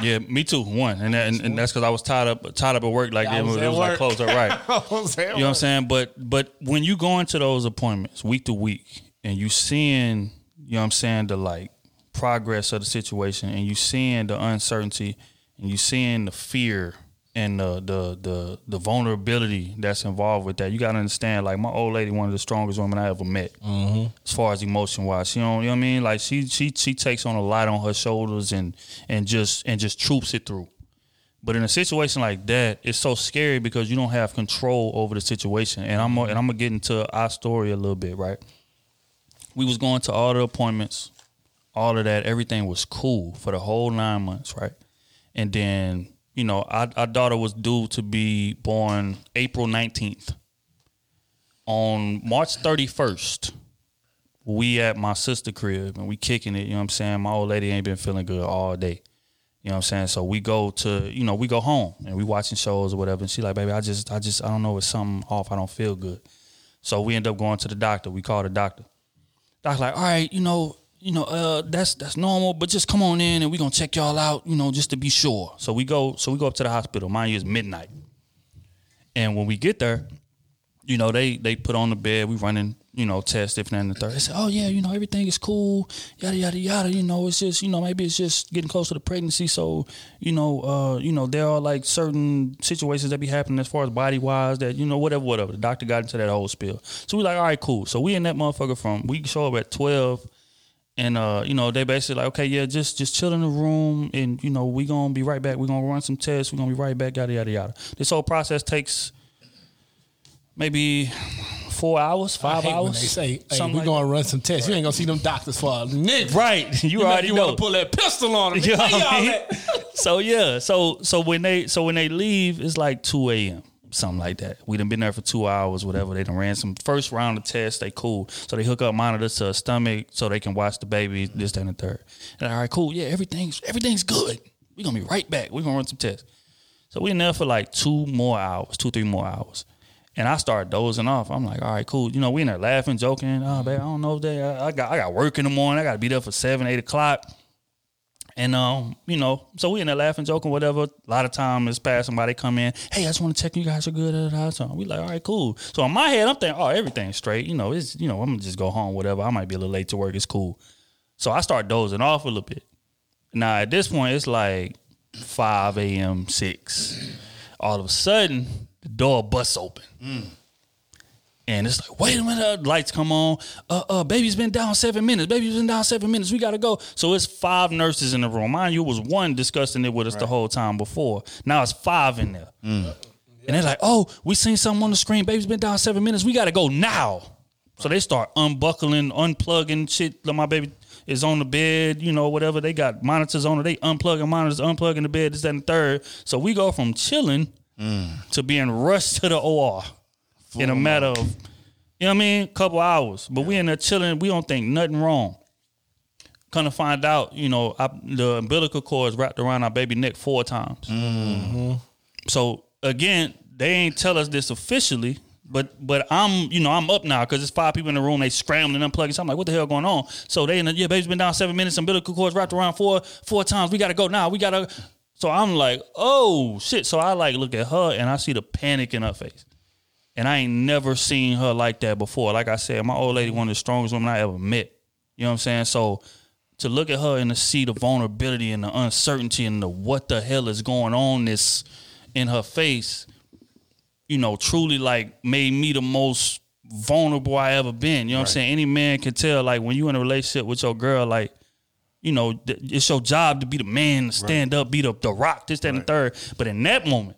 Yeah, me too. One, and that, and, and that's because I was tied up, tied up at work. Like I it was it was like closed up, right? I was at You know what I'm saying? But but when you go into those appointments week to week and you seeing, you know what I'm saying, the like progress of the situation and you seeing the uncertainty and you seeing the fear and the the the the vulnerability that's involved with that, you gotta understand. Like my old lady, one of the strongest women I ever met, mm-hmm. as far as emotion wise. She don't, you know what I mean? Like she she she takes on a lot on her shoulders and and just and just troops it through. But in a situation like that, it's so scary because you don't have control over the situation. And I'm and I'm gonna get into our story a little bit, right? We was going to all the appointments, all of that. Everything was cool for the whole nine months, right? And then you know, our, our daughter was due to be born April 19th. On March 31st, we at my sister crib and we kicking it. You know what I'm saying? My old lady ain't been feeling good all day. You know what I'm saying? So we go to, you know, we go home and we watching shows or whatever. And she like, baby, I just, I just, I don't know, it's something off. I don't feel good. So we end up going to the doctor. We call the doctor. Doctor like, all right, you know, you know, uh, that's that's normal, but just come on in and we're gonna check y'all out, you know, just to be sure. So we go, so we go up to the hospital. Mind you, it's midnight. And when we get there, you know, they they put on the bed, we running, you know, tests, if and the third. They say, oh yeah, you know, everything is cool, yada yada yada. You know, it's just, you know, maybe it's just getting close to the pregnancy. So, you know, uh, you know, there are like certain situations that be happening as far as body wise that, you know, whatever, whatever. The doctor got into that whole spiel. So we like, all right, cool. So we in that motherfucker from we show up at twelve. And uh, you know, they basically like, okay, yeah, just just chill in the room, and you know, we gonna be right back. We are gonna run some tests. We are gonna be right back. Yada yada yada. This whole process takes maybe four hours, five hours. when they say, "Hey, something we like gonna run some tests." You ain't gonna see them doctors for a nigga. right. You, You, know, already you know. want to pull that pistol on them. You know I mean? so yeah, so so when they so when they leave, it's like two a.m. something like that. We done been there for two hours, whatever. They done ran some first round of tests. They cool, so they hook up monitors to her stomach so they can watch the baby. This, that, and the third. And all right, cool. Yeah, everything's everything's good. We gonna be right back. We gonna run some tests. So we in there for like two more hours, two three more hours. And I start dozing off. I'm like, all right, cool. You know, we in there laughing, joking. Oh, babe, I don't know if they. I, I got I got work in the morning. I got to be there for seven, eight o'clock. And um, you know, so we in there laughing, joking, whatever. A lot of time is by. They come in, hey, I just want to check you guys are good. Da, da. So we like, all right, cool. So in my head, I'm thinking, oh, everything's straight. You know, it's you know, I'm gonna just go home, whatever. I might be a little late to work. It's cool. So I start dozing off a little bit. Now at this point, it's like five a.m., six. All of a sudden, the door busts open. And it's like, wait a minute, uh, lights come on. Uh, uh, baby's been down seven minutes. Baby's been down seven minutes. We gotta go. So it's five nurses in the room. Mind you, it was one discussing it with us the whole time before. Now it's five in there. And they're like, oh, we seen something on the screen. Baby's been down seven minutes. We gotta go now. So they start unbuckling, unplugging shit. Like my baby is on the bed, you know, whatever. They got monitors on it. They unplugging monitors, unplugging the bed, this, that, and the third. So we go from chilling to being rushed to the OR in a matter of, you know what I mean, couple hours. But we in there chilling. We don't think nothing wrong. Kind of find out, you know, I, the umbilical cord is wrapped around our baby neck four times. Mm-hmm. So again, they ain't tell us this officially, but but I'm you know I'm up now because there's five people in the room. They scrambling, unplugging. So I'm like, what the hell going on? So they in the yeah, baby's been down seven minutes. Umbilical cords wrapped around four four times. We gotta go now. We gotta. So I'm like, oh shit. So I like look at her and I see the panic in her face. And I ain't never seen her like that before. Like I said, my old lady, one of the strongest women I ever met. You know what I'm saying? So to look at her and to see the vulnerability and the uncertainty and the what the hell is going on this in her face, you know, truly like made me the most vulnerable I ever been. You know what I'm saying? Any man can tell like when you in a relationship with your girl, like, you know, th- it's your job to be the man, to stand up, be the, the rock, this, that, and the third. But in that moment,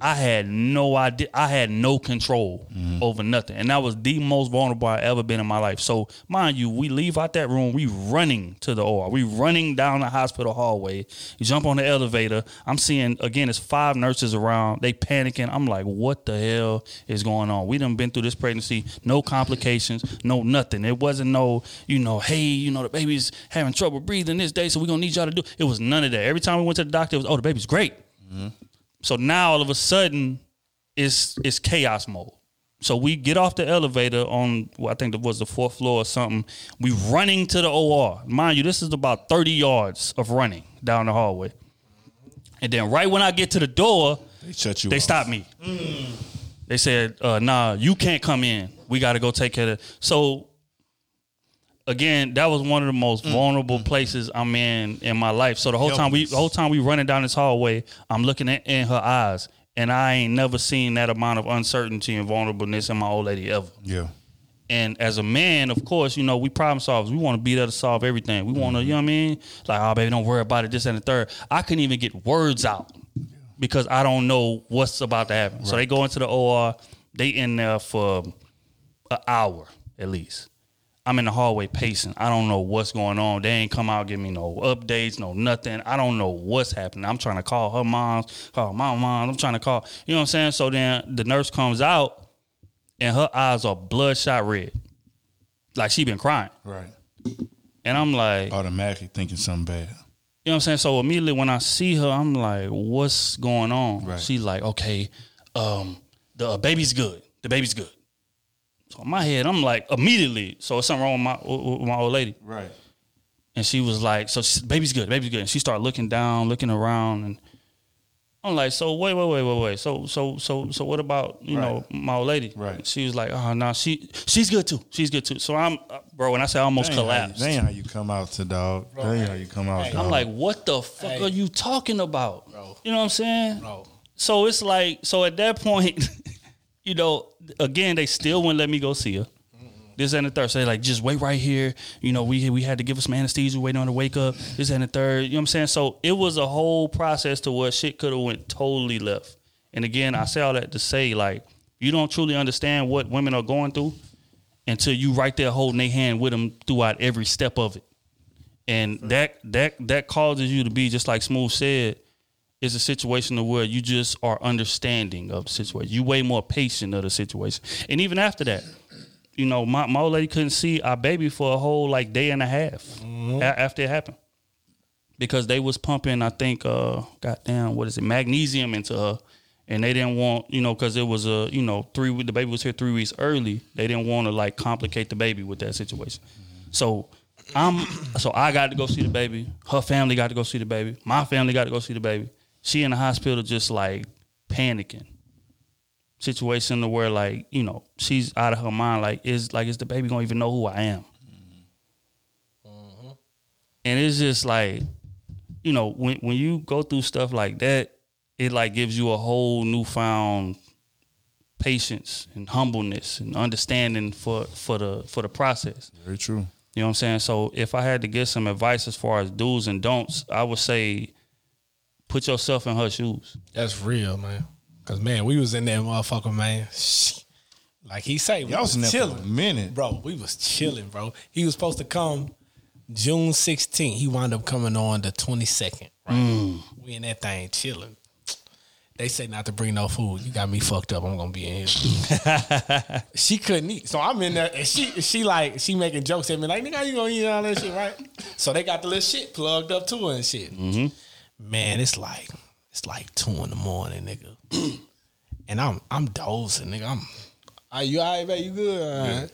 I had no idea. I had no control mm-hmm. over nothing, and that was the most vulnerable I ever been in my life. So, mind you, we leave out that room. We running to the OR. We running down the hospital hallway. You jump on the elevator. I'm seeing again. It's five nurses around. They panicking. I'm like, what the hell is going on? We done been through this pregnancy. No complications. No nothing. It wasn't no, you know, hey, you know, the baby's having trouble breathing this day, so we gonna need y'all to do. It was none of that. Every time we went to the doctor, it was, oh, the baby's great. Mm-hmm. So now all of a sudden, it's it's chaos mode. So we get off the elevator on well, I think it was the fourth floor or something. We running to the OR. Mind you, this is about 30 yards of running down the hallway. And then right when I get to the door, They shut you. they off. stopped me. They said, uh, "Nah, you can't come in. We got to go take care of." it. So again, that was one of the most mm. vulnerable mm-hmm. places I'm in in my life. So the whole time we, the whole time we running down this hallway, I'm looking at, in her eyes, and I ain't never seen that amount of uncertainty and vulnerableness in my old lady ever. Yeah. And as a man, of course, you know, we problem solvers. We want to be there to solve everything. We want to, you know mm-hmm. what I mean? Like, oh, baby, don't worry about it, this and the third. I couldn't even get words out because I don't know what's about to happen. So they go into the OR. They in there for an hour at least. I'm in the hallway pacing. I don't know what's going on. They ain't come out give me no updates, no nothing. I don't know what's happening. I'm trying to call her mom, call my mom. I'm trying to call. You know what I'm saying? So then the nurse comes out, and her eyes are bloodshot red, like she been crying. Right. And I'm like, Automatically thinking something bad. you know what I'm saying? So immediately when I see her, I'm like, what's going on? Right. She's like, okay, um, the uh, baby's good. The baby's good. So in my head, I'm like, immediately. So it's something wrong with my with my old lady. Right. And she was like, so she, baby's good, baby's good. And she started looking down, looking around, and I'm like, so wait, wait, wait, wait, wait. So, so, so, so, what about you know my old lady? Right. She was like, oh no, she she's good too. She's good too. So I'm, uh, bro. When I say I almost That how you- collapsed, That ain't how you come out to dog. That ain't how you come out. I'm like, what the fuck Hey. are you talking about? Bro. You know what I'm saying? Bro. So it's like, so at that point, you know, again, they still wouldn't let me go see her. This and the third. So they like, just wait right here. You know, we we had to give us some anesthesia, waiting on her to wake up. This and the third. You know what I'm saying? So it was a whole process to where shit could have went totally left. And again, I say all that to say, like, you don't truly understand what women are going through until you right there holding their hand with them throughout every step of it. And that that that causes you to be just like Smooth said, is a situation of where you just are understanding of the situation. You way more patient of the situation. And even after that, you know, my, my old lady couldn't see our baby for a whole like day and a half a- after it happened. Because they was pumping, I think, uh, goddamn, what is it, magnesium into her. And they didn't want, you know, because it was a, you know, three. The baby was here three weeks early. They didn't want to like complicate the baby with that situation. So I'm, so I got to go see the baby. Her family got to go see the baby. My family got to go see the baby. She in the hospital just like panicking. Situation to where like you know she's out of her mind. Like is like is the baby gonna even know who I am? Mm-hmm. And it's just like, you know, when when you go through stuff like that, it like gives you a whole newfound patience and humbleness and understanding for for the for the process. Very true. You know what I'm saying? So if I had to give some advice as far as do's and don'ts, I would say put yourself in her shoes. That's real, man. Cause man, we was in that motherfucker, man. Like he say, we Y'all was was for chilling, a minute. bro. We was chilling, bro. He was supposed to come June 16th. He wound up coming on the 22nd. Right? Mm. We in that thing chilling. They say not to bring no food. You got me fucked up. I'm gonna be in here. she couldn't eat, so I'm in there, and she she like she making jokes at me like, "Nigga, how you gonna eat all that shit, right?" So they got the little shit plugged up to her and shit. Mm-hmm. Man, it's like it's like two in the morning, nigga, and I'm I'm dozing, nigga. I'm, are you all right, man? You good, right.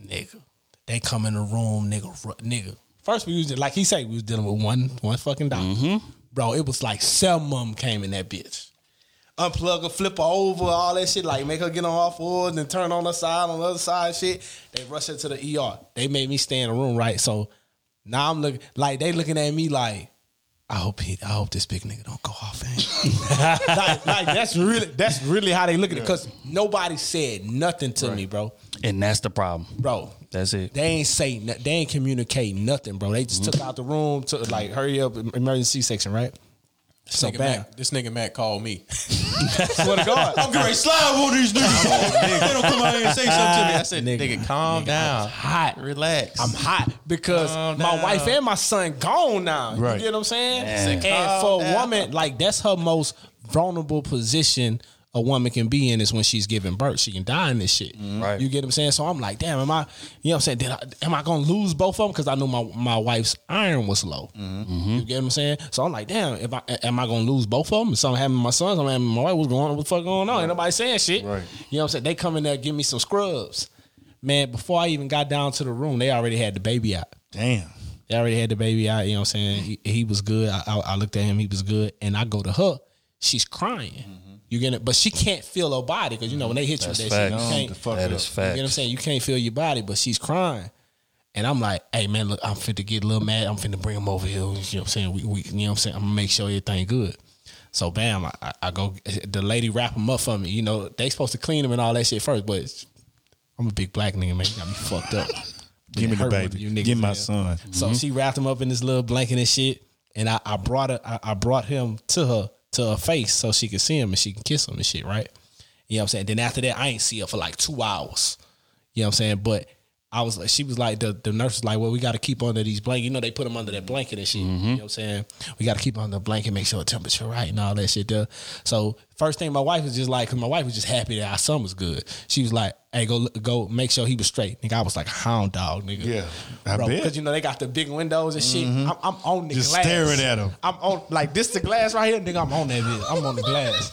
nigga? They come in the room, nigga, nigga. First we was like he said we was dealing with one one fucking doctor, bro. It was like seven of them came in that bitch unplug her, flip her over, all that shit, like make her get on all fours and turn on the side, on the other side, shit. They rush her to the ER. They made me stay in the room, right? So now I'm looking like they looking at me like, I hope he, I hope this big nigga don't go off. Man. like, like that's really that's really how they look at it because nobody said nothing to me, bro. And that's the problem. Bro, That's it. they ain't say no- they ain't communicate nothing, bro. They just took mm-hmm. out the room to like hurry up emergency section, right? So Nigga bam. Mac, this nigga Matt called me. Swear to God. I'm getting ready to slide on these niggas. Oh, they don't come out here and say something to me. I said, Nigga, nigga, calm nigga, down. I'm hot. Relax. I'm hot because Calm my down. wife and my son gone now. Right. You get what I'm saying? Say, And calm for a woman, like that's her most vulnerable position a woman can be in is when she's giving birth. She can die in this shit. Mm-hmm. Right. You get what I'm saying? So I'm like, damn, am I? You know what I'm saying? Did I, am I gonna lose both of them? Because I knew my my wife's iron was low. Mm-hmm. Mm-hmm. You get what I'm saying? So I'm like, damn, if I am I gonna lose both of them? If something happened to my son, something happened to my wife, what's going on? What the fuck going on? Ain't nobody saying shit. Right. You know what I'm saying? They come in there, give me some scrubs. Man, before I even got down to the room, they already had the baby out. Damn. They already had the baby out. You know what I'm saying? He, he was good. I, I, I looked at him. He was good. And I go to her. She's crying. You get it? But she can't feel her body because you know when they hit you, That's with that shit, facts. you can't. The fuck That up. is You get what I'm saying? You can't feel your body, but she's crying. And I'm like, hey man, look, I'm finna get a little mad. I'm finna bring him over here. You know what I'm saying? We, we you know what I'm saying? I'm gonna make sure everything good. So bam, I, I- I go the lady wrap him up for me. You know, they supposed to clean him and all that shit first, but it's- I'm a big black nigga, man. You got me fucked up. Give me the baby. you niggas, Give my man. son. So mm-hmm. she wrapped him up in this little blanket and shit. And I, I brought her, I, I brought him to her, to her face so she can see him and she can kiss him and shit, right? You know what I'm saying? Then after that, I ain't see her for like two hours. You know what I'm saying? But I was like, she was like, the, the nurse was like, well, we got to keep under these blankets. You know, they put them under that blanket and shit. You mm-hmm. know what I'm saying? We got to keep under the blanket, make sure the temperature right and all that shit there. So first thing my wife was just like, cause my wife was just happy that our son was good. She was like, hey, go go make sure he was straight. Nigga, I was like hound dog, nigga. Yeah, I Bro, bet. because you know they got the big windows and shit. Mm-hmm. I'm, I'm on the Just glass. staring at 'em. I'm on like this the glass right here, nigga. I'm on that bitch. I'm on the glass.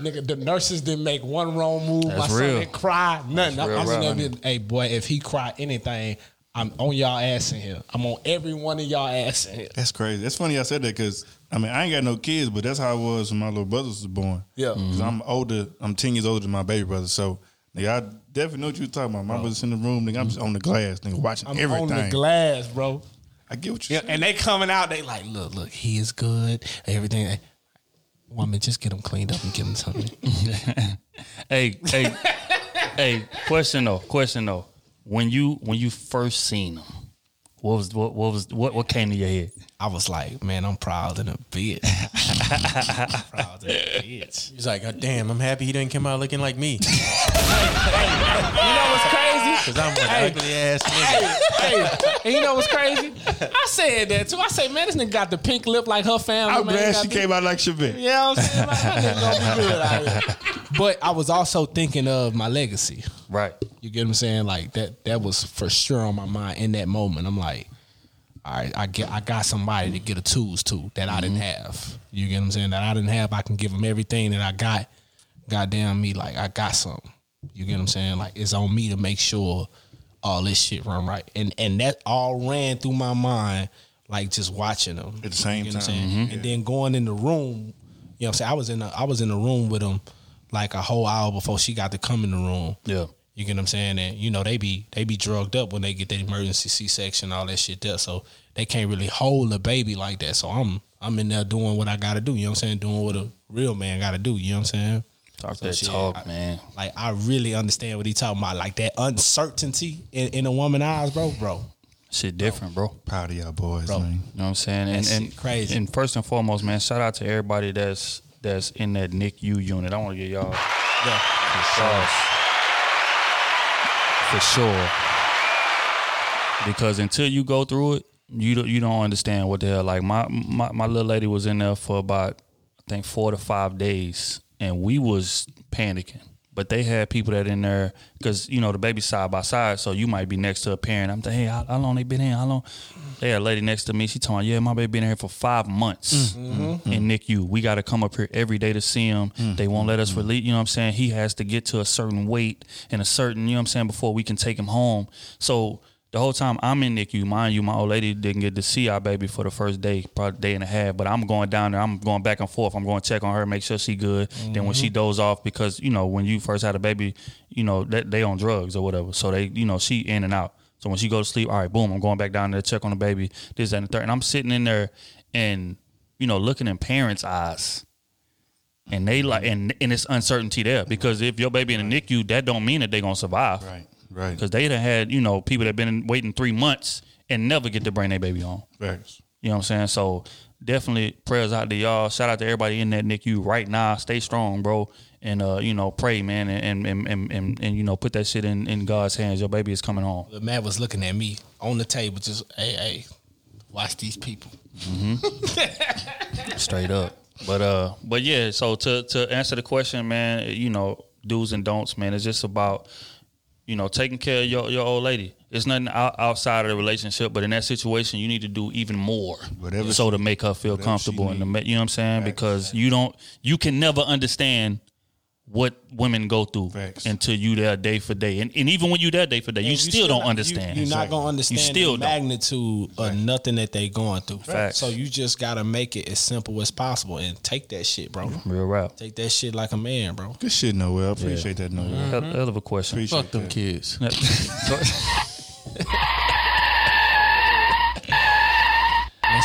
Nigga, the nurses didn't make one wrong move. That's My son real. didn't cry. Nothing. I'm, real I'm in rough. that bitch. Hey boy, if he cry anything, I'm on y'all ass in here. I'm on every one of y'all ass in here. That's crazy. That's funny I said that because I mean I ain't got no kids, but that's how it was when my little brothers was born. Yeah. Mm-hmm. because I'm older. I'm ten years older than my baby brother. So nigga, I definitely know what you're talking about. My brother's in the room. Nigga, I'm just on the glass. Nigga, watching I'm everything. on the glass, bro. I get what you Yeah, saying. and they coming out, they like, look, look, he is good. Everything. Woman, just get them cleaned up and give them something. Hey, hey, hey. Question though. Question though. When you when you first seen him, what was what what was what what came to your head? I was like, man, I'm proud of a bitch. proud of a bitch. He's like, God damn, I'm happy he didn't come out looking like me. You know what's crazy? Because I'm an Hey. ugly ass nigga. hey, and you know what's crazy? I said that too. I say, man, this nigga got the pink lip like her family. I'm man. glad she the- came out like Chevette. You know what I'm saying? Like, that nigga gonna be good out here. But I was also thinking of my legacy. Right. You get what I'm saying? Like that that was for sure on my mind in that moment. I'm like, all right, I get I got somebody to get a tools to that I didn't mm-hmm. have. You get what I'm saying? That I didn't have. I can give them everything that I got. Goddamn me, like I got something. You get what I'm saying? Like it's on me to make sure all this shit run right. And and that all ran through my mind like just watching them At the same you know what time. I'm saying? Mm-hmm. And then going in the room, you know what I'm saying? I was in the I was in the room with them like a whole hour before she got to come in the room. Yeah. You get what I'm saying? And you know, they be they be drugged up when they get that emergency C section, all that shit there. So they can't really hold a baby like that. So I'm I'm in there doing what I gotta do, you know what I'm saying? Doing what a real man gotta do, you know what I'm saying? Talk So that shit, talk, I- man. Like I really understand what he talking about. Like that uncertainty in, in a woman's eyes, bro, bro. Shit different, bro. Proud of y'all boys, Bro. man. You know what I'm saying? And and crazy. And first and foremost, man, shout out to everybody that's that's in that NICU unit. I want to get y'all Yeah. For sure. for sure. Because until you go through it, you don't you don't understand what the hell. Like my my my little lady was in there for about I think four to five days, and we was panicking. But they had people that in there because you know the baby side by side, so you might be next to a parent. I'm thinking, hey, how, how long they been in? How long? They had a lady next to me. She told me, yeah, my baby been here for five months mm-hmm. And Nick, you, We got to come up here every day to see him. Mm-hmm. They won't let us mm-hmm. release. You know what I'm saying? He has to get to a certain weight and a certain, you know what I'm saying, before we can take him home. So the whole time I'm in NICU, mind you, my old lady didn't get to see our baby for the first day, probably day and a half. But I'm going down there, I'm going back and forth. I'm going to check on her, make sure she good. Then when she mm-hmm. doze off, because you know when you first had a baby, you know that they on drugs or whatever, so they, you know, she in and out. So when she go to sleep, all right, boom, I'm going back down there to check on the baby. This that, and the third, and I'm sitting in there and you know looking in parents' eyes. And they like, mm-hmm. and, and it's uncertainty there because if your baby in the NICU, that don't mean that they gonna survive Right, right. because they done had you know people that been waiting three months and never get to bring their baby home. Facts. You know what I'm saying? So definitely prayers out to y'all. Shout out to everybody in that NICU right now. Stay strong, bro, and uh, you know pray, man, and and and, and, and you know put that shit in, in God's hands. Your baby is coming home. The man was looking at me on the table, just hey, hey, watch these people. Straight up. But uh, but yeah. So to to answer the question, man, you know, do's and don'ts, man. It's just about you know taking care of your your old lady. It's nothing out, outside of the relationship, but in that situation, you need to do even more, Whatever so to make her feel comfortable and to make, you know what I'm saying? Because you don't, you can never understand what women go through Facts. until you there day for day, and, and even when you there day for day, you, And still, don't not- understand. You, are not gonna understand you still the don't. magnitude of nothing that they going through. Facts. So you just gotta make it as simple as possible and take that shit, bro. Real rap. Take that shit like a man, bro. Good shit, Noel. I appreciate that, Noel. Hell, mm-hmm. hell of a question. Appreciate Fuck them that. kids. When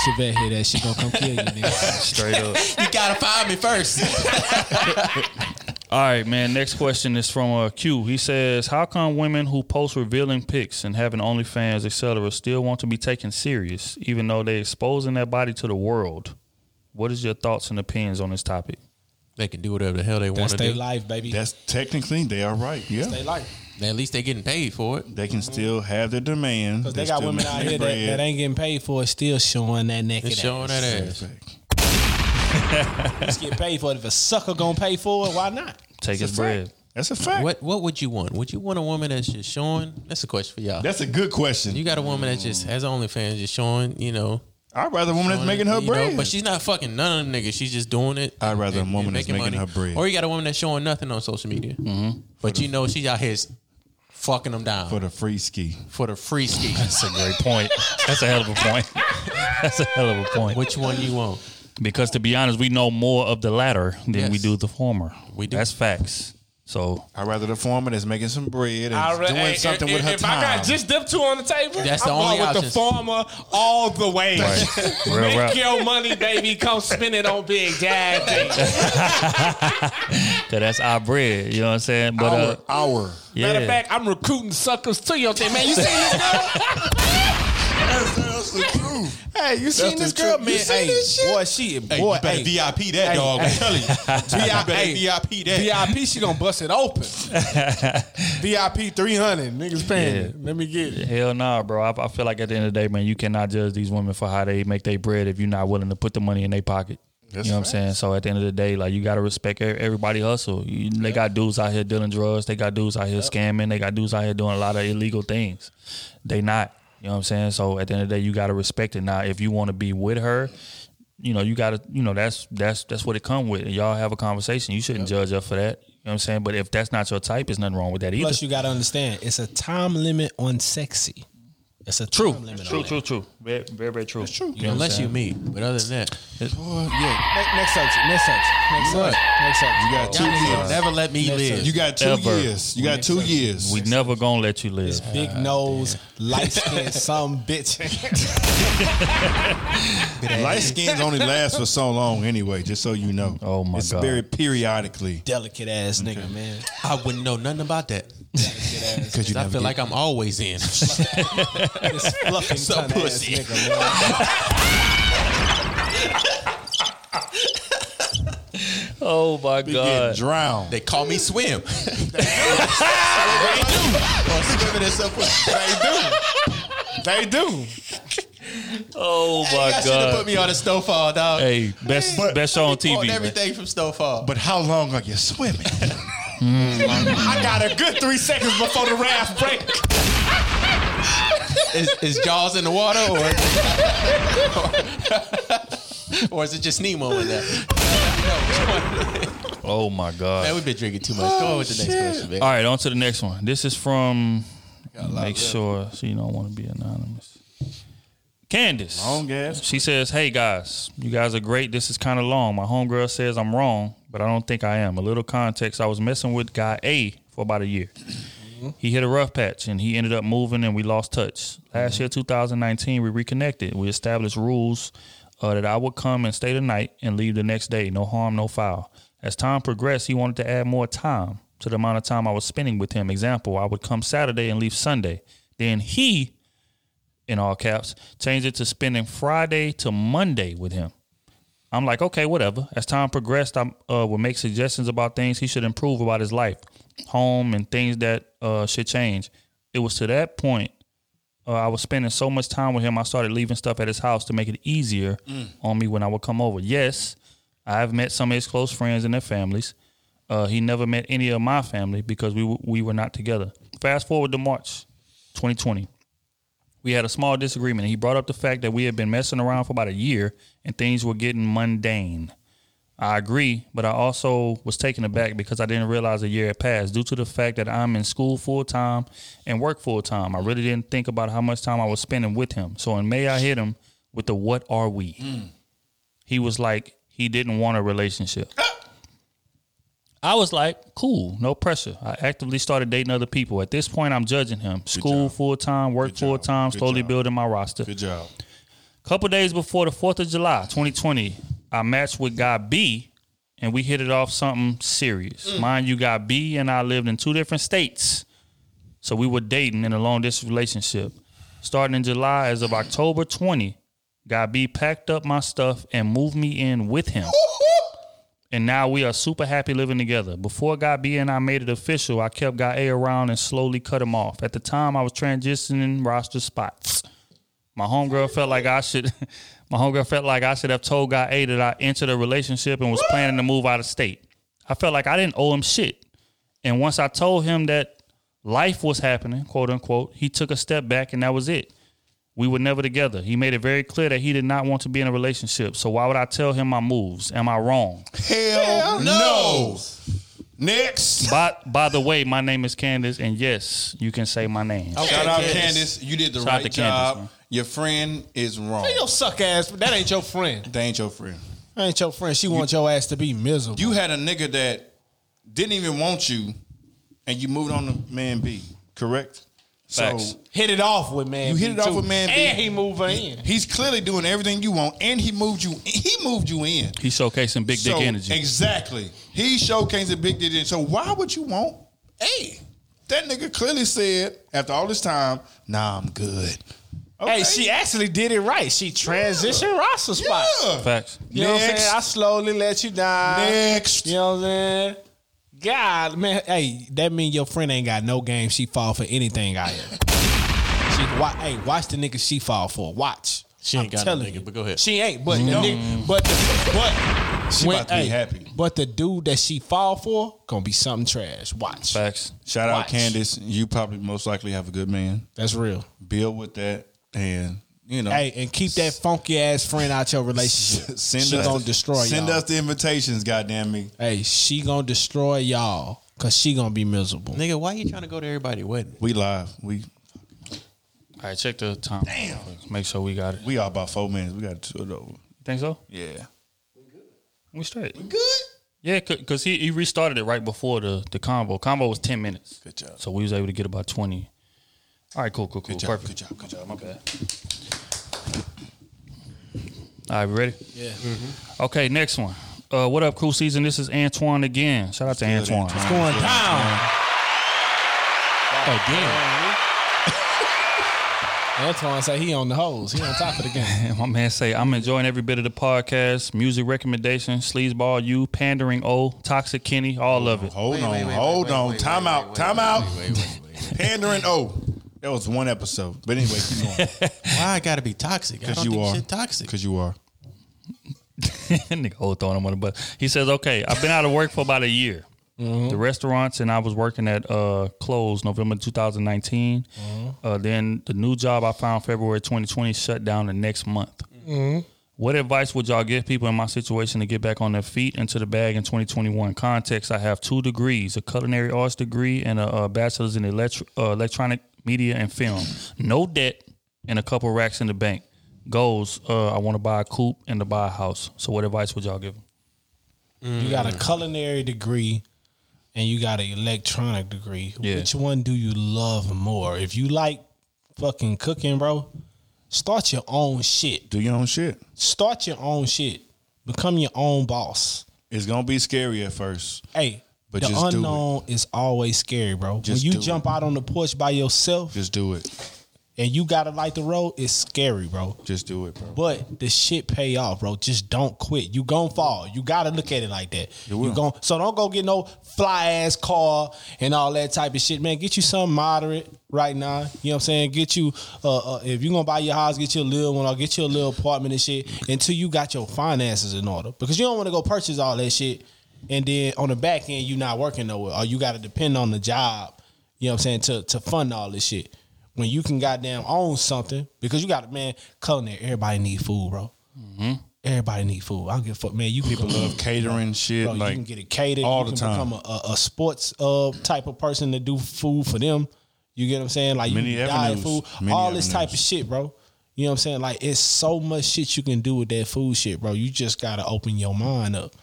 Chevette hear that shit gonna come kill you, nigga. Straight up. You gotta find me first. All right, man. Next question is from uh, Q. He says, "How come women who post revealing pics and having OnlyFans, etc., still want to be taken serious, even though they're exposing their body to the world? What is your thoughts and opinions on this topic?" they can do whatever the hell they want That's to their do. life, baby. That's technically they are right. Yeah, That's their life. At least they're getting paid for it. they can still have their demand. Cause they They got women out here that, that ain't getting paid for it, still showing that naked It's showing ass. that ass. Let's get paid for it. If a sucker gonna pay for it, why not? Take his bread. fact. That's a fact. What What would you want? Would you want a woman that's just showing? That's a question for y'all. That's a good question. you got a woman that just has OnlyFans, just showing, you know, I'd rather a woman that's showing making her you know, bread. but she's not fucking none of them niggas. She's just doing it. I'd rather a woman that's making her bread. Or you got a woman that's showing nothing on social media, mm-hmm. but you know she's out here fucking them down for for, the free ski. For the free ski. That's a great point. That's a hell of a point. That's a hell of a point. Which one you want? Because to be honest, we know more of the latter than we do the former. We do. That's facts. So I'd rather the foreman that's making some bread and re- doing hey, something if, with her if time. I got just them two on the table, That's the I'm the only going with the farmer all the way. Right. Real Make rap. your money, baby. Come spend it on Big Daddy. Cause that's our bread. You know what I'm saying? But uh, hour, hour. yeah. Matter of fact, I'm recruiting suckers to your thing, man. You seen this girl? That's the truth. hey, you seen this girl, truth. man? You seen Hey, this shit? boy, she, boy, you better hey, VIP that Hey, dog. hey. I'm telling you. VIP, You VIP that. VIP, she gonna bust it open. VIP 300, niggas paying Yeah. Let me get it. Hell nah, bro. I, I feel like at the end of the day, man, you cannot judge these women for how they make their bread if you're not willing to put the money in their pocket. That's you know what I'm saying? So at the end of the day, like you gotta respect everybody hustle. You, they got dudes out here dealing drugs. They got dudes out here scamming. They got dudes out here doing a lot of illegal things. They not. You know what I'm saying? So at the end of the day, you gotta respect it. Now, if you want to be with her, you know you gotta. You know that's that's that's what it come with. Y'all have a conversation. You shouldn't judge her for that. You know what I'm saying? But if that's not your type, there's nothing wrong with that either. Plus, you gotta understand, it's a time limit on sexy. It's a True, time limit true, on it. true, true. Very, very, very true. That's true. You know Unless you meet. But other than that, Oh, yeah. Ne- Next subject. Next subject. Next What? subject. Next subject. You got two y'all years. never let me live. You got two Ever. years. You got two years. We never gonna let you live. Big nose, light skin, some bitch. Light skins only last for so long anyway, just so you know. Oh, my it's God. It's very periodically. Delicate ass nigga, man. I wouldn't know nothing about that. Delicate ass. Because you I feel get- like I'm always in. This fluffing So ton ass pussy. nigga, man. Oh my be getting drowned. They call me swim. they do. Or swimming in some pussy. They do. Oh my Y'all should have put me on a snowfall, dog. Hey, best best show on TV. On man. everything from snowfall. But how long are you swimming? I got a good three seconds before the raft break. is, is Jaws in the water or or is it just Nemo in there? Oh my god. Man, we've been drinking too much. Go on with the next oh, question, man. All right, on to the next one. This is from. Make sure so you don't want to be anonymous. Candace. Long ass. She says, "Hey guys, you guys are great. This is kind of long. My homegirl says I'm wrong, but I don't think I am. A little context: I was messing with guy A for about a year. Mm-hmm. He hit a rough patch, and he ended up moving, and we lost touch. Last mm-hmm. year, 2019, we reconnected. We established rules uh, that I would come and stay the night and leave the next day. No harm, no foul. As time progressed, he wanted to add more time to the amount of time I was spending with him. Example: I would come Saturday and leave Sunday. Then he in all caps, changed it to spending Friday to Monday with him. I'm like, okay, whatever. As time progressed, I uh, would make suggestions about things he should improve about his life, home, and things that uh, should change. It was to that point uh, I was spending so much time with him. I started leaving stuff at his house to make it easier on me when I would come over. Yes, I've met some of his close friends and their families. Uh, he never met any of my family because we w- we were not together. Fast forward to March 2020. We had a small disagreement. He brought up the fact that we had been messing around for about a year and things were getting mundane. I agree, but I also was taken aback because I didn't realize a year had passed due to the fact that I'm in school full time and work full time. I really didn't think about how much time I was spending with him. So in May, I hit him with the "What are we?" Mm. He was like, he didn't want a relationship. Ah! I was like, cool, no pressure. I actively started dating other people. At this point, I'm judging him. School full time, work full time, slowly job. building my roster. Good job. Couple days before the 4th of July, 2020, I matched with guy B and we hit it off something serious. Mm. Mind you, guy B and I lived in two different states. So we were dating in a long distance relationship. Starting in July, as of October 20, guy B packed up my stuff and moved me in with him. And now we are super happy living together. Before Guy B and I made it official, I kept Guy A around and slowly cut him off. At the time, I was transitioning roster spots. My homegirl felt like I should. My homegirl felt like I should have told Guy A that I entered a relationship and was planning to move out of state. I felt like I didn't owe him shit. And once I told him that life was happening, quote unquote, he took a step back and that was it. We were never together. He made it very clear that he did not want to be in a relationship. So why would I tell him my moves? Am I wrong? Hell, no. Next. by by the way, my name is Candace, and yes, you can say my name. Shout out Candace. You did the Shout out right to Candace, job. man. Your friend is wrong. Hey, yo, suck ass. That ain't your friend. That ain't your friend. That ain't your friend. She want your ass to be miserable. You had a nigga that didn't even want you, and you moved on to man B. Correct. Facts. So hit it off with man. You hit B, it off with man B. and he move her in. he's clearly doing everything you want, and he moved you. He moved you in. He's showcasing big dick So, energy. Exactly. He showcasing big dick energy. So why would you want? Hey, that nigga clearly said after all this time, "Nah, I'm good." Hey, she actually did it right. She transitioned roster spots. Yeah. Facts. You know what I'm saying? I slowly let you down. Next. You know what I'm saying? God, man, hey, that mean your friend ain't got no game. She fall for anything out here. She, wa- hey, watch the nigga she fall for. Watch. She ain't got no telling nigga, you. but go ahead. She ain't, but the nigga, but the, but She about to be happy. But the dude that she fall for gonna be something trash. Watch. Facts. Shout out Watch. Candace. You probably most likely have a good man. That's real. Build with that, and you know, Hey, and keep that funky ass friend out your relationship. send she us gonna destroy Send y'all. us the invitations. Goddamn me. hey, she gonna destroy y'all because she gonna be miserable. Nigga, why you trying to go to everybody's wedding? We live. We All right, check the time. Damn. Make sure we got it. we are about four minutes. We got to do it over. Think so? Yeah. We straight. We good. Yeah, because he, he restarted it right before the, the combo. Combo was 10 minutes. Good job. So we was able to get about 20. All right, cool, cool, cool. Good job. Perfect. Good job. Good job. My bad. All right, we ready? Yeah. Okay, next one. Uh, what up, crew season? This is Antoine again. Shout out to Good, Antoine. Antoine. Going down. Again. Antoine say he on the hose. He on top of the game. My man say, I'm enjoying every bit of the podcast, music recommendation, sleazeball you, pandering O, toxic Kenny, all of it. Hold on. hold on. time out. time out. Pandering. Oh, that was one episode. But anyway, keep going. Why I gotta be toxic? Because you think are. shit toxic. Because you are. Nigga, old throwing him on the bus. He says, okay, I've been out of work for about a year. The restaurants and I was working at uh, closed November 2019. Uh, then the new job I found February 2020 shut down the next month. What advice would y'all give people in my situation to get back on their feet into the bag in 2021? Context: I have two degrees, a culinary arts degree and a, uh bachelor's in electro, uh, electronic media and film. No debt and a couple racks in the bank. Goals: uh, I want to buy a coupe and to buy a house. So, what advice would y'all give? them? You got a culinary degree and you got an electronic degree. Yeah. Which one do you love more? If you like fucking cooking, bro, start your own shit. Do your own shit. Start your own shit. Become your own boss. It's gonna be scary at first. Hey, But the just do it. unknown is always scary, bro. Just when you jump it. out on the porch by yourself, Just do it. and you gotta like the road, it's scary, bro. Just do it, bro. But the shit pay off, bro. Just don't quit. You gon' fall. You gotta look at it like that. You will. gon' so don't go get no fly ass car and all that type of shit, man. Get you something moderate right now. You know what I'm saying? Get you uh, uh if you gonna buy your house, get you a little one or get you a little apartment and shit until you got your finances in order. Because you don't want to go purchase all that shit and then on the back end you're not working nowhere or you gotta depend on the job, you know what I'm saying, to to fund all this shit. When you can goddamn own something, because you got a man, culinary, everybody need food, bro. Everybody need food. I don't give a fuck, man. You People love catering shit. Bro, like you can get it catered all you the can time. Become a, a, a sports uh type of person to do food for them. You get what I'm saying? Like Many you can diet avenues. food, Many all this type of shit, bro. You know what I'm saying? Like it's so much shit you can do with that food shit, bro. You just gotta open your mind up.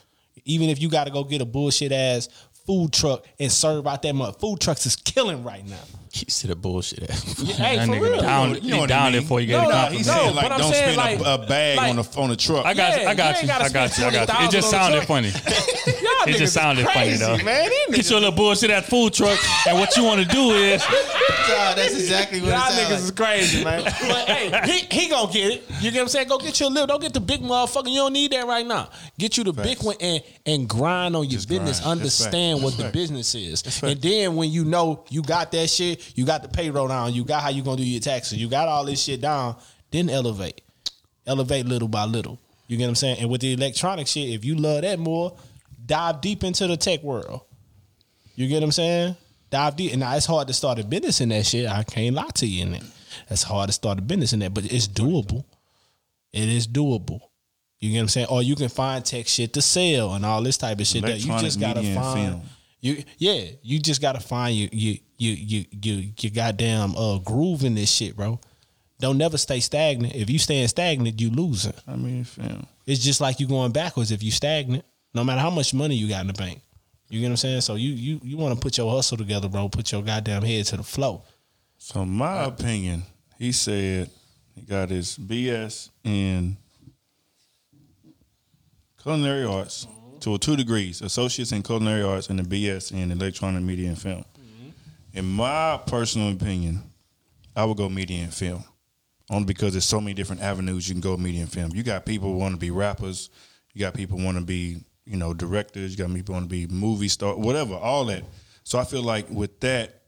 Even if you gotta go get a bullshit ass food truck and serve out that mud. Food trucks is killing right now. He said a bullshit. Hey, that for nigga real. down, You know he what I down mean. there before you get No, a no, compliment. He's No, saying like but I'm don't saying, spend a, like- a bag like- on a on a truck. I got you. Yeah, I got you you. I gotta you. I got you. It just $20,000 on a sounded funny. It just sounded funny though. man. These Get your little bullshit at food truck, and what you want to do is that's exactly what Y'all it sounds niggas is crazy, man. But hey, he, he gonna get it. You get what I'm saying? Go get your little. Don't get the big motherfucker. You don't need that right now. Get you the big one and and grind on your Just business. grind. Understand what the business is, and then when you know you got that shit, you got the payroll down, you got how you gonna do your taxes, you got all this shit down. Then elevate, elevate little by little. You get what I'm saying? And with the electronic shit, if you love that more, dive deep into the tech world. You get what I'm saying? Dive deep. And now it's hard to start a business in that shit. I can't lie to you in it. It's hard to start a business in that, but it's doable. It is doable. You get what I'm saying? Or you can find tech shit to sell and all this type of shit that you just gotta find. You yeah, you just gotta find you you you you you you goddamn uh groove in this shit, bro. Don't never stay stagnant. If you staying stagnant, you losing. I mean, fam. It's just like you going backwards if you stagnant. No matter how much money you got in the bank. You get what I'm saying? So you you you want to put your hustle together, bro. Put your goddamn head to the flow. So my opinion, he said he got his BS in culinary arts to two degrees, associates in culinary arts and the BS in electronic media and film. In my personal opinion, I would go media and film. Only because there's so many different avenues you can go media and film. You got people who want to be rappers, you got people who want to be, you know, directors, you got people who want to be movie star, whatever, all that. So I feel like with that,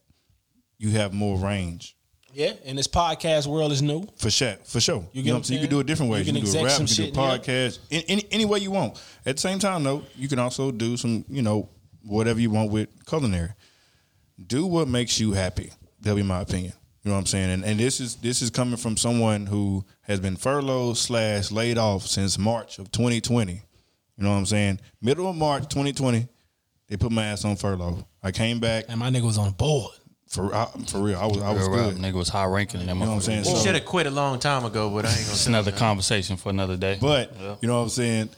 you have more range. Yeah, and this podcast world is new. For sure, for sure. You You, get know what what I'm saying? You can do it different ways. You You can can, do a rap, you can do a podcast, in, any, any way you want. At the same time, though, you can also do some, you know, whatever you want with culinary. Do what makes you happy. That'll be my opinion. You know what I'm saying? And, and this is this is coming from someone who has been furloughed slash laid off since March of 2020. You know what I'm saying? Middle of March 2020, they put my ass on furlough. I came back And my nigga was on the board. for I, for real. I was I was Real good. nigga was high ranking in You know what I'm saying? motherfucker. So- Should have quit a long time ago, but I ain't gonna. It's another conversation for another day. But Yeah. you know what I'm saying?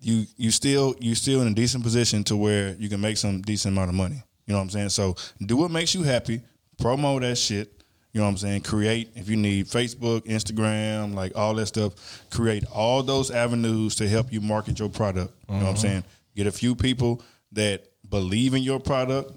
You you still you still in a decent position to where you can make some decent amount of money. You know what I'm saying? So do what makes you happy. Promo that shit. You know what I'm saying? Create if you need Facebook, Instagram, like all that stuff. Create all those avenues to help you market your product. You know what I'm uh-huh. saying? Get a few people that believe in your product.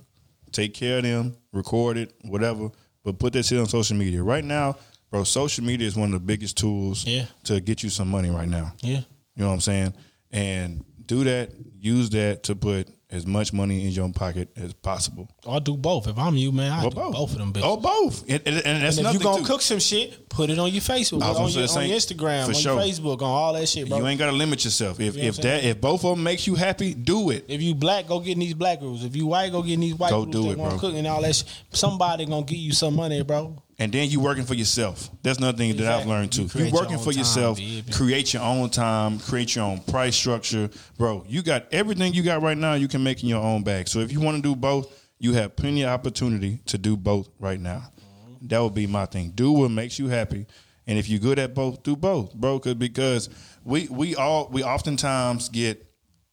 Take care of them. Record it, whatever. But put that shit on social media. Right now, bro, social media is one of the biggest tools Yeah. to get you some money right now. Yeah. You know what I'm saying? And do that, use that to put as much money in your pocket as possible. I'll do both. If I'm you, man, I do both. both of them bitches. Oh, both. And, and, and that's and if you gonna too. cook some shit, put it on your Facebook, I was on, your, on your Instagram, on sure. your Facebook, on all that shit, bro. You ain't gotta limit yourself. If You know if that if both of them makes you happy, do it. If you black, go get these black groups. If you white, go get these white Go groups do that it, wanna bro. cook and all that shit. Somebody gonna give you some money, bro. And then you working for yourself. That's another thing that I've learned too. You You, working for time, yourself, baby. create your own time, create your own price structure. Bro, you got everything you got right now, you can make in your own bag. So if you want to do both, you have plenty of opportunity to do both right now. Mm-hmm. That would be my thing. Do what makes you happy. And if you're good at both, do both, bro. 'Cause- Because we we all we oftentimes get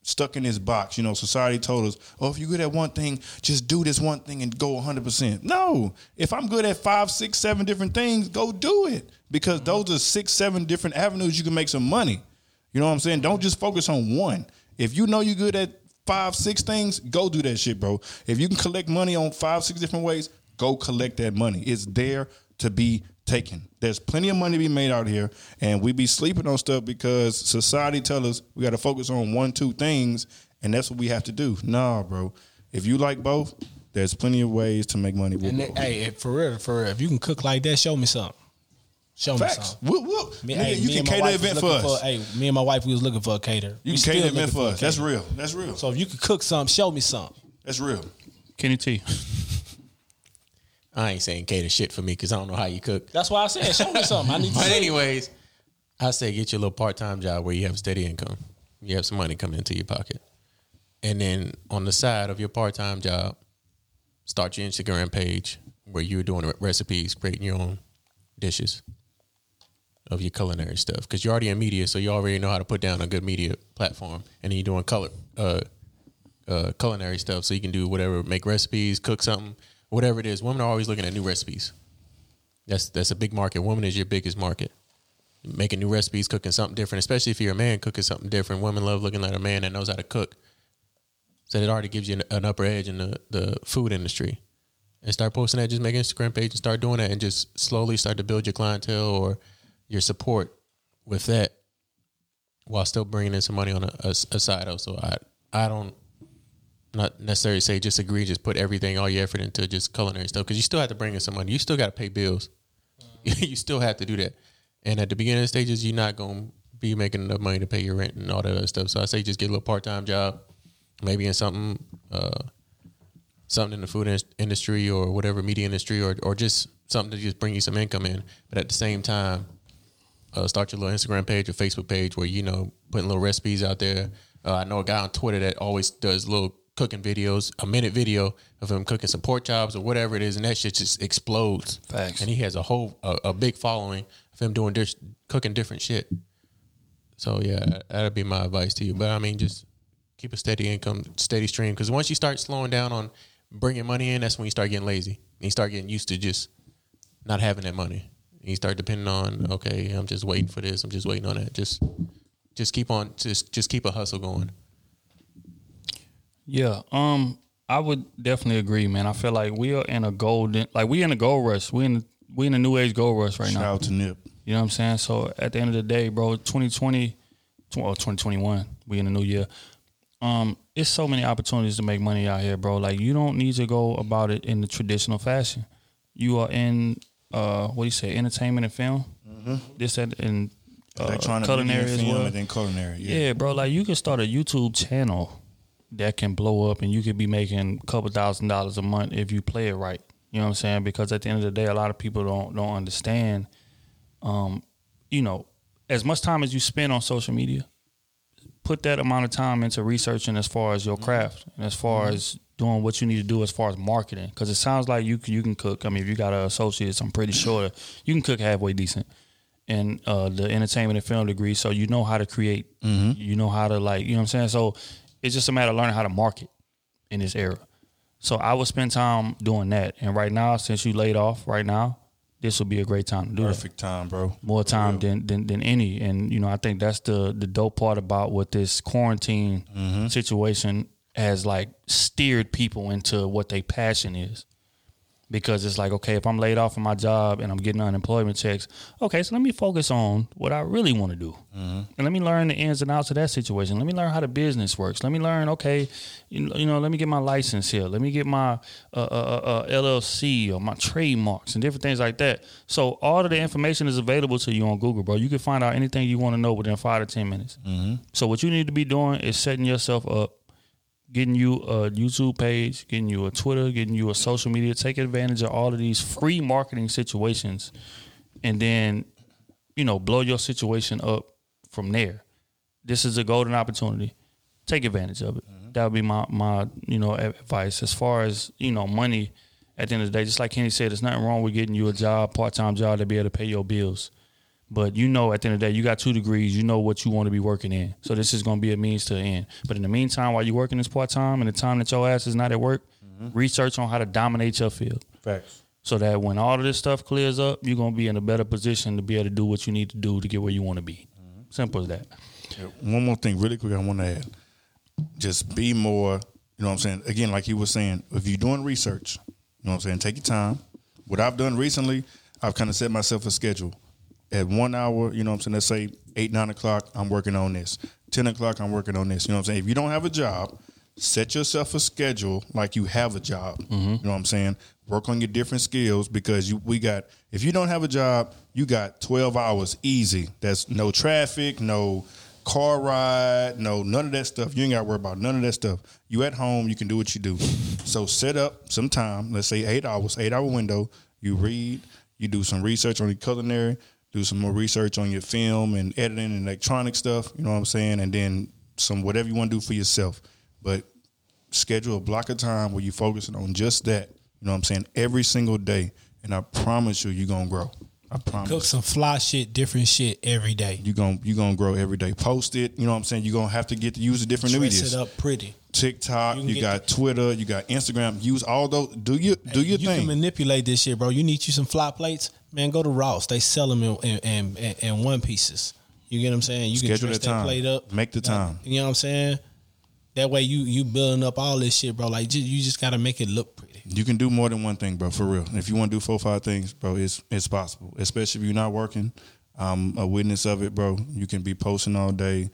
stuck in this box. You know, society told us, oh, if you're good at one thing, just do this one thing and go 100%. No, if I'm good at five, six, seven different things, go do it because mm-hmm. those are six, seven different avenues you can make some money. You know what I'm saying? Don't just focus on one. If you know you're good at five, six things, go do that shit, bro. If you can collect money on five, six different ways, go collect that money. It's there to be taken. There's plenty of money to be made out here, and we be sleeping on stuff because society tell us we got to focus on one, two things, and that's what we have to do. Nah, bro. If you like both, there's plenty of ways to make money with And both. then, hey, if- for real, for real, if you can cook like that, show me something. Show me Facts. something. Whoop, whoop. Me, hey, you me can and my cater an event for looking us. hey, me and my wife, we was looking for a caterer. you We can still cater an event for a us. That's real. That's real. So if you could cook something, show me something. That's real. Kenny T. I ain't saying cater shit for me because I don't know how you cook. That's why I said, show me something. I need to But anyways, I say get your little part time job where you have steady income. You have some money coming into your pocket. And then on the side of your part time job, start your Instagram page where you're doing recipes, creating your own dishes of your culinary stuff. Because you're already in media, so you already know how to put down a good media platform. And then you're doing color uh uh culinary stuff. So you can do whatever, make recipes, cook something, whatever it is. Women are always looking at new recipes. That's that's a big market. Woman is your biggest market. Making new recipes, cooking something different, especially if you're a man cooking something different. Women love looking at a man that knows how to cook. So it already gives you an, an upper edge in the, the food industry. And start posting that, just make an Instagram page and start doing that and just slowly start to build your clientele or your support with that while still bringing in some money on a, a, a side hustle. I, I don't not necessarily say just agree, just put everything, all your effort into just culinary stuff because you still have to bring in some money. You still got to pay bills. you still have to do that. And at the beginning stages, you're not going to be making enough money to pay your rent and all that other stuff. So I say just get a little part time job, maybe in something, uh, something in the food in- industry or whatever media industry, or or just something to just bring you some income in. But at the same time, uh, start your little Instagram page or Facebook page where you know putting little recipes out there. Uh, I know a guy on Twitter that always does little cooking videos, a minute video of him cooking some pork chops or whatever it is, and that shit just explodes. Facts. And he has a whole a, a big following of him doing dish, cooking different shit. So yeah, that'd be my advice to you. But I mean, just keep a steady income, steady stream. Because once you start slowing down on bringing money in, that's when you start getting lazy. And you start getting used to just not having that money. And you start depending on, okay, I'm just waiting for this. I'm just waiting on that. Just, just keep on, just, just keep a hustle going. Yeah, um, I would definitely agree, man. I feel like we are in a golden, like we in a gold rush. We in we in a new age gold rush right Shout now. out to Nip. You know what I'm saying? So at the end of the day, bro, 2020, tw- well, 2021, we in the new year. Um, it's so many opportunities to make money out here, bro. Like you don't need to go about it in the traditional fashion. You are in uh, what do you say, entertainment and film. This at in uh, culinary media, as film, well. and then culinary. Yeah. Yeah, bro. Like you can start a YouTube channel that can blow up, and you could be making a couple thousand dollars a month if you play it right. You know what I'm saying? Because at the end of the day, a lot of people don't don't understand. Um, you know, as much time as you spend on social media, put that amount of time into researching as far as your craft and as far as doing what you need to do as far as marketing. Because it sounds like you can, you can cook. I mean, if you got an associates, I'm pretty sure you can cook halfway decent. And uh, the entertainment and film degree, so you know how to create. You know how to like, you know what I'm saying. So it's just a matter of learning how to market in this era. So I would spend time doing that. And right now, since you laid off, right now, this would be a great time to do that Perfect time, bro. more time than, than than any. And you know, I think that's the the dope part about what this quarantine mm-hmm. situation has like steered people into what their passion is. Because it's like, okay, if I'm laid off from my job and I'm getting unemployment checks, okay, so let me focus on what I really want to do. And let me learn the ins and outs of that situation. Let me learn how the business works. Let me learn, okay, you know, you know let me get my license here. Let me get my uh, uh, uh, LLC or my trademarks and different things like that. So all of the information is available to you on Google, bro. You can find out anything you want to know within five to 10 minutes. So what you need to be doing is setting yourself up getting you a YouTube page, getting you a Twitter, getting you a social media, take advantage of all of these free marketing situations and then, you know, blow your situation up from there. This is a golden opportunity. Take advantage of it. Mm-hmm. That would be my my, you know, advice. As far as, you know, money at the end of the day, just like Kenny said, there's nothing wrong with getting you a job, part time job to be able to pay your bills. But you know, at the end of the day, you got two degrees. You know what you want to be working in. So this is going to be a means to an end. But in the meantime, while you're working this part time and the time that your ass is not at work, mm-hmm. research on how to dominate your field. Facts. So that when all of this stuff clears up, you're going to be in a better position to be able to do what you need to do to get where you want to be. Mm-hmm. Simple as that. One more thing, really quick, I want to add. Just be more, you know what I'm saying? Again, like he was saying, if you're doing research, you know what I'm saying, take your time. What I've done recently, I've kind of set myself a schedule. At one hour, you know what I'm saying, let's say eight, nine o'clock, I'm working on this. Ten o'clock, I'm working on this. You know what I'm saying? If you don't have a job, set yourself a schedule like you have a job. Mm-hmm. You know what I'm saying? Work on your different skills because you we got if you don't have a job, you got 12 hours easy. That's no traffic, no car ride, no none of that stuff. You ain't got to worry about none of that stuff. You at home, you can do what you do. So set up some time, let's say 8 hours, 8 hour window. You read, you do some research on your culinary, do some more research on your film and editing and electronic stuff, you know what I'm saying? And then some whatever you want to do for yourself. But schedule a block of time where you're focusing on just that. You know what I'm saying? Every single day. And I promise you, you're gonna grow. I promise. Cook some fly shit, different shit every day. You're gonna you gonna grow every day. Post it. You know what I'm saying? You're gonna have to get to use the different Dress medias. it up pretty. TikTok, You you, got Twitter, you got Instagram. Use all those. Do your do your you thing. can manipulate this shit, bro. You need you some fly plates, man. Go to Ross. They sell them in in, in, in, one pieces. You get what I'm saying? You Schedule can dress that time. plate up. Make the time. You know what I'm saying? That way you you building up all this shit, bro. Like you just gotta make it look pretty. You can do more than one thing, bro. For real. If you want to do four, five things, bro, it's it's possible. Especially if you're not working. I'm a witness of it, bro. You can be posting all day,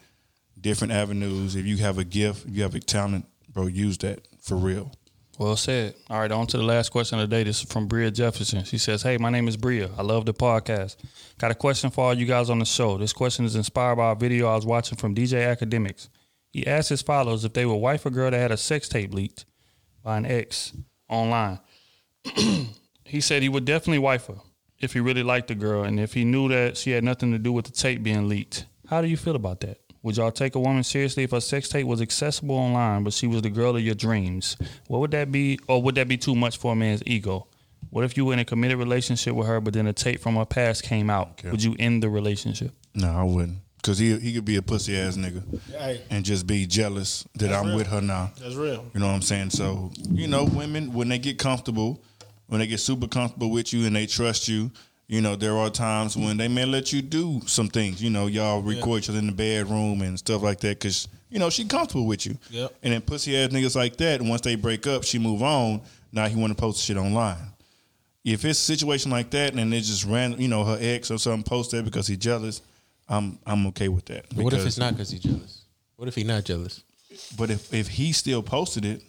different avenues. If you have a gift, if you have a talent, bro, use that for real. Well said. All right, on to the last question of the day. This is from Bria Jefferson. She says, Hey, my name is Bria. I love the podcast. Got a question for all you guys on the show. This question is inspired by a video I was watching from DJ Akademiks. He asked as follows if they were wife a girl that had a sex tape leaked by an ex online. he said he would definitely wife her if he really liked the girl and if he knew that she had nothing to do with the tape being leaked. How do you feel about that? Would y'all take a woman seriously if her sex tape was accessible online, but she was the girl of your dreams? What would that be, or would that be too much for a man's ego? What if you were in a committed relationship with her, but then a tape from her past came out? Would you end the relationship? No, I wouldn't. Cause he he could be a pussy ass nigga Right. and just be jealous that I'm real. with her now. That's real. You know what I'm saying? So, you know, women when they get comfortable, when they get super comfortable with you and they trust you, you know, there are times when they may let you do some things. You know, y'all record each other in the bedroom and stuff like that because you know she comfortable with you. Yep. And then pussy ass niggas like that, and once they break up, she move on. Now he want to post shit online. If it's a situation like that and it's just random, you know, her ex or something post that because he's jealous, I'm I'm okay with that. But what if it's not because he's jealous? What if he not jealous? But if if he still posted it,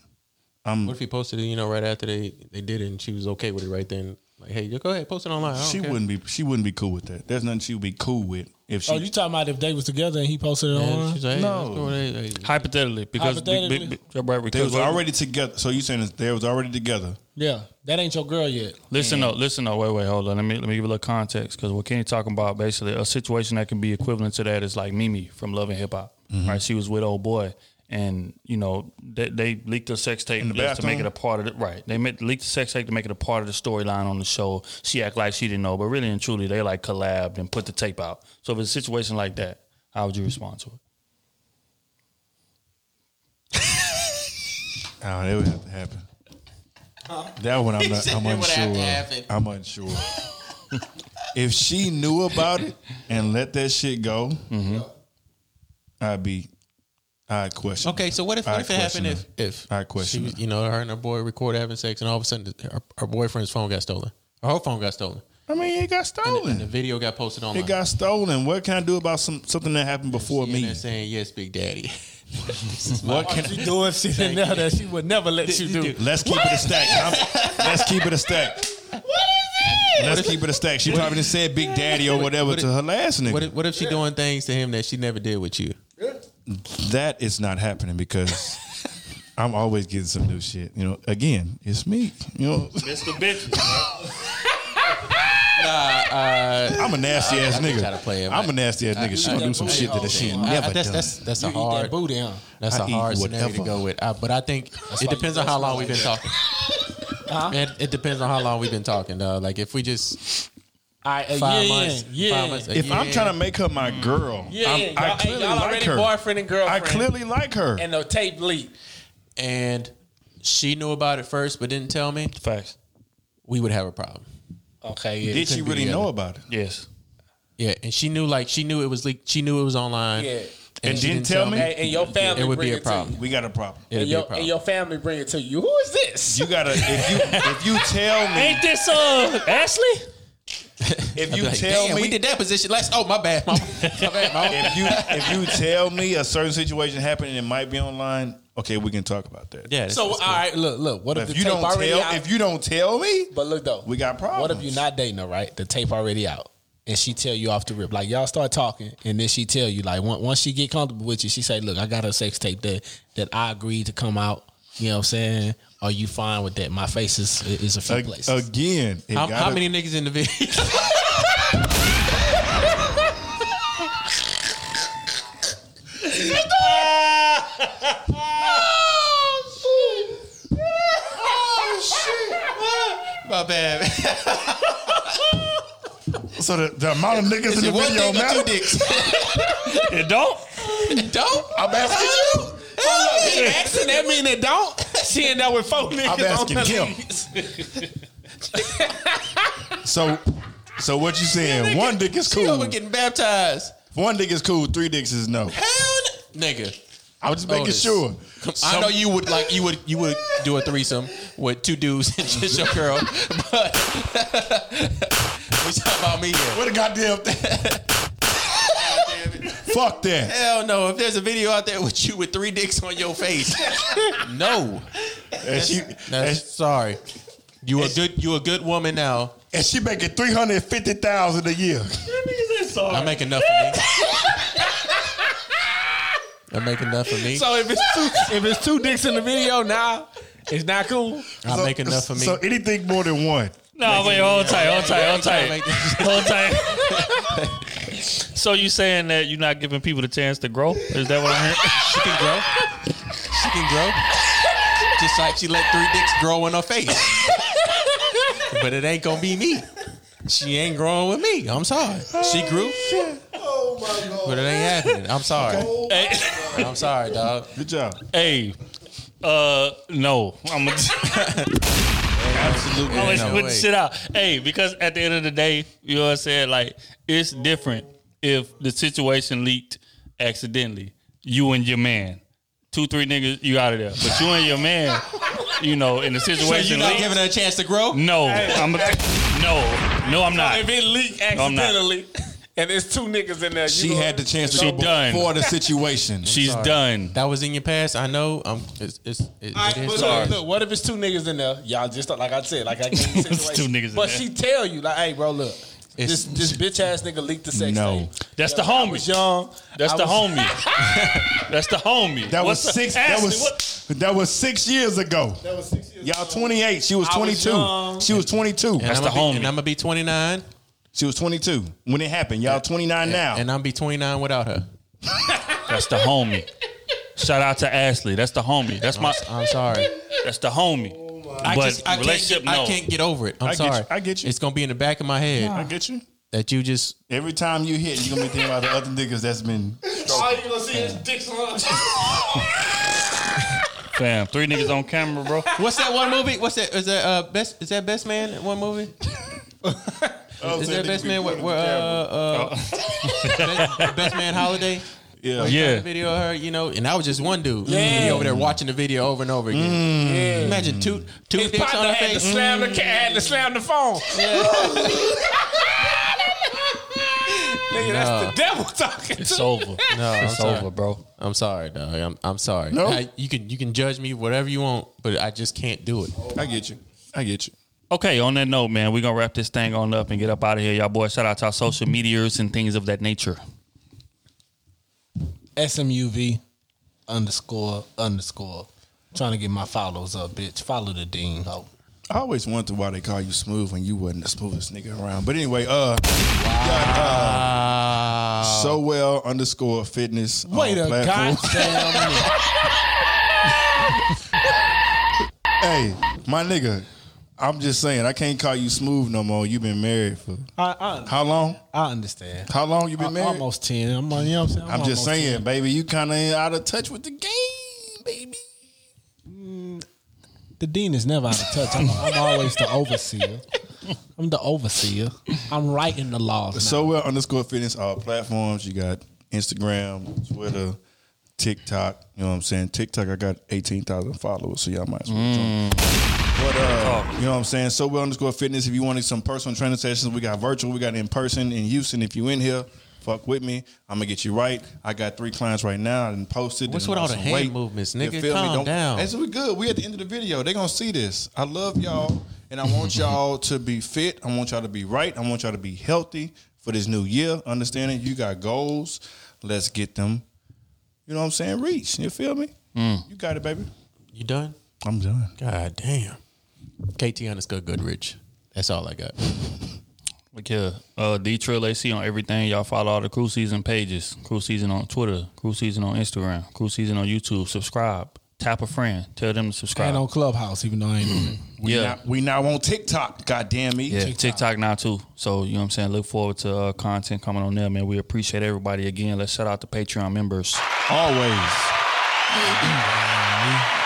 I'm What if he posted it, you know, right after they, they did it and she was okay with it right then? Like, hey, go ahead, post it online. I don't she care. wouldn't be she wouldn't be cool with that. There's nothing she would be cool with if she Oh, you talking about if they was together and he posted it Yeah, online? she's like, hey, No. let's. Hey, hey. Hypothetically, because Hypothetically? be- be- be- right, they because was already together. So you saying they was already together? Yeah, that ain't your girl yet. Listen though, listen though. Wait, wait, hold on. Let me let me give a little context because what Kenny talking about basically a situation that can be equivalent to that is like Mimi from Love and Hip Hop. Mm-hmm. Right, she was with old boy, and you know they, they leaked her sex tape In the just to make it a part of it. Right, they made, leaked the sex tape to make it a part of the storyline on the show. She act like she didn't know, but really and truly they like collabed and put the tape out. So if it's a situation like that, how would you respond to it? Oh, that would have to happen. That one I'm not. I'm it would have to unsure. I'm unsure. if she knew about it and let that shit go, Mm-hmm. I'd be. I'd question. Okay, so what if what I'd if it happened if if I'd question she was, you know, her and her boy recorded having sex, and all of a sudden her, her boyfriend's phone got stolen, or her phone got stolen, I mean, it got and, stolen. the, and the video got posted online. it got stolen. What can I do about some something that happened before She in me? there saying yes, Big Daddy. What can She do doing shit in there that she would never let you do. Let's keep it a stack. I'm- let's keep it a stack. What is it? Let's keep it a stack. She probably just said Big Daddy or whatever what to her last nigga. What if, what if she doing things to him that she never did with you? That is not happening because I'm always getting some new shit. You know, again, it's me. You know, Mr. Bitch. I'm a nasty ass I just try to nigga. play it, I'm a nasty ass nigga. She gonna do some shit that she ain't I- I- never that's, done. That's that's a hard that booty, huh? That's I a eat hard scenario to whatever. go with. Uh, but I think it depends on how long we've been talking. Man, it depends on how long we've been talking. Dog. Like if we just All right, a five year months, yeah. five months, a if I'm trying to make her my girl, Yeah, I'm- yeah. I clearly y'all like already her. boyfriend and I girlfriend. clearly like her. and the tape leak. and she knew about it first but didn't tell me, Facts. we would have a problem. Okay, yeah. Did she really know about it? Yes. Yeah, and she knew like she knew it was leaked. She knew it was online. Yeah. And she didn't tell me? Hey, and your family It would bring be a it problem. to you. We got a problem. It'd And be a your, problem. and your family bring it to you. Who is this? You gotta if you if you tell me Ain't this uh Ashley? If you like, tell "Damn, me we did that position last. Oh, my bad, mama. my bad, mama. if you if you tell me a certain situation happened and it might be online, okay, we can talk about that. Yeah. So all right, look, look. What But if, if the you tape don't already tell, out? if you don't tell me, but look though, we got problems. What if you're not dating her, right? The tape already out, and she tell you off the rip, like y'all start talking, and then she tell you, like once once she get comfortable with you, she say, "Look, I got a sex tape that that I agreed to come out." You know what I'm saying? Are you fine with that? My face is is a few Ag- places. again? it How, gotta- how many niggas in the video? Oh shit. My bad. So the, the amount of niggas in the one video dick or two matter. dicks? It don't. It Don't. I'm asking you. Hold up, he asking that mean it don't? She end up with four niggas I'm asking on. So, so what you saying? One dick is She cool. over getting baptized. One dick is cool. Three dicks is no. Hell, n- nigga. I was just making Otis. sure. I know you would like you would you would do a threesome with two dudes and just your girl, but we talking about me here. What a goddamn thing. Fuck that. Hell no! If there's a video out there with you with three dicks on your face, no. And she, That's, and, sorry. You a good you a good woman now. and she making three hundred fifty thousand a year. I make enough for me. I make enough for me. So if it's two, if it's two dicks in the video now, it's not cool. I make enough for me. So anything more than one. No, wait, hold tight, hold tight, hold I tight, make- hold tight. so you saying that you're not giving people the chance to grow? Is that what I'm hearing? She can grow. She can grow. Just like she let three dicks grow in her face. but it ain't gonna be me. She ain't growing with me. I'm sorry. She grew. But it ain't happening. I'm sorry. Hey, I'm sorry, dog. Good job. hey, uh, no, I'm gonna. Absolutely. I'm gonna no put the way. shit out. Hey, because at the end of the day, you know what I'm saying? Like, it's different if the situation leaked accidentally. You and your man. Two, three niggas, you out of there. But you and your man, you know, in the So situation you not leaked. giving her a chance to grow? no, I'm a, no, no, I'm not. If it leaked I'm not. accidentally, and there's two niggas in there, you She know- had the chance to She go done. before the situation. She's Sorry. done. That was in your past. I know. Um, it's, it's, it, All right, it but is. look, look, what if it's two niggas in there? Y'all just like I said, like I gave you the It's two niggas in but there. she tell you like, hey, bro, look, this this bitch ass nigga leaked the sex No. tape. That's the I was homie. young. That's I the was- homie. That's the homie. That was What's the- six. That Ashley, was what- that was six years ago. That was six years. Y'all 28. She was I was 22. young. she was 22. That's I'm the gonna homie. Be, and I'm gonna be 29, She was 22 when it happened. Y'all 29 now. and I'm be 29 without her. That's the homie. Shout out to Ashley. That's the homie. That's my. I'm sorry. That's the homie. I but just I can't, get, no. I can't get over it. I'm I sorry. you. I get you. It's gonna be in the back of my head I get you. that you just Every time you hit, you're gonna be thinking about the other niggas that's been. All you gonna see is dicks on. Fam, three niggas on camera, bro. What's that one movie? What's that? Is that uh best? Is that Best Man? One movie? is that Best Man? Where, where, uh, uh, best, Best Man Holiday? Yeah. Yeah. Video of her, you know, and that was just one dude. Yeah, he over there watching the video over and over again. Mm. Yeah. Imagine two two His dicks on partner her had to face. slam the mm. ca- had to slam the phone. Nigga, that's the devil talking. It's to over. No, I'm it's sorry. over, bro. I'm sorry, dog. I'm I'm sorry. No. I- you can you can judge me whatever you want, but I just can't do it. I get you. I get you. Okay, on that note, man, we're gonna wrap this thing on up and get up out of here. Y'all boys, shout out to our social medias and things of that nature. SMUV underscore underscore. Trying to get my follows up, bitch. Follow the dean, ho. I always wondered why they call you smooth when you wasn't the smoothest nigga around. But anyway, uh, Uh, so well underscore fitness. Wait a goddamn minute. Hey, my nigga, I'm just saying I can't call you smooth no more. You've been married for I, I, how long? I understand. How long you been I- married? almost ten. I'm. You know what I'm saying. I'm just saying, 10. baby, you kind of out of touch with the game, baby. Mm, the dean is never out of touch. I'm, I'm always the overseer. I'm the overseer. I'm writing the laws. Now. So well underscore fitness all platforms. You got Instagram, Twitter, TikTok. You know what I'm saying? TikTok, I got eighteen thousand followers, so y'all might as well join. Mm. Uh, Talk. you know what I'm saying? So well underscore fitness. If you wanted some personal training sessions, we got virtual, we got in person in Houston. If you in here, fuck with me. I'm gonna get you right. I got three clients right now. and posted. What's and with all the hand weight. movements, You nigga? feel me? Calm Don't- down. So we good. We at the end of the video. They gonna see this. I love y'all, and I want y'all to be fit. I want y'all to be right. I want y'all to be healthy for this new year. Understanding you got goals. Let's get them. You know what I'm saying? Reach. You feel me? Mm. You got it, baby. You done? I'm done. God damn. KT underscore Goodrich. That's all I got. Look here, uh, D Trill AC on everything. Y'all follow all the Crew Season pages. Crew Season on Twitter. Crew Season on Instagram. Crew Season on YouTube. Subscribe. Tap a friend. Tell them to subscribe. And on Clubhouse, even though I ain't on it. We Yeah. Now, we now on TikTok. God damn me. Yeah, TikTok. now too. So you know what I'm saying. Look forward to uh, content coming on there, man. We appreciate everybody again. Let's shout out the Patreon members. Always.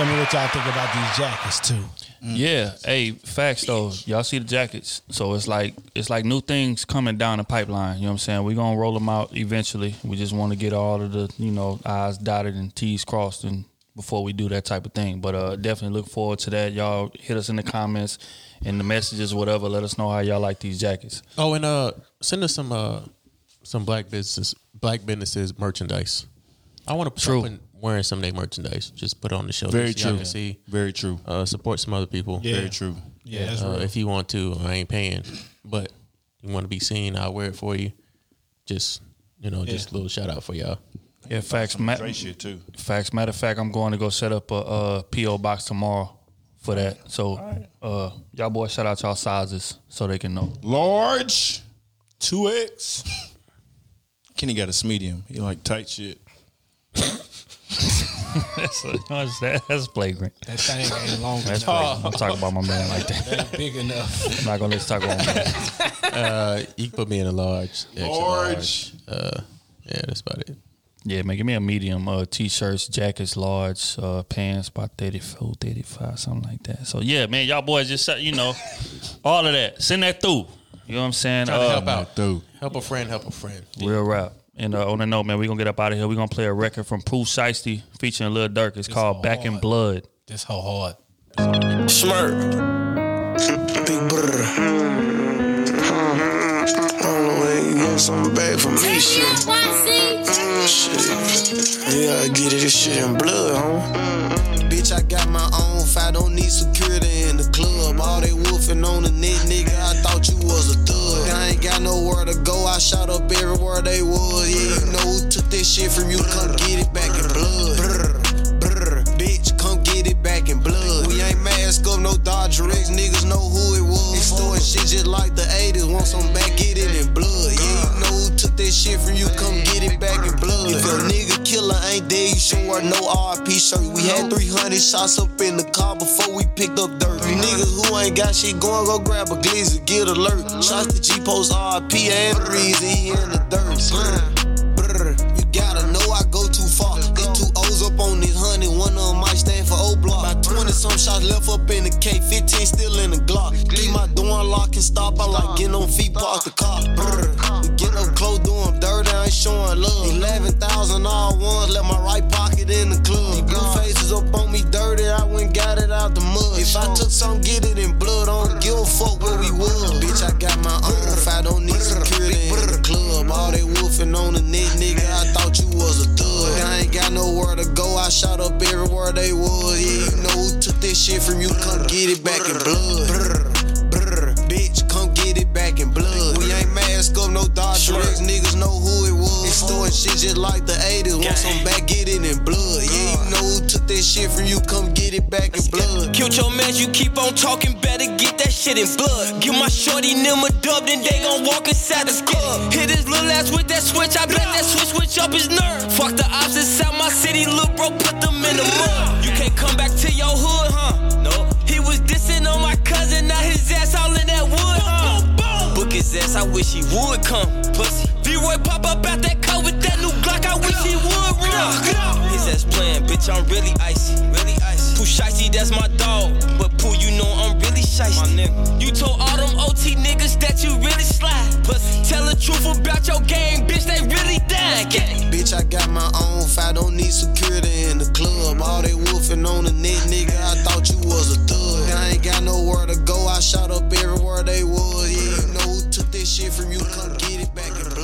Tell me what y'all think about these jackets too. Yeah, hey, facts though. Y'all see the jackets, so it's like it's like new things coming down the pipeline. You know what I'm saying? We're gonna roll them out eventually. We just want to get all of the you know I's dotted and T's crossed, and before we do that type of thing. But uh, definitely look forward to that. Y'all hit us in the comments and the messages, whatever. Let us know how y'all like these jackets. Oh, and uh, send us some uh, some black business black businesses merchandise. I want to True. True wearing some of their merchandise. Just put it on the show. Very so y'all true. can see. Very true. Uh, support some other people. Yeah. Very true. Yeah, that's Uh, if you want to, I ain't paying. But you want to be seen, I'll wear it for you. Just you know, just a little shout out for y'all. Yeah, facts. Some Ma- Dre shit too. facts. Matter of fact, I'm going to go set up a, uh PO box tomorrow for that. So, uh, y'all boys shout out y'all sizes so they can know. Large, two X. Kenny got a medium. He like tight shit. That's, a, that's, that's flagrant. that thing ain't long That's enough. flagrant. I'm talking about my man like that. Ain't big enough. I'm not gonna let you talk about my man. Uh, you can put me in a large, extra Large. Uh, yeah, that's about it. Yeah, man, give me a medium. Uh, t-shirts, jackets, large, uh, pants, about 34, 35, something like that. So yeah, man, y'all boys just you know, all of that. Send that through. You know what I'm saying? Trying to Uh, help out. Dude. Help a friend, help a friend. Real rap. And uh, on the note, man, we're gonna get up out of here. We're gonna play a record from Pooh Shiesty featuring Lil Durk. It's called all Back in. Blood. This whole hard. Smirk. Big brother. I don't know where you get something back from me, shit. Shit. You gotta get it, this shit in blood, huh? Bitch, I got my own fight, don't need security in the club. All they wolfing on the net, nigga, I thought you was a thug. I ain't got nowhere to go, I shot up everywhere they was. Yeah, you know who took this shit from you, come get it back in blood. Bitch, come get it back in blood. We ain't mask up, no Dodger X, niggas know who it was. Extorting shit just like the 80s, want some back, get it in blood. This shit from you, come get it back in blood. If your nigga killer ain't there, you should wear no RP shirt. We had 300 shots up in the car before we picked up dirt. You niggas who ain't got shit going, go grab a glizzy, get alert. Uh-huh. Shots to G Post RP and Breezy, he in the dirt. Brr, brr, you gotta know I go too far. Get two O's up on this honey, one of them might stand for O block. About 20 some shots left up in the K, 15 still in the Glock. Keep my door unlocked and stop, I like getting on feet, park the car. Brr, we get up close, doing dirt, I ain't showing love. 11,000 all ones, left my right pocket in the club. Blue faces up on me dirty, I went got it out the mud. If I took some, get it in blood, I don't give a fuck where we was. Bitch, I got my own If I don't need security in the club. All they wolfing on the net, nigga, I thought ain't got nowhere to go, I shot up everywhere they was. Yeah, you know who took this shit from you, come get it back in blood. Brr, brr, bitch, come get it back in blood. We ain't mask up, no X, niggas know who it was. Extorting shit just like the 80s, want some back, get it in blood. Yeah, you know who took this shit from you, come get it back in blood. Killed your man, you keep on talking, better get that shit in blood. Give my shorty them a dub, then they gon' walk inside the club. Hit his little ass with that switch, I bet that switch switch up his nerve. Fuck the ops inside my city, little bro, put them in the mud. You can't come back to your hood, huh? No. He was dissing on my cousin, now his ass all in that wood, huh? Book his ass, I wish he would come, pussy. Leroy pop up out that with that new Glock. I wish he would run. His ass playing, bitch. I'm really icy, really icy. Pooh Shiesty, that's my dog. But Pooh, you know I'm really shicey. My nigga. You told all them OT niggas that you really sly. But tell the truth about your game, bitch. They really dying. Bitch, I got my own fight. Don't need security in the club. All they wolfing on the net, nigga. I thought you was a thug. I ain't got nowhere to go. I shot up everywhere they was. Yeah, you know who took this shit from you? Come get it back and.